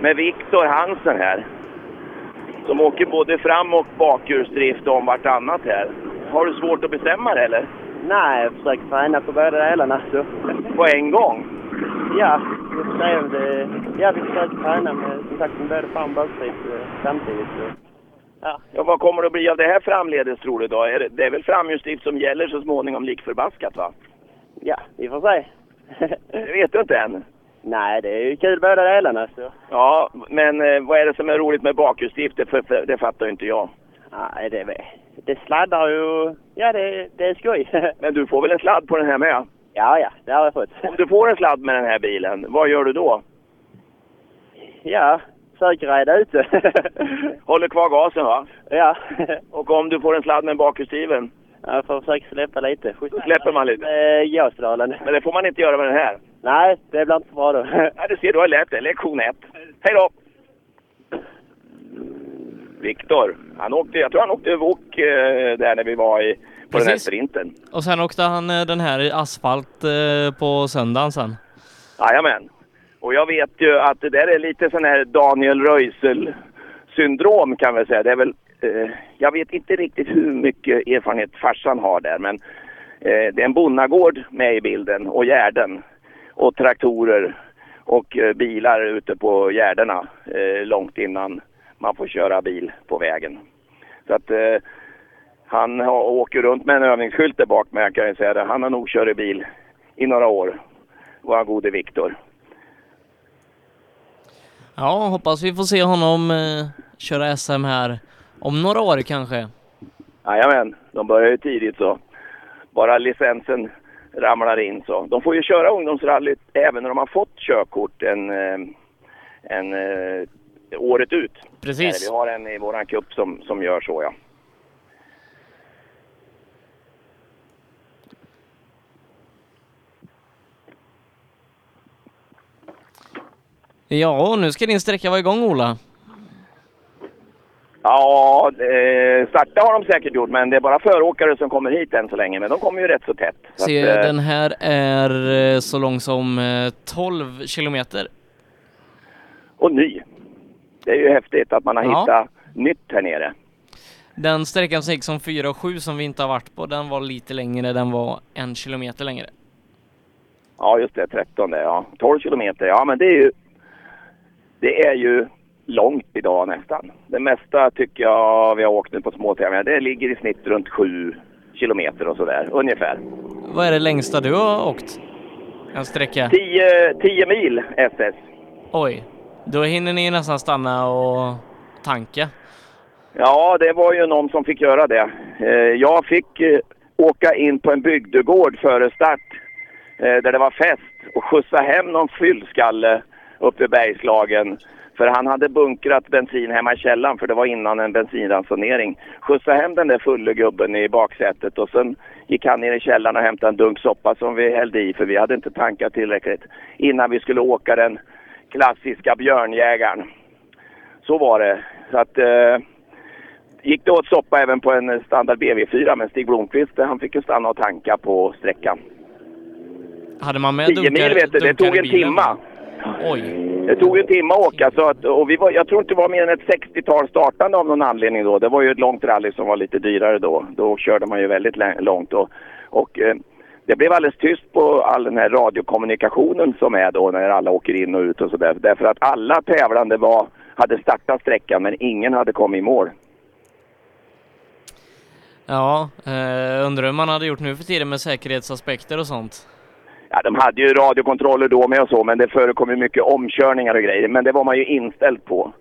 med Viktor Hansen här. Som åker både fram och bakhjulsdrift om vartannat här. Har du svårt att bestämma det eller? Nej, jag försöker träna på båda delarna. Så. På en gång? Ja, vi får se om det... Ja, vi försöker träna med, som sagt, fram och bakdrift eh, samtidigt. Så. Ja. Ja, vad kommer det att bli av det här framledes tror du då? Är det, det är väl framhjulsdrift som gäller så småningom lik förbaskat va? ja, vi får se. Det vet du inte än. Nej, det är ju kul båda delarna. Så. Ja, men eh, vad är det som är roligt med bakhjulsdrift? Det, för, för, det fattar ju inte jag. Nej, det, det sladdar ju... Ja, det, det är skoj. Men du får väl en sladd på den här med? Ja, ja, det har jag fått. Om du får en sladd med den här bilen, vad gör du då? Ja, försöker rida ute. Håller kvar gasen va? ja. Och om du får en sladd med bakhjulsdriven? Jag får försöka släppa lite. Då släpper man lite? Med gaspedalen. Men det får man inte göra med den här? Nej, det blir inte bra då. Ja, du ser, du har lärt dig. Lektion ett. Hej då! Viktor, han åkte, jag tror han åkte wok eh, där när vi var i, på den här Precis. sprinten. Och sen åkte han eh, den här i asfalt eh, på söndagen sen. Jajamän. Och jag vet ju att det där är lite sån här Daniel Röisel-syndrom kan vi säga. Det är väl, eh, jag vet inte riktigt hur mycket erfarenhet farsan har där men eh, det är en bonnagård med i bilden och gärden och traktorer och eh, bilar ute på gärdena eh, långt innan man får köra bil på vägen. Så att han har, åker runt med en övningsskylt där bak jag kan ju säga det, han har nog kört bil i några år. Vår gode Viktor. Ja, hoppas vi får se honom eh, köra SM här om några år kanske. Jajamän, de börjar ju tidigt så. bara licensen ramlar in så. De får ju köra ungdomsrallyt även när de har fått körkort en, eh, en, eh, året ut. Precis. Vi har en i våran cup som, som gör så ja. Ja, nu ska din sträcka vara igång Ola. Ja, eh, starta har de säkert gjort men det är bara föråkare som kommer hit än så länge. Men de kommer ju rätt så tätt. Så Se, att, eh, den här är eh, så lång som eh, 12 kilometer. Och ny. Det är ju häftigt att man har Ja. hittat nytt här nere. Den sträckan som gick som 4 och 7 som vi inte har varit på, den var lite längre, den var en kilometer längre. Ja, just det. 13 det, ja. 12 kilometer. Ja, men det är ju... Det är ju långt idag nästan. Det mesta tycker jag vi har åkt nu på småtävlingar, det ligger i snitt runt 7 kilometer och sådär, ungefär. Vad är det längsta du har åkt? En sträcka? 10, 10 mil SS. Oj, då hinner ni nästan stanna och tanka. Ja, det var ju någon som fick göra det. Eh, Jag fick eh, åka in på en bygdegård före start eh, där det var fest och skjutsa hem någon fyllskalle uppe i Bergslagen. För han hade bunkrat bensin hemma i källaren för det var innan en bensinransonering. Skjutsa hem den där fulle gubben i baksätet och sen gick han ner i källaren och hämtade en dunk soppa som vi hällde i för vi hade inte tankat tillräckligt innan vi skulle åka den klassiska björnjägaren. Så var det. Så att eh, gick det åt soppa även på en standard BV4 men Stig Blomqvist han fick ju stanna och tanka på sträckan. Hade man med 10 dunkar, mil vet du, det tog en timma. Oj. Det tog en timme att åka så att, och vi var, jag tror inte det var mer än ett 60-tal startande av någon anledning då. Det var ju ett långt rally som var lite dyrare då. Då körde man ju väldigt långt och, och eh, det blev alldeles tyst på all den här radiokommunikationen som är då när alla åker in och ut och sådär. Därför att alla tävlande var, hade startat sträckan men ingen hade kommit i mål. Ja, eh, undrar hur man hade gjort nu för tiden med säkerhetsaspekter och sånt. Ja, de hade ju radiokontroller då med och så, men det förekom ju mycket omkörningar och grejer. Men det var man ju inställd på.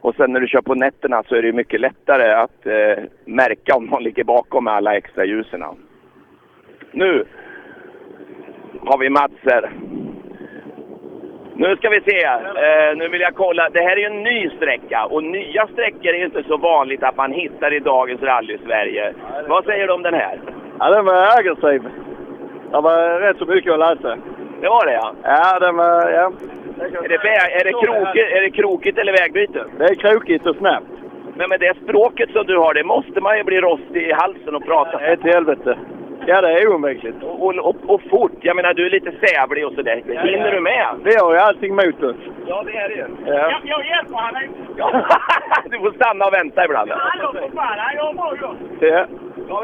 Och sen när du kör på nätterna så är det ju mycket lättare att eh, märka om någon ligger bakom med alla extra ljusen. Nu har vi Mats här. Nu ska vi se. Eh, nu vill jag kolla. Det här är ju en ny sträcka och nya sträckor är inte så vanligt att man hittar i dagens rally-Sverige. Vad säger du om den här? Ja, den var aggressiv. Det var rätt så mycket att läsa. Det var det ja. Ja, den var... Ja. Är det, vä- är, det krokigt, är det krokigt eller vägbyte? Det är krokigt och snabbt. Men med det språket som du har, det måste man ju bli rostig i halsen och prata. Det är till helvete. Ja, det är oundvikligt. Och, och, och fort. Jag menar, du är lite sävlig och sådär. Hinner du med? Vi har ju allting mot oss. Ja, det är det ju. Ja. jag hjälper honom. du får stanna och vänta ibland. Ja. Då har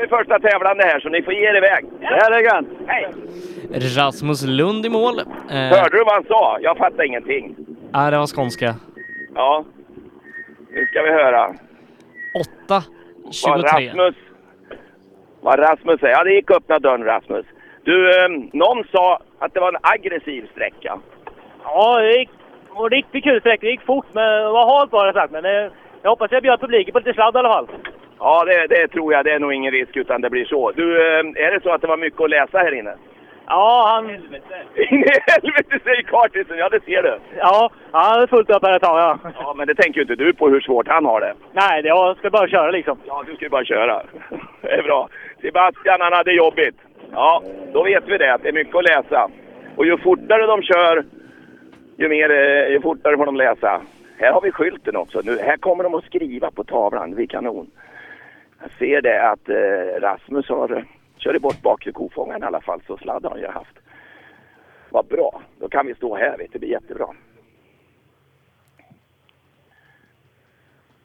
vi första tävlande här, så ni får ge er iväg. Ja, det är grann. Hej! Rasmus Lund i mål. Eh, Hörde du vad han sa? Jag fattar ingenting. Ja, det var skånska. Ja. Nu ska vi höra. 8, Vad 23. Rasmus, vad Rasmus säger. Ja, det gick öppna dörren Rasmus. Du, eh, någon sa att det var en aggressiv sträcka. Ja, det gick och riktigt kul sträcka. Det gick fort, men det var halt bara sagt. Men eh, jag hoppas jag bjöd publiken på lite sladd i alla fall. Ja, det, det tror jag. Det är nog ingen risk utan det blir så. Du, eh, är det så att det var mycket att läsa här inne? Ja, han... In i helvete säger kartisen. Ja, det ser du. Ja, han hade fullt upp här ett tag, ja. Ja, men det tänker ju inte du på hur svårt han har det. Nej, det- jag ska bara köra liksom. Ja, du ska ju bara köra. Det är bra. Sebastian, han hade jobbigt. Ja, då vet vi det. Att det är mycket att läsa. Och ju fortare de kör, ju, mer, eh, ju fortare får de läsa. Här har vi skylten också. Nu, här kommer de att skriva på tavlan. Det är kanon. Jag ser det att eh, Rasmus har eh, kört bort bakre kofångaren i alla fall. Så sladd har han ju haft. Vad bra. Då kan vi stå här. Vet du. Det blir jättebra.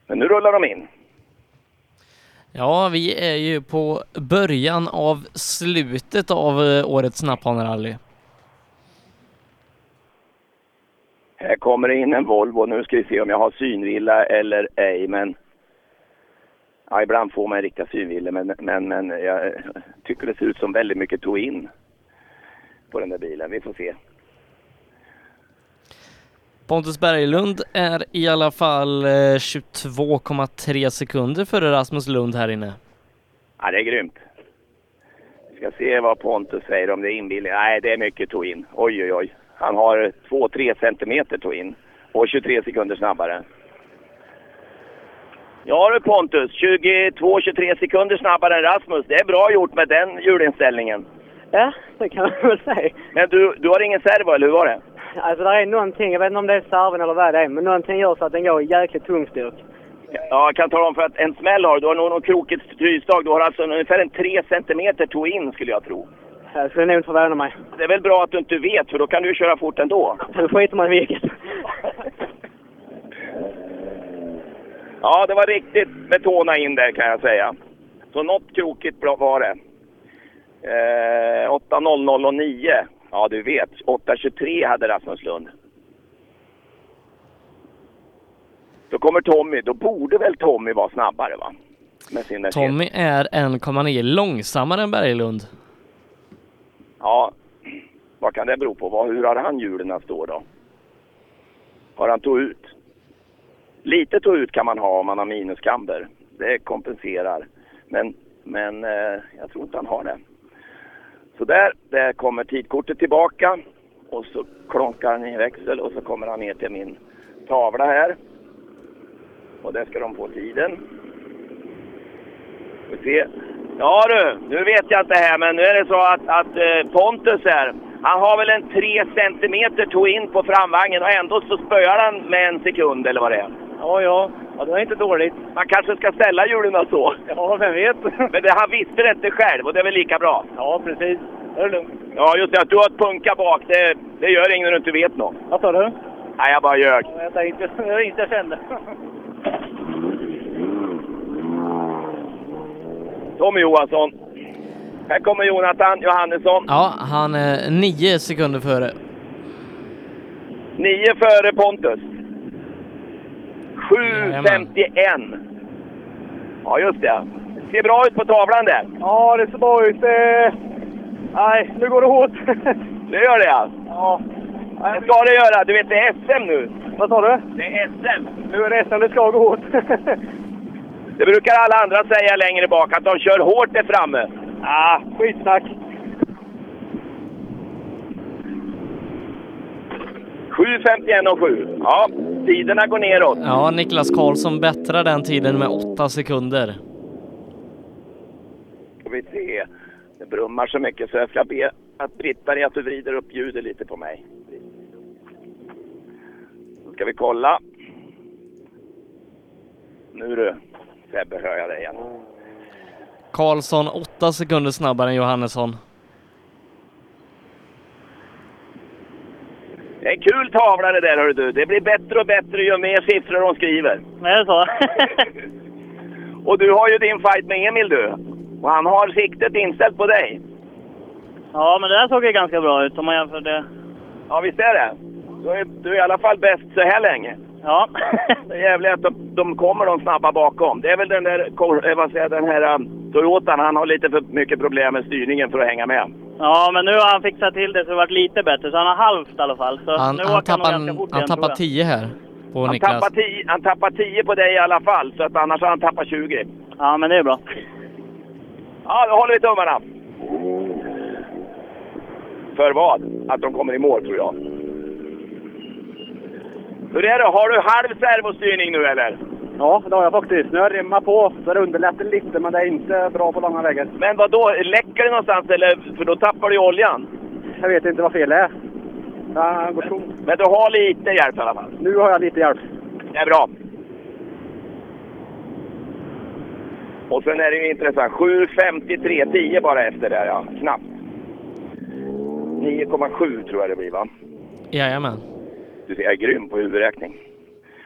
Men nu rullar de in. Ja, vi är ju på början av slutet av eh, årets snapphanerally. Här kommer det in en Volvo. Nu ska vi se om jag har synvilla eller ej. Men ja, ibland får man en riktig synvilla. Men, men, men jag tycker det ser ut som väldigt mycket tog in på den där bilen. Vi får se. Pontus Berglund är i alla fall eh, 22,3 sekunder före Rasmus Lund här inne. Ja, det är grymt. Ska se vad Pontus säger om det är inbillning. Nej, det är mycket tog in. Oj, oj, oj. Han har 2-3 centimeter tog in och 23 sekunder snabbare. Ja du Pontus, 22-23 sekunder snabbare än Rasmus. Det är bra gjort med den hjulinställningen. Ja, det kan man väl säga. Men du, du har ingen servo, eller hur var det? Alltså det är någonting, jag vet inte om det är serven eller vad det är, men någonting gör så att den går jäkligt tungstyrk. Ja, jag kan tala om för att en smäll har du. Har nog något krokigt styrstag. Du har alltså ungefär en 3 centimeter tog in skulle jag tro. Jag skulle nog inte förvåna mig. Det är väl bra att du inte vet, för då kan du köra fort ändå. Då skiter man i vilket. Ja, det var riktigt med tårna in där kan jag säga. Så något krokigt bra var det. Eh, 8.00 och 9. Ja, du vet. 8.23 hade Rasmus Lund. Då kommer Tommy. Då borde väl Tommy vara snabbare va? Tommy är 1,9 långsammare än Berglund. Ja, vad kan det bero på? Hur har han hjulen står då? Har han tog ut? Lite tog ut kan man ha om man har minuskamber. Det kompenserar. Men, men eh, jag tror inte han har det. Så där, där kommer tidkortet tillbaka och så klonkar han i växel och så kommer han ner till min tavla här. Och där ska de få tiden. Vi se. Ja du, nu vet jag inte här men nu är det så att, att eh, Pontus här, han har väl en 3 centimeter tog in på framvagnen och ändå så spöar han med en sekund eller vad det är. Ja, ja. Ja, det är inte dåligt. Man kanske ska ställa hjulen så. Ja, vem vet? Men det, han visste det inte själv och det är väl lika bra. Ja, precis. Det är lugnt. Ja, just det. Att du har ett punka bak, det, det gör ingen när du inte vet något. Vad sa du? Nej, jag bara ljög. Jag tänkte, jag inte kände. Tommy Johansson. Här kommer Jonathan Johannesson. Ja, han är nio sekunder före. Nio före Pontus. 7.51. Ja, just det. Det ser bra ut på tavlan där. Ja, det ser bra ut. Nej, nu går det hårt. Det gör det ja. Ja. Det ska det göra. Du vet, det är SM nu. Vad sa du? Det är SM. Nu är det SM, det ska gå hårt. Det brukar alla andra säga längre bak, att de kör hårt där framme. ah, skitsnack. 7.51 och 7. Ja, tiderna går neråt. Ja, Niklas Karlsson bättrar den tiden med åtta sekunder. Ska vi se. Det brummar så mycket så jag ska be att Britt-Marie att du vrider upp ljudet lite på mig. Då ska vi kolla. Nu du, Sebbe hör jag dig igen. Karlsson åtta sekunder snabbare än Johannesson. Det är en kul tavla det där hör du. Det blir bättre och bättre ju mer siffror de skriver. Är det så? Och du har ju din fight med Emil du. Och han har siktet inställt på dig. ja, men det där såg ju ganska bra ut om man jämför det. Ja, visst är det? Du är, du är i alla fall bäst så här länge. Ja. Det är jävligt att de, de kommer de snabba bakom. Det är väl den där, eh, vad säger den här um, Toyotan, han har lite för mycket problem med styrningen för att hänga med. Ja, men nu har han fixat till det så det varit lite bättre. Så han har halvt i alla fall. Så Han, nu han han tappar, ganska fort han igen, tappar jag. 10 här på Han Niklas. tappar, 10, han tappar 10 på dig i alla fall, så att annars har han tappat 20. Ja, men det är bra. Ja, då håller vi tummarna. För vad? Att de kommer i mål, tror jag. Hur är det? Har du halv servostyrning nu, eller? Ja, det har jag faktiskt. Nu har jag rimmat på, så det underlättar lite, men det är inte bra på långa vägar. Men vad då? Läcker det någonstans, eller? För då tappar du oljan. Jag vet inte vad felet är. Jag går tom. Men du har lite hjälp i alla fall. Nu har jag lite hjälp. Det är bra. Och sen är det ju intressant. 7.53, 10 bara efter där ja. Knappt. 9,7 tror jag det blir va? Jajamän. Du ser, jag är grym på huvudräkning.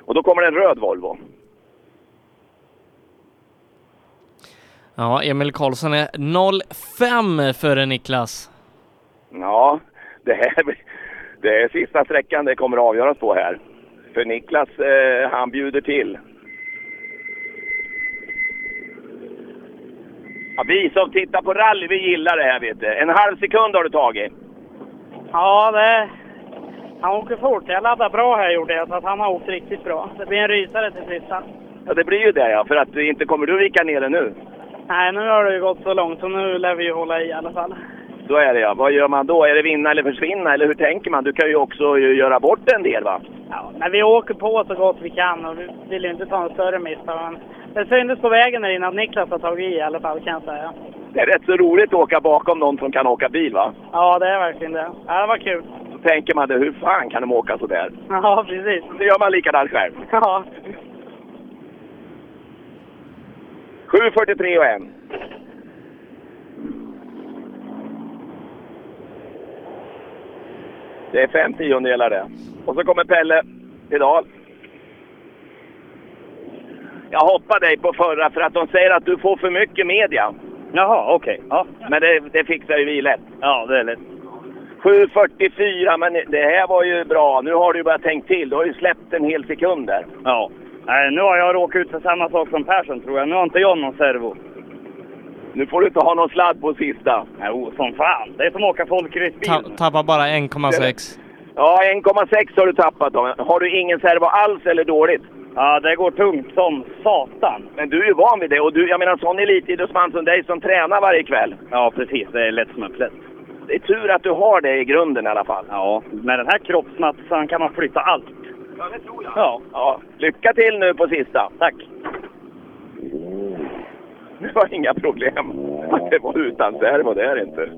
Och då kommer det en röd Volvo. Ja, Emil Karlsson är 0,5 före Niklas. Ja, det här det är sista sträckan det kommer att avgöras på här. För Niklas, eh, han bjuder till. Ja, vi som tittar på rally, vi gillar det här vet du. En halv sekund har du tagit. Ja, det... Han åker fort. Jag laddade bra här gjorde jag, så att han har åkt riktigt bra. Det blir en rysare till sist. Ja, det blir ju det ja, för att du inte kommer du vika ner det nu. Nej, nu har det ju gått så långt så nu lär vi ju hålla i i alla fall. Så är det ja. Vad gör man då? Är det vinna eller försvinna? Eller hur tänker man? Du kan ju också göra bort en del va? Ja, men vi åker på så gott vi kan och vi vill ju inte ta en större misstag. Men det syntes på vägen där inne att Niklas har tagit i i alla fall kan jag säga. Det är rätt så roligt att åka bakom någon som kan åka bil va? Ja, det är verkligen det. Ja, det var kul. Då tänker man det, hur fan kan de åka så där? Ja, precis. Så gör man likadant själv. Ja. 7.43 och en. Det är fem tiondelar det. Och så kommer Pelle Pedal. Jag hoppar dig på förra för att de säger att du får för mycket media. Jaha, okej. Ja. Men det, det fixar ju vi lätt. Ja, det är lätt. 7.44, men det här var ju bra. Nu har du ju börjat tänkt till. Du har ju släppt en hel sekund där. Ja. Nej, nu har jag råkat ut för samma sak som Persson tror jag. Nu har inte jag någon servo. Nu får du inte ha någon sladd på sista. Jo, som fan. Det är som att åka folkracebil. Ta tappar bara 1,6. Ja, 1,6 har du tappat då. Har du ingen servo alls eller dåligt? Ja, det går tungt som satan. Men du är ju van vid det och du, jag menar sån elitidrottsman som dig som tränar varje kväll. Ja, precis. Det är lätt som en plätt. Det är tur att du har det i grunden i alla fall. Ja, med den här kroppsmatsan kan man flytta allt. Ja, det tror jag. Ja. ja. Lycka till nu på sista. Tack. Det var inga problem. Det var utan servo, det är det inte.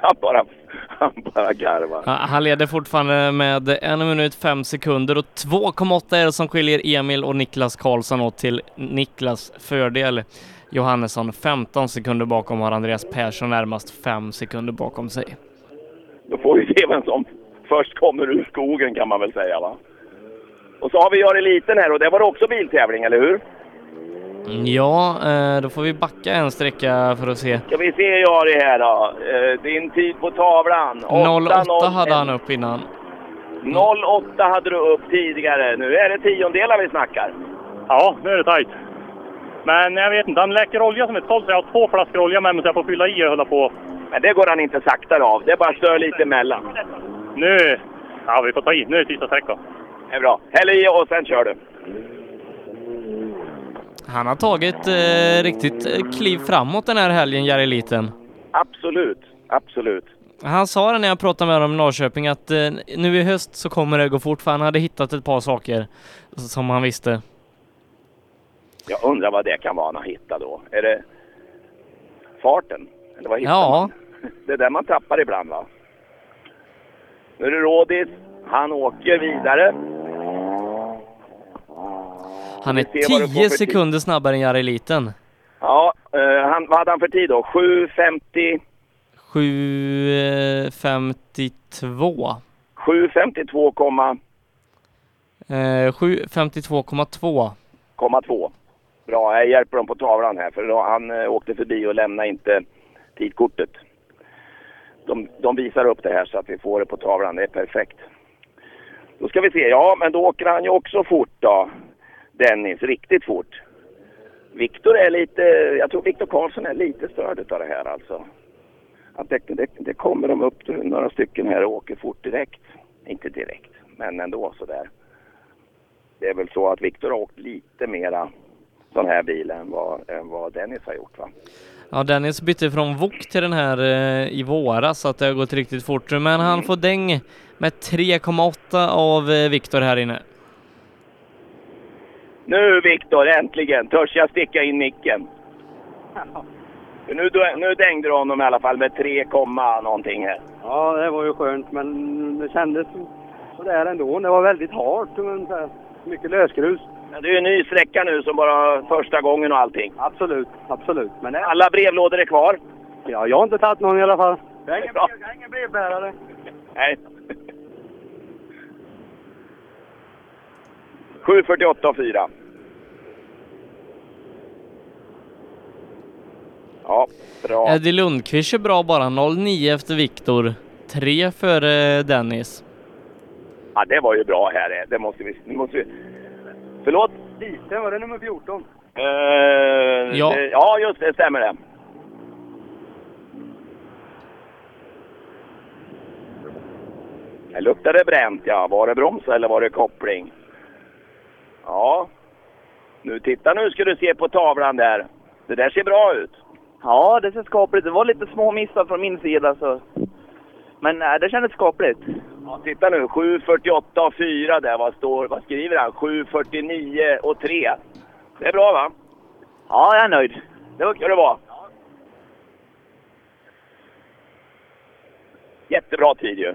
Han bara, han bara garvar. Ja, Han leder fortfarande med en minut fem sekunder och 2,8 är det som skiljer Emil och Niklas Karlsson åt till Niklas fördel. Johannesson 15 sekunder bakom har Andreas Persson närmast 5 sekunder bakom sig. Då får vi se vem som först kommer ur skogen kan man väl säga va. Och så har vi Gör Eliten här och det var också biltävling, eller hur? Ja, eh, då får vi backa en sträcka för att se. Ska vi se Jari här då. Eh, Din tid på tavlan. 08 hade han upp innan. 08 hade du upp tidigare. Nu är det tiondelar vi snackar. Ja, nu är det tajt. Men jag vet inte, han läcker olja som ett sålt så jag har två flaskor olja med mig så jag får fylla i och hålla på. Men det går han inte saktare av. Det är bara stör lite emellan. Nu... Ja, vi får ta i. Nu är det sista sträckan. Det är bra. Häll i och sen kör du. Han har tagit eh, riktigt eh, kliv framåt den här helgen, Jari Liten. Absolut, absolut. Han sa det när jag pratade med honom i Norrköping att eh, nu i höst så kommer det gå fort för han hade hittat ett par saker som han visste. Jag undrar vad det kan vara han har hittat då. Är det farten? Eller vad hittar Ja. man? Det är där man tappar ibland va? Nu är det Rådis. Han åker vidare. Han är Vi ser vad du får 10 för tid. sekunder snabbare än Jari Liten. Ja, eh, han, vad hade han för tid då? 7.50? 7.52. 7.52, komma- Eh, 7.52,2. komma två. Bra, jag hjälper dem på tavlan här för han eh, åkte förbi och lämnade inte tidkortet. De, de visar upp det här så att vi får det på tavlan, det är perfekt. Då ska vi se, ja men då åker han ju också fort då. Dennis, riktigt fort. Viktor är lite, jag tror Viktor Karlsson är lite störd utav det här alltså. Att det, det, det kommer de upp några stycken här och åker fort direkt. Inte direkt, men ändå sådär. Det är väl så att Viktor har åkt lite mera sån här bil än vad, än vad Dennis har gjort va? Ja, Dennis bytte från Wok till den här eh, i våras så att det har gått riktigt fort. Men han får däng med 3,8 av eh, Viktor här inne. Nu Viktor, äntligen törs jag sticka in micken. Nu, nu dängde du honom i alla fall med 3, komma någonting här. Ja, det var ju skönt, men det kändes sådär ändå. Det var väldigt hårt, men mycket lösgrus. Men det är ju en ny sträcka nu som bara första gången och allting. Absolut, absolut. Men det... Alla brevlådor är kvar. Ja, jag har inte tagit någon i alla fall. Jag är Det ingen, bra. jag är ingen brevbärare. Nej. 7.48 och 4. Ja, bra. Eddie Lundqvist är bra bara 0,9 efter Viktor. 3 före Dennis. Ja, det var ju bra här. Det måste vi... Nu måste vi... Förlåt? Liten, var det nummer 14? Eh, Ja. det- ja, just det. Stämmer det. Det luktade bränt, ja. Var det broms eller var det koppling? Ja. Nu, titta nu ska du se på tavlan där. Det där ser bra ut. Ja, det ser skapligt Det var lite små missar från min sida så... Men nej, det kändes skapligt. Ja, titta nu, 7.48 och 4 där. Vad, står, vad skriver han? 7.49 och 3. Det är bra va? Ja, jag är nöjd. Det var ska det vara. Jättebra tid ju.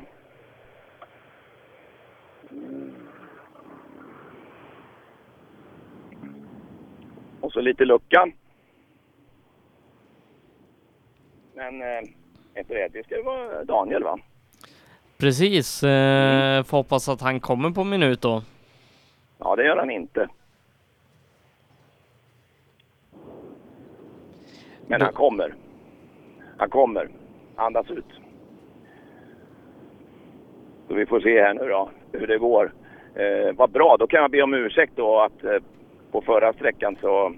Och så lite lucka. Men eh, inte det, det ska vara Daniel va? Precis, eh, får hoppas att han kommer på minut då. Ja, det gör han inte. Men han kommer. Han kommer. Andas ut. Så vi får se här nu då, hur det går. Eh, vad bra, då kan jag be om ursäkt då att eh, på förra sträckan så...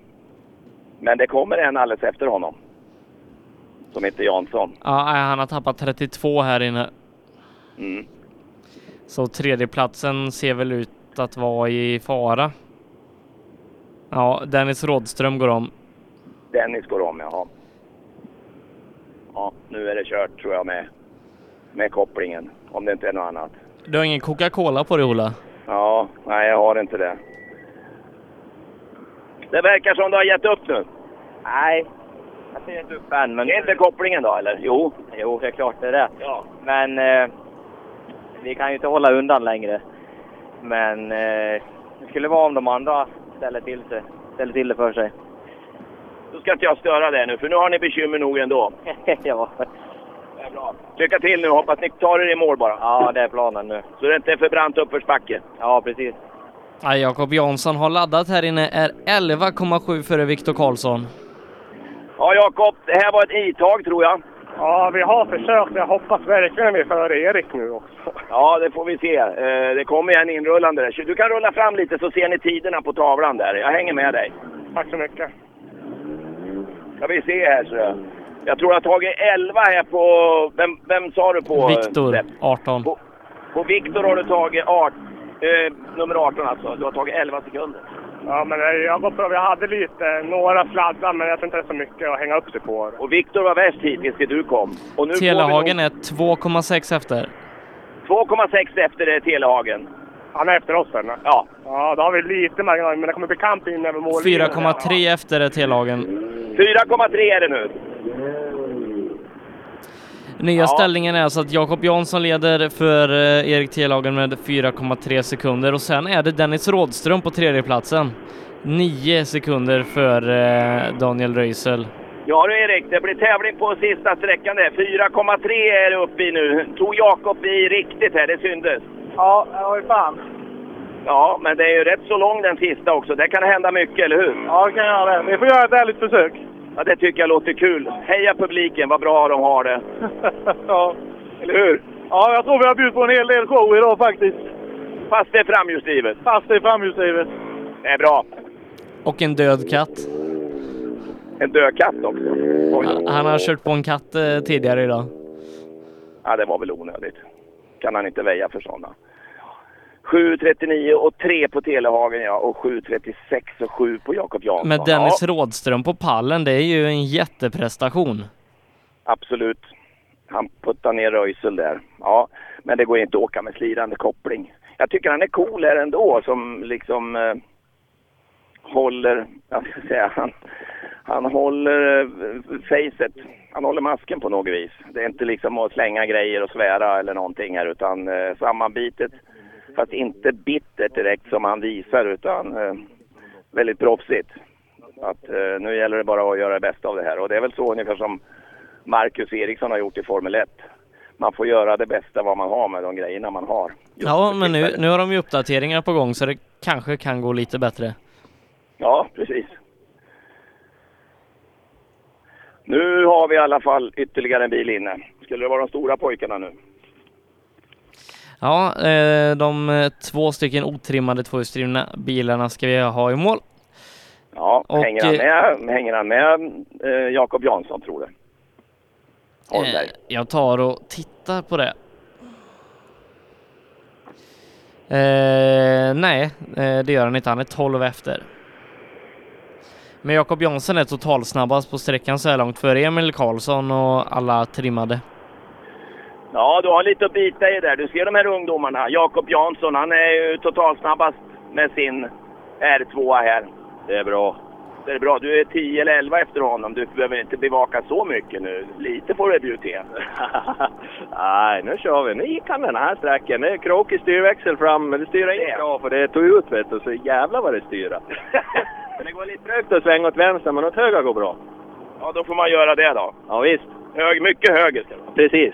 Men det kommer en alldeles efter honom. Som heter Jansson. Ja, han har tappat 32 här inne. Mm. Så tredjeplatsen ser väl ut att vara i fara. Ja, Dennis Rådström går om. Dennis går om, jaha. Ja, nu är det kört tror jag med, med kopplingen. Om det inte är något annat. Du har ingen Coca-Cola på dig Ola? Ja, nej jag har inte det. Det verkar som du har gett upp nu. Nej, jag ser inte upp än. Men... Det är inte kopplingen då eller? Jo. Jo, det är klart det är det. Ja. Men eh, vi kan ju inte hålla undan längre. Men eh, det skulle vara om de andra ställer till, sig, ställer till det för sig. Då ska inte jag störa det nu, för nu har ni bekymmer nog ändå. ja. Det är bra. Lycka till nu, hoppas ni tar er i mål bara. ja, det är planen nu. Så det inte är för brant uppförsbacke. Ja, precis. Ja, Jakob Jansson har laddat här inne, är 11,7 före Viktor Karlsson. Ja, Jakob, det här var ett i-tag tror jag. Ja, vi har försökt. Jag hoppas verkligen vi är före Erik nu också. Ja, det får vi se. Eh, Det kommer en inrullande där. Du kan rulla fram lite så ser ni tiderna på tavlan där. Jag hänger med dig. Tack så mycket. Ska vi se här så. Jag tror jag har tagit 11 här på... Vem, vem sa du på? Viktor, Sepp? 18. På, på Viktor har du tagit art, eh, nummer 18 alltså. Du har tagit 11 sekunder. Ja, men jag gått bra. Vi hade lite, några sladdar, men jag tror inte det är så mycket att hänga upp sig på. Och Viktor var bäst hittills till du kom. Och nu Telehagen nog är 2,6 efter. 2,6 efter det Telehagen. Han är efter oss eller? Ja. Ja, då har vi lite marginal, men det kommer bli kamp in över mållinjen. 4,3 efter är Telehagen. 4,3 är det nu. Nya Ja. ställningen är alltså att Jakob Jansson leder för eh, Erik Telehagen med 4,3 sekunder och sen är det Dennis Rådström på tredjeplatsen. 9 sekunder för eh, Daniel Röisel. Ja du Erik, det blir tävling på sista sträckan där. 4,3 är det uppe i nu. Tog Jakob i riktigt här, det syndes. Ja, det var ju fan. Ja, men det är ju rätt så lång den sista också. Det kan hända mycket, eller hur? Ja, vi kan göra det. Vi får göra ett ärligt försök. Ja, det tycker jag låter kul. Heja publiken, vad bra de har det. ja. Eller hur? Ja, jag tror vi har bjudit på en hel del show idag faktiskt. Fast det är framhjulsdrivet. Fast det är framhjulsdrivet. Det är bra. Och en död katt. En död katt också. Oj. Han har kört på en katt eh, tidigare idag. Ja, det var väl onödigt. Kan han inte väja för sådana. 7.39 och 3 på Telehagen ja, och 7.36 och 7 på Jakob Jansson. Med Dennis Ja, Rådström på pallen, det är ju en jätteprestation. absolut. Han puttar ner Röisel där. Ja, men det går inte att åka med slirande koppling. Jag tycker han är cool här ändå som liksom eh, håller, jag ska säga, han, han håller eh, facet. Han håller masken på något vis. Det är inte liksom att slänga grejer och svära eller någonting här utan eh, sammanbitet. Fast inte bittert direkt som han visar utan eh, väldigt proffsigt. Att, eh, nu gäller det bara att göra det bästa av det här och det är väl så ungefär som Marcus Eriksson har gjort i Formel 1. Man får göra det bästa vad man har med de grejerna man har. Ja, men nu, nu har de ju uppdateringar på gång så det kanske kan gå lite bättre. Ja, precis. Nu har vi i alla fall ytterligare en bil inne. Skulle det vara de stora pojkarna nu? Ja, eh, de eh, två stycken otrimmade tvåhjulsdrivna bilarna ska vi ha i mål. Ja, Och, hänger han med, hänger han med eh, Jakob Jansson tror du? Holmberg. Eh, jag tar och tittar på det. Eh, nej, eh, det gör han inte. Han är 12 efter. Men Jakob Jansson är totalsnabbast på sträckan så här långt före Emil Karlsson och alla trimmade. Ja, du har lite att bita i där. Du ser de här ungdomarna. Jakob Jansson, han är ju totalsnabbast med sin R2 här. Det är bra. Det är bra. Du är 10 eller 11 efter honom. Du behöver inte bevaka så mycket nu. Lite får du bjuda till. Nej, nu kör vi. Nu gick han den här sträckan. Det är krokig styrväxel fram, men det styr inte bra för det tog ut vet du. Så jävlar vad det styra. men det går lite trögt att svänga åt vänster, men åt höger går bra. Ja, då får man göra det då. Ja, visst. Hög, mycket höger ska det vara. Precis.